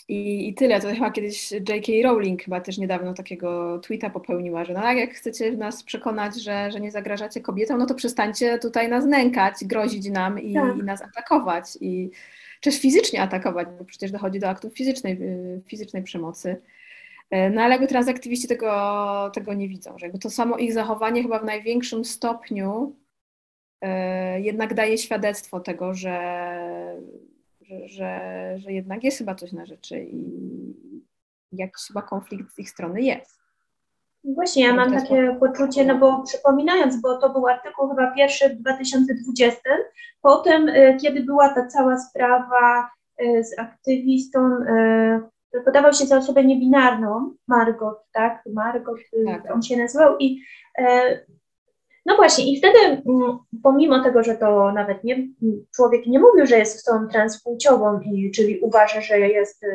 I, I tyle. To chyba kiedyś J.K. Rowling chyba też niedawno takiego tweeta popełniła, że no tak, jak chcecie nas przekonać, że, że nie zagrażacie kobietom, no to przestańcie tutaj nas nękać, grozić nam i, tak. i nas atakować. I czy fizycznie atakować, bo przecież dochodzi do aktów fizycznej, y, fizycznej przemocy. E, no ale jakby transaktywiści tego, tego nie widzą, że jakby to samo ich zachowanie chyba w największym stopniu e, jednak daje świadectwo tego, że, że, że, że jednak jest chyba coś na rzeczy i jakiś chyba konflikt z ich strony jest. Właśnie, ja mam takie poczucie, no bo przypominając, bo to był artykuł chyba pierwszy w 2020, potem, y, kiedy była ta cała sprawa y, z aktywistą, y, podawał się za osobę niebinarną, Margot, tak, Margot, tak. on się nazywał i no właśnie, i wtedy mm, pomimo tego, że to nawet nie, człowiek nie mówił, że jest osobą transpłciową, i, czyli uważa, że jest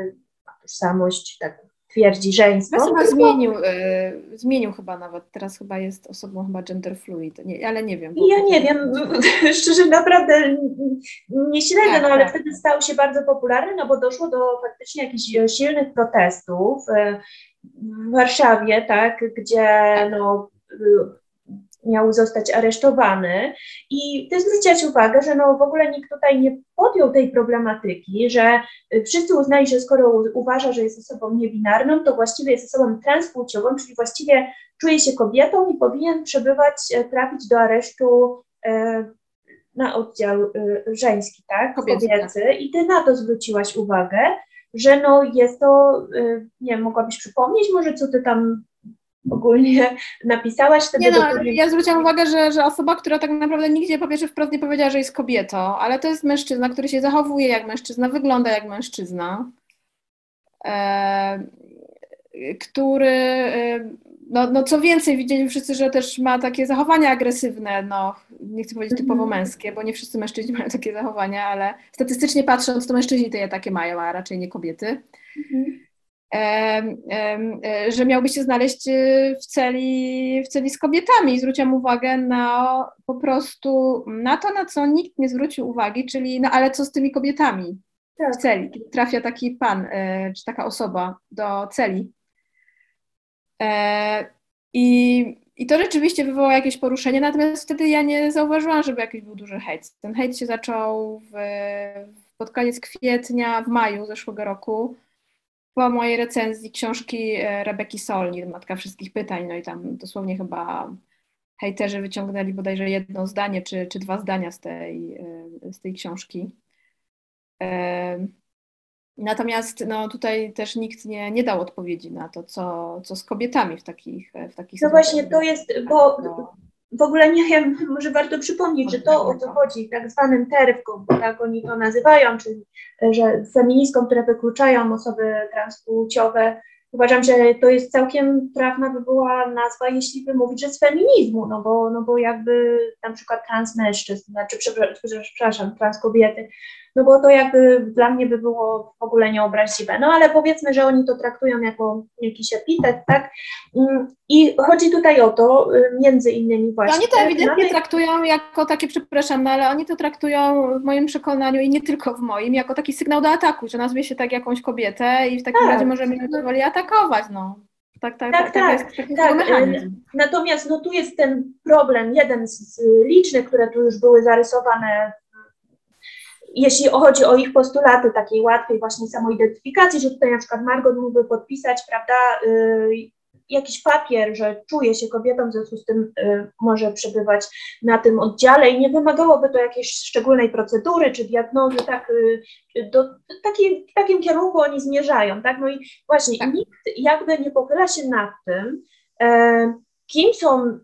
tożsamość tak twierdzi żeńską. Chyba zmienił, y, zmienił chyba nawet, teraz chyba jest osobą chyba gender fluid, nie, ale nie wiem. Ja nie wiem, szczerze naprawdę nie śledzę, tak, no ale tak. wtedy stał się bardzo popularny, no bo doszło do faktycznie jakichś silnych protestów y, w Warszawie, tak, gdzie tak. no miał zostać aresztowany. I też zwróciłaś uwagę, że no w ogóle nikt tutaj nie podjął tej problematyki, że y, wszyscy uznali, że skoro uważa, że jest osobą niebinarną, to właściwie jest osobą transpłciową, czyli właściwie czuje się kobietą i powinien przebywać, e, trafić do aresztu e, na oddział e, żeński, tak? Kobiecy. Kobiecy. I ty na to zwróciłaś uwagę, że no jest to, nie wiem, mogłabyś przypomnieć może, co ty tam ogólnie napisałaś wtedy. Nie no, ja zwróciłam uwagę, że, że osoba, która tak naprawdę nigdzie po pierwsze wprost nie powiedziała, że jest kobietą, ale to jest mężczyzna, który się zachowuje jak mężczyzna, wygląda jak mężczyzna, e, który, e, no, no co więcej, widzieli wszyscy, że też ma takie zachowania agresywne, no nie chcę powiedzieć typowo mhm. męskie, bo nie wszyscy mężczyźni mają takie zachowania, ale statystycznie patrząc, to mężczyźni te takie mają, a raczej nie kobiety. Mhm. E, że miałby się znaleźć e, w celi, w celi z kobietami. Zwróciłam uwagę na po prostu na to, na co nikt nie zwrócił uwagi, czyli no ale co z tymi kobietami tak. w celi, kiedy trafia taki pan e, czy taka osoba do celi. I, I to rzeczywiście wywołało jakieś poruszenie, natomiast wtedy ja nie zauważyłam, żeby jakiś był duży hejt. Ten hejt się zaczął w, pod koniec kwietnia, w maju zeszłego roku po mojej recenzji książki e, Rebeki Solnit, Matka Wszystkich Pytań, no i tam dosłownie chyba hejterzy wyciągnęli bodajże jedno zdanie czy, czy dwa zdania z tej, e, z tej książki. E, natomiast no, tutaj też nikt nie, nie dał odpowiedzi na to, co, co z kobietami w takich, w takich No właśnie, to jest, bo no w ogóle nie wiem, może warto przypomnieć, że to o co chodzi tak zwanym terwką, bo tak oni to nazywają, czyli że feministkom, które wykluczają osoby transpłciowe, uważam, że to jest całkiem trafna by była nazwa, jeśli by mówić, że z feminizmu, no bo, no bo jakby na przykład trans mężczyzn, znaczy przepraszam, trans kobiety, no bo to jakby dla mnie by było w ogóle nieobraźliwe. No ale powiedzmy, że oni to traktują jako jakiś epitet, tak? Mm, I chodzi tutaj o to, y, między innymi właśnie. Oni to ewidentnie mamy... traktują jako takie, przepraszam, no ale oni to traktują w moim przekonaniu i nie tylko w moim, jako taki sygnał do ataku, że nazwie się tak jakąś kobietę i w takim tak. razie możemy ją powoli atakować, no. Tak, tak, tak. tak, tak, jest, tak. Y, natomiast no, tu jest ten problem, jeden z licznych, które tu już były zarysowane jeśli chodzi o ich postulaty takiej łatwej właśnie samoidentyfikacji, że tutaj na przykład Margot mógłby podpisać, prawda, yy, jakiś papier, że czuje się kobietą, w związku z tym y, może przebywać na tym oddziale i nie wymagałoby to jakiejś szczególnej procedury czy diagnozy, tak, y, do taki, w takim kierunku oni zmierzają, tak, no i właśnie Tak. nikt jakby nie pochyla się nad tym, e, kim są,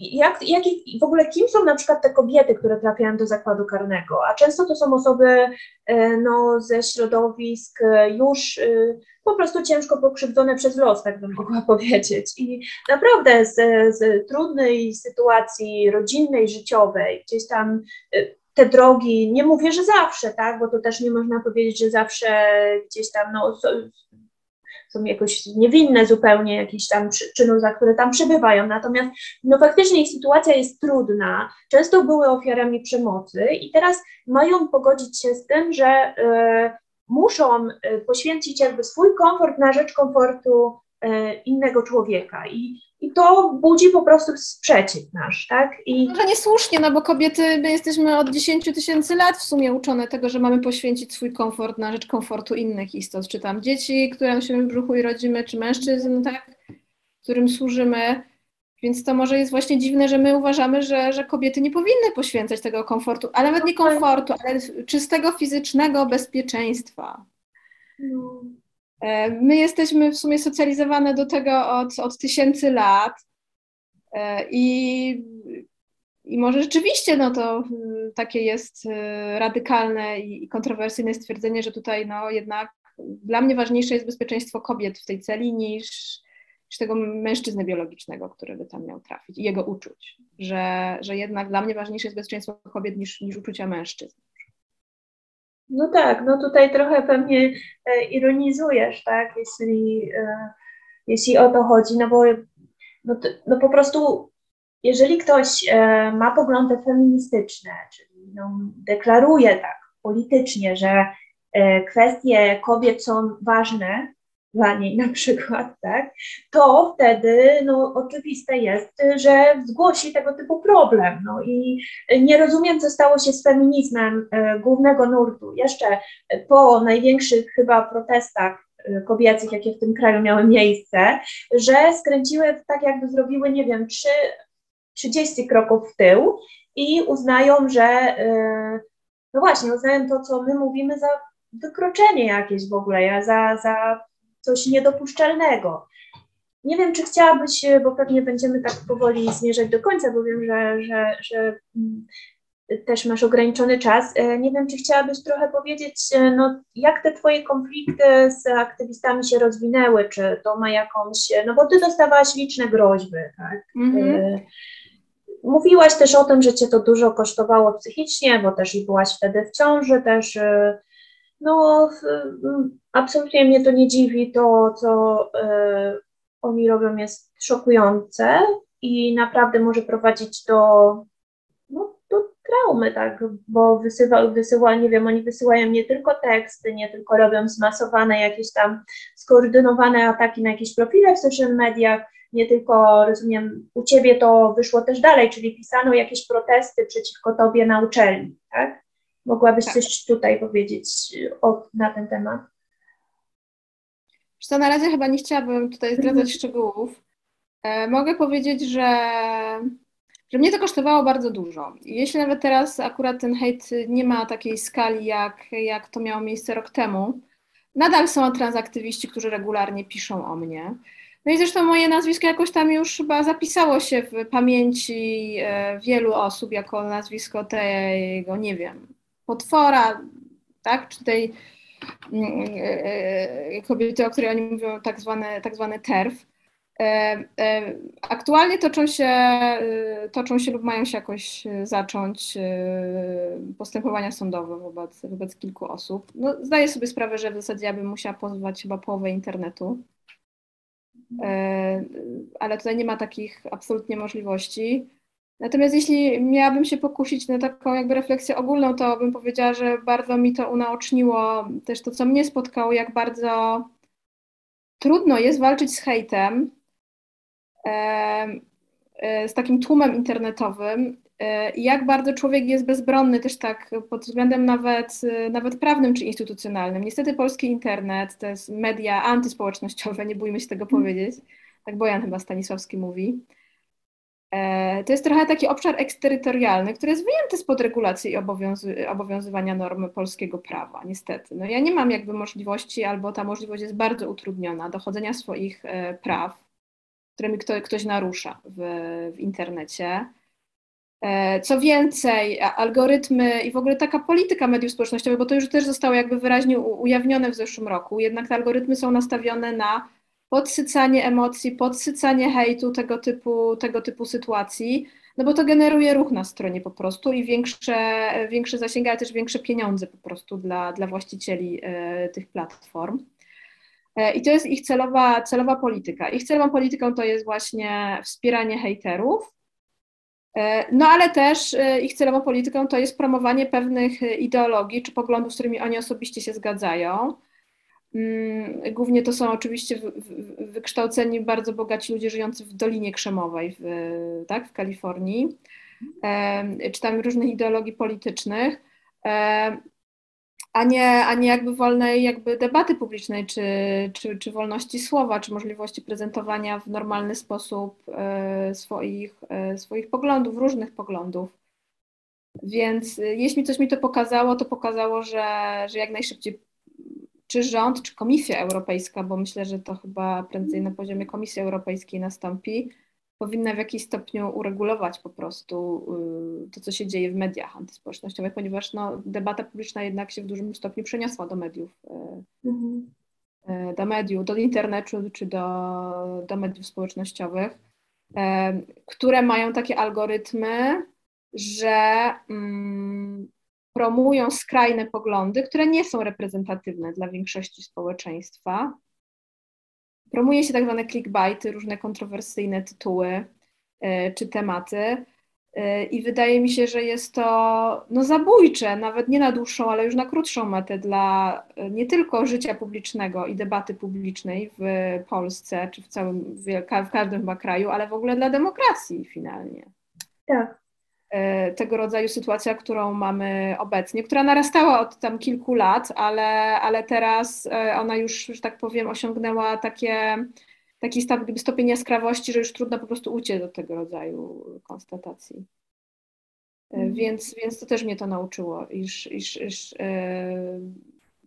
jak, jak, w ogóle kim są na przykład te kobiety, które trafiają do zakładu karnego, a często to są osoby e, no, ze środowisk e, już e, po prostu ciężko pokrzywdzone przez los, tak bym mogła powiedzieć. I naprawdę z, z trudnej sytuacji rodzinnej, życiowej, gdzieś tam te drogi, nie mówię, że zawsze, tak, bo to też nie można powiedzieć, że zawsze gdzieś tam no, są jakoś niewinne zupełnie jakieś tam czynów, za które tam przebywają. Natomiast no faktycznie ich sytuacja jest trudna, często były ofiarami przemocy i teraz mają pogodzić się z tym, że y, muszą y, poświęcić jakby swój komfort na rzecz komfortu innego człowieka. I, I to budzi po prostu sprzeciw nasz, tak? I Może niesłusznie, no bo kobiety, my jesteśmy od 10 tysięcy lat w sumie uczone tego, że mamy poświęcić swój komfort na rzecz komfortu innych istot, czy tam dzieci, które nosimy w brzuchu i rodzimy, czy mężczyzn, tak, którym służymy. Więc to może jest właśnie dziwne, że my uważamy, że, że kobiety nie powinny poświęcać tego komfortu, a nawet nie komfortu, ale czystego fizycznego bezpieczeństwa. no, E, My jesteśmy w sumie socjalizowane do tego od, od tysięcy lat E, i, i może rzeczywiście no to y, takie jest y, radykalne i kontrowersyjne stwierdzenie, że tutaj no jednak dla mnie ważniejsze jest bezpieczeństwo kobiet w tej celi niż, niż tego mężczyzny biologicznego, który by tam miał trafić i jego uczuć, że, że jednak dla mnie ważniejsze jest bezpieczeństwo kobiet niż, niż uczucia mężczyzn. No tak, no tutaj trochę pewnie e, ironizujesz, tak, jeśli, e, jeśli o to chodzi, no bo no, no po prostu jeżeli ktoś e, ma poglądy feministyczne, czyli no, deklaruje tak politycznie, że kwestie kobiet są ważne dla niej na przykład, tak, to wtedy no, oczywiste jest, że zgłosi tego typu problem. No i nie rozumiem, co stało się z feminizmem e, głównego nurtu. Jeszcze po największych chyba protestach e, kobiecych, jakie w tym kraju miały miejsce, że skręciły tak, jakby zrobiły, nie wiem, trzy, 30 kroków w tył i uznają, że e, no właśnie, uznają to, co my mówimy za wykroczenie jakieś w ogóle, za, za coś niedopuszczalnego. Nie wiem, czy chciałabyś, bo pewnie będziemy tak powoli zmierzać do końca, bo wiem, że, że, że mm, też masz ograniczony czas. E, Nie wiem, czy chciałabyś trochę powiedzieć, e, no, jak te Twoje konflikty z aktywistami się rozwinęły, czy to ma jakąś, no bo Ty dostawałaś liczne groźby, tak? E, Mówiłaś też o tym, że Cię to dużo kosztowało psychicznie, bo też i byłaś wtedy w ciąży, też e, no w- m, absolutnie mnie to nie dziwi, to co e, oni robią jest szokujące i naprawdę może prowadzić do, no, do traumy, tak, bo wysyła, wysyła, nie wiem, oni wysyłają nie tylko teksty, nie tylko robią zmasowane jakieś tam skoordynowane ataki na jakieś profile w social mediach, nie tylko, rozumiem, u Ciebie to wyszło też dalej, czyli pisano jakieś protesty przeciwko Tobie na uczelni, tak? Mogłabyś Tak. coś tutaj powiedzieć o, na ten temat? Wiesz co, na razie chyba nie chciałabym tutaj Mhm. zdradzać szczegółów. E, mogę powiedzieć, że, że mnie to kosztowało bardzo dużo. Jeśli nawet teraz akurat ten hejt nie ma takiej skali, jak, jak to miało miejsce rok temu, nadal są transaktywiści, którzy regularnie piszą o mnie. No i zresztą moje nazwisko jakoś tam już chyba zapisało się w pamięci e, wielu osób jako nazwisko tego, nie wiem, potwora, tak? Czy tej mm, e, e, kobiety, o której oni mówią, tak zwany, tak zwany TERF. E, Aktualnie toczą się, toczą się lub mają się jakoś zacząć postępowania sądowe wobec, wobec kilku osób. No, zdaję sobie sprawę, że w zasadzie ja bym musiała pozwać chyba połowę internetu, ale tutaj nie ma takich absolutnie możliwości. Natomiast jeśli miałabym się pokusić na taką jakby refleksję ogólną, to bym powiedziała, że bardzo mi to unaoczniło też to, co mnie spotkało, jak bardzo trudno jest walczyć z hejtem, e, z takim tłumem internetowym e, i jak bardzo człowiek jest bezbronny też tak pod względem nawet, e, nawet prawnym czy instytucjonalnym. Niestety polski internet, to jest media antyspołecznościowe, nie bójmy się tego powiedzieć, tak Bojan chyba Stanisławski mówi. To jest trochę taki obszar eksterytorialny, który jest wyjęty spod regulacji i obowiązy obowiązywania normy polskiego prawa, niestety. No ja nie mam jakby możliwości, albo ta możliwość jest bardzo utrudniona, dochodzenia swoich praw, którymi kto, ktoś narusza w, w internecie. E, co więcej, algorytmy i w ogóle taka polityka mediów społecznościowych, bo to już też zostało jakby wyraźnie ujawnione w zeszłym roku, jednak te algorytmy są nastawione na podsycanie emocji, podsycanie hejtu, tego typu, tego typu sytuacji, no bo to generuje ruch na stronie po prostu i większe, większe zasięgi, ale też większe pieniądze po prostu dla, dla właścicieli e, tych platform. E, I to jest ich celowa, celowa polityka. Ich celową polityką to jest właśnie wspieranie hejterów, e, no ale też ich celową polityką to jest promowanie pewnych ideologii czy poglądów, z którymi oni osobiście się zgadzają. Mm, głównie to są oczywiście wykształceni, bardzo bogaci ludzie żyjący w Dolinie Krzemowej, w, tak, w Kalifornii, czy tam różnych ideologii politycznych a nie, a nie jakby wolnej jakby debaty publicznej, czy, czy, czy wolności słowa, czy możliwości prezentowania w normalny sposób e, swoich, e, swoich poglądów, różnych poglądów. Więc e, jeśli coś mi to pokazało, to pokazało, że, że jak najszybciej czy rząd, czy Komisja Europejska, bo myślę, że to chyba prędzej na poziomie Komisji Europejskiej nastąpi, powinna w jakiś stopniu uregulować po prostu y, to, co się dzieje w mediach antyspołecznościowych, ponieważ no, debata publiczna jednak się w dużym stopniu przeniosła do mediów. Y, mhm. Y, do mediów, do internetu czy do, do mediów społecznościowych, które mają takie algorytmy, że mm, promują skrajne poglądy, które nie są reprezentatywne dla większości społeczeństwa Promuje się tak zwane clickbaity, różne kontrowersyjne tytuły e, czy tematy. E, I wydaje mi się, że jest to no, zabójcze, nawet nie na dłuższą, ale już na krótszą metę dla e, nie tylko życia publicznego i debaty publicznej w Polsce, czy w całym, w każdym chyba kraju, ale w ogóle dla demokracji finalnie. Tak. E, tego rodzaju sytuacja, którą mamy obecnie, która narastała od tam kilku lat, ale, ale teraz e, ona już, że tak powiem, osiągnęła takie, taki stopień jaskrawości, że już trudno po prostu uciec do tego rodzaju konstatacji. Mm. Więc, więc to też mnie to nauczyło, iż, iż, iż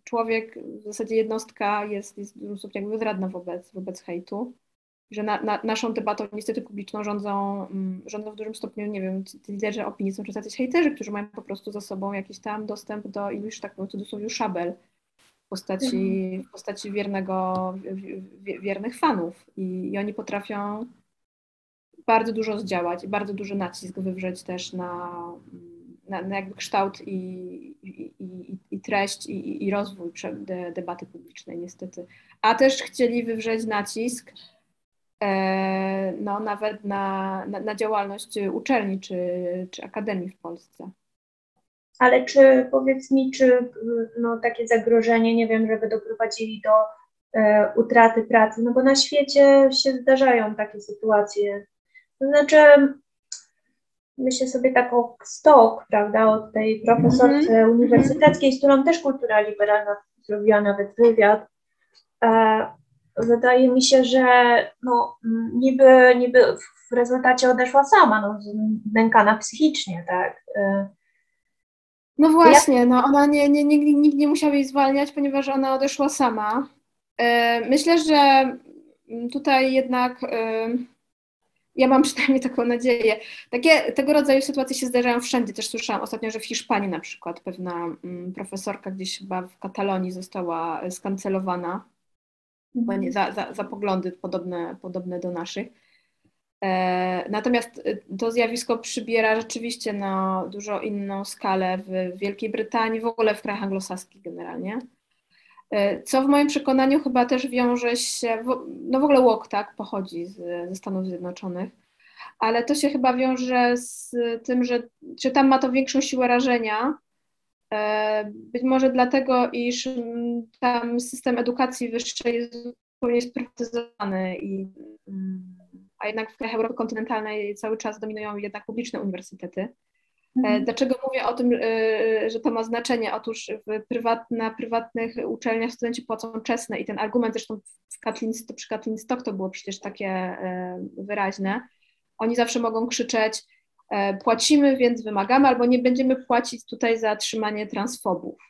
człowiek, w zasadzie jednostka jest, jest w stopniu jakby bezradna wobec, wobec hejtu że na, na, naszą debatą niestety publiczną rządzą, mm, rządzą w dużym stopniu, nie wiem, liderzy opinii są często jacyś hejterzy, którzy mają po prostu za sobą jakiś tam dostęp do iluś, tak powiem, cudzysłowie szabel w postaci, mhm. w postaci wiernego, wiernych fanów I, i oni potrafią bardzo dużo zdziałać i bardzo duży nacisk wywrzeć też na, na, na jakby kształt i, i, i, i treść i, i rozwój debaty publicznej niestety. A też chcieli wywrzeć nacisk no, nawet na, na, na działalność uczelni czy, czy akademii w Polsce. Ale czy powiedz mi, czy no, takie zagrożenie, nie wiem, żeby doprowadzili do e, utraty pracy, no bo na świecie się zdarzają takie sytuacje. To znaczy, myślę sobie tak o stok, prawda, od tej profesorce mm -hmm. uniwersyteckiej, z którą też kultura liberalna zrobiła nawet wywiad. E, wydaje mi się, że no, niby, niby w rezultacie odeszła sama, no, nękana psychicznie, tak. Y, no właśnie, no ona nie, nie, nie, nikt nie musiał jej zwalniać, ponieważ ona odeszła sama. Y, myślę, że tutaj jednak y, ja mam przynajmniej taką nadzieję. Takie, tego rodzaju sytuacje się zdarzają wszędzie. Też słyszałam ostatnio, że w Hiszpanii na przykład pewna mm, profesorka gdzieś chyba w Katalonii została skancelowana mhm. za, za, za poglądy podobne, podobne do naszych. E, natomiast y, to zjawisko przybiera rzeczywiście na dużo inną skalę w Wielkiej Brytanii, w ogóle w krajach anglosaskich generalnie. E, co w moim przekonaniu chyba też wiąże się, no w ogóle łok tak, pochodzi z, ze Stanów Zjednoczonych, ale to się chyba wiąże z tym, że, że tam ma to większą siłę rażenia, E, być może dlatego, iż mm, tam system edukacji wyższej jest zupełnie sprywatyzowany, i, mm, a jednak w krajach Europy kontynentalnej cały czas dominują jednak publiczne uniwersytety. Mhm. Dlaczego mówię o tym, że to ma znaczenie? Otóż w prywat, na prywatnych uczelniach studenci płacą czesne i ten argument zresztą w Katlin, przy Katlin Stock to było przecież takie wyraźne. Oni zawsze mogą krzyczeć, płacimy, więc wymagamy, albo nie będziemy płacić tutaj za trzymanie transfobów.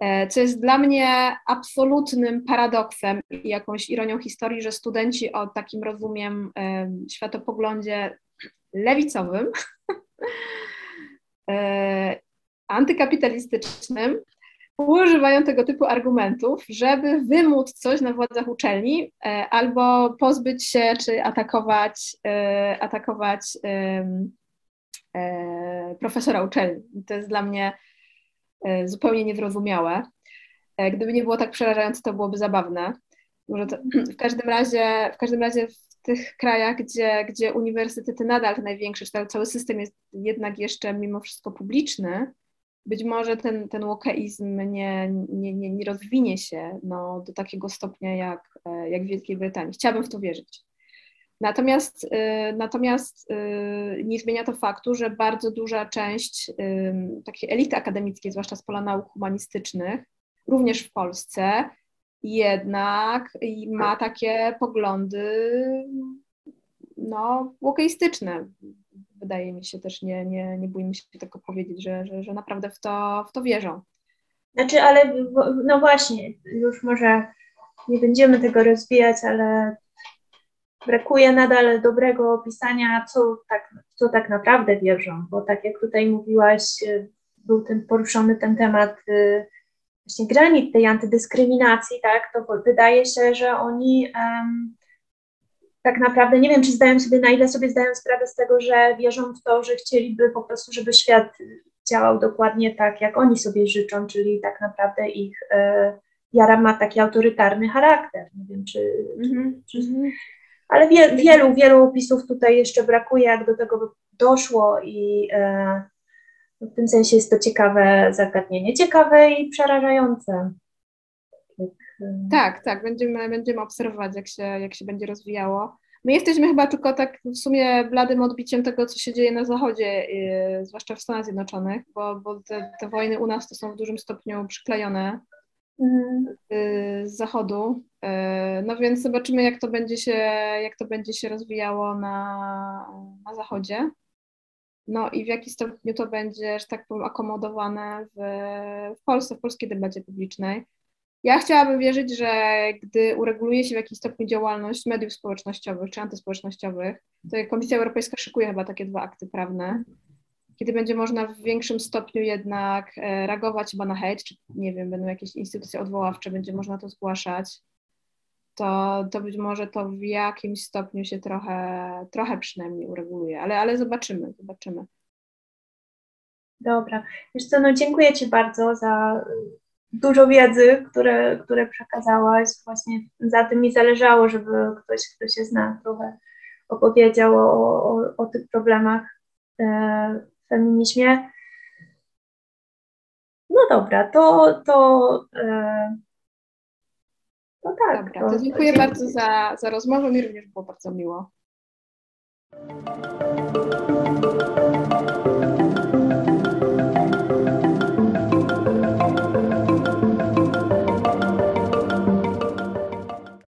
E, co jest dla mnie absolutnym paradoksem i jakąś ironią historii, że studenci o takim, rozumiem, e, światopoglądzie lewicowym, e, antykapitalistycznym, używają tego typu argumentów, żeby wymóc coś na władzach uczelni albo pozbyć się czy atakować, atakować profesora uczelni. To jest dla mnie E, zupełnie niezrozumiałe. E, gdyby nie było tak przerażające, to byłoby zabawne. Może to, w każdym razie, w każdym razie w tych krajach, gdzie, gdzie uniwersytety nadal największe, czy cały system jest jednak jeszcze mimo wszystko publiczny, być może ten, ten nie, nie, nie, nie rozwinie się no, do takiego stopnia jak, e, jak w Wielkiej Brytanii. Chciałabym w to wierzyć. Natomiast, y, natomiast y, nie zmienia to faktu, że bardzo duża część takiej elity akademickiej, zwłaszcza z pola nauk humanistycznych, również w Polsce, jednak ma takie poglądy no, łokeistyczne. Wydaje mi się też, nie, nie, nie bójmy się tego powiedzieć, że, że, że naprawdę w to, w to wierzą. Znaczy, ale no właśnie, już może nie będziemy tego rozwijać, ale brakuje nadal dobrego opisania, co tak, co tak naprawdę wierzą, bo tak jak tutaj mówiłaś, y, był ten poruszony ten temat y, właśnie granic tej antydyskryminacji, tak, to wydaje się, że oni um, tak naprawdę, nie wiem, czy zdają sobie, na ile sobie zdają sprawę z tego, że wierzą w to, że chcieliby po prostu, żeby świat działał dokładnie tak, jak oni sobie życzą, czyli tak naprawdę ich e, wiara ma taki autorytarny charakter. Nie wiem, czy, mm-hmm. czy, czy mhm. Ale wie, wielu, wielu opisów tutaj jeszcze brakuje, jak do tego doszło i e, w tym sensie jest to ciekawe zagadnienie, ciekawe i przerażające. Tak, tak, będziemy, będziemy obserwować, jak się, jak się będzie rozwijało. My jesteśmy chyba tylko tak w sumie bladym odbiciem tego, co się dzieje na Zachodzie, yy, zwłaszcza w Stanach Zjednoczonych, bo, bo te, te wojny u nas to są w dużym stopniu przyklejone yy, z Zachodu. E, no więc zobaczymy, jak to będzie się, jak to będzie się rozwijało na, na zachodzie. No i w jaki stopniu to będzie, że tak powiem, akomodowane w, w Polsce, w polskiej debacie publicznej. Ja chciałabym wierzyć, że gdy ureguluje się w jakiś stopniu działalność mediów społecznościowych czy antyspołecznościowych, to Komisja Europejska szykuje chyba takie dwa akty prawne, kiedy będzie można w większym stopniu jednak e, reagować chyba na hejt, czy nie wiem, będą jakieś instytucje odwoławcze, będzie można to zgłaszać to, to być może to w jakimś stopniu się trochę, trochę przynajmniej ureguluje, ale, ale zobaczymy, zobaczymy. Dobra. Wiesz co, no dziękuję Ci bardzo za dużo wiedzy, które, które przekazałaś. Właśnie za tym mi zależało, żeby ktoś, kto się zna, trochę opowiedział o, o, o tych problemach e, w feminizmie. No dobra, to, to e, no tak. Dobra, to dziękuję to bardzo za, za rozmowę. Mi również było bardzo miło.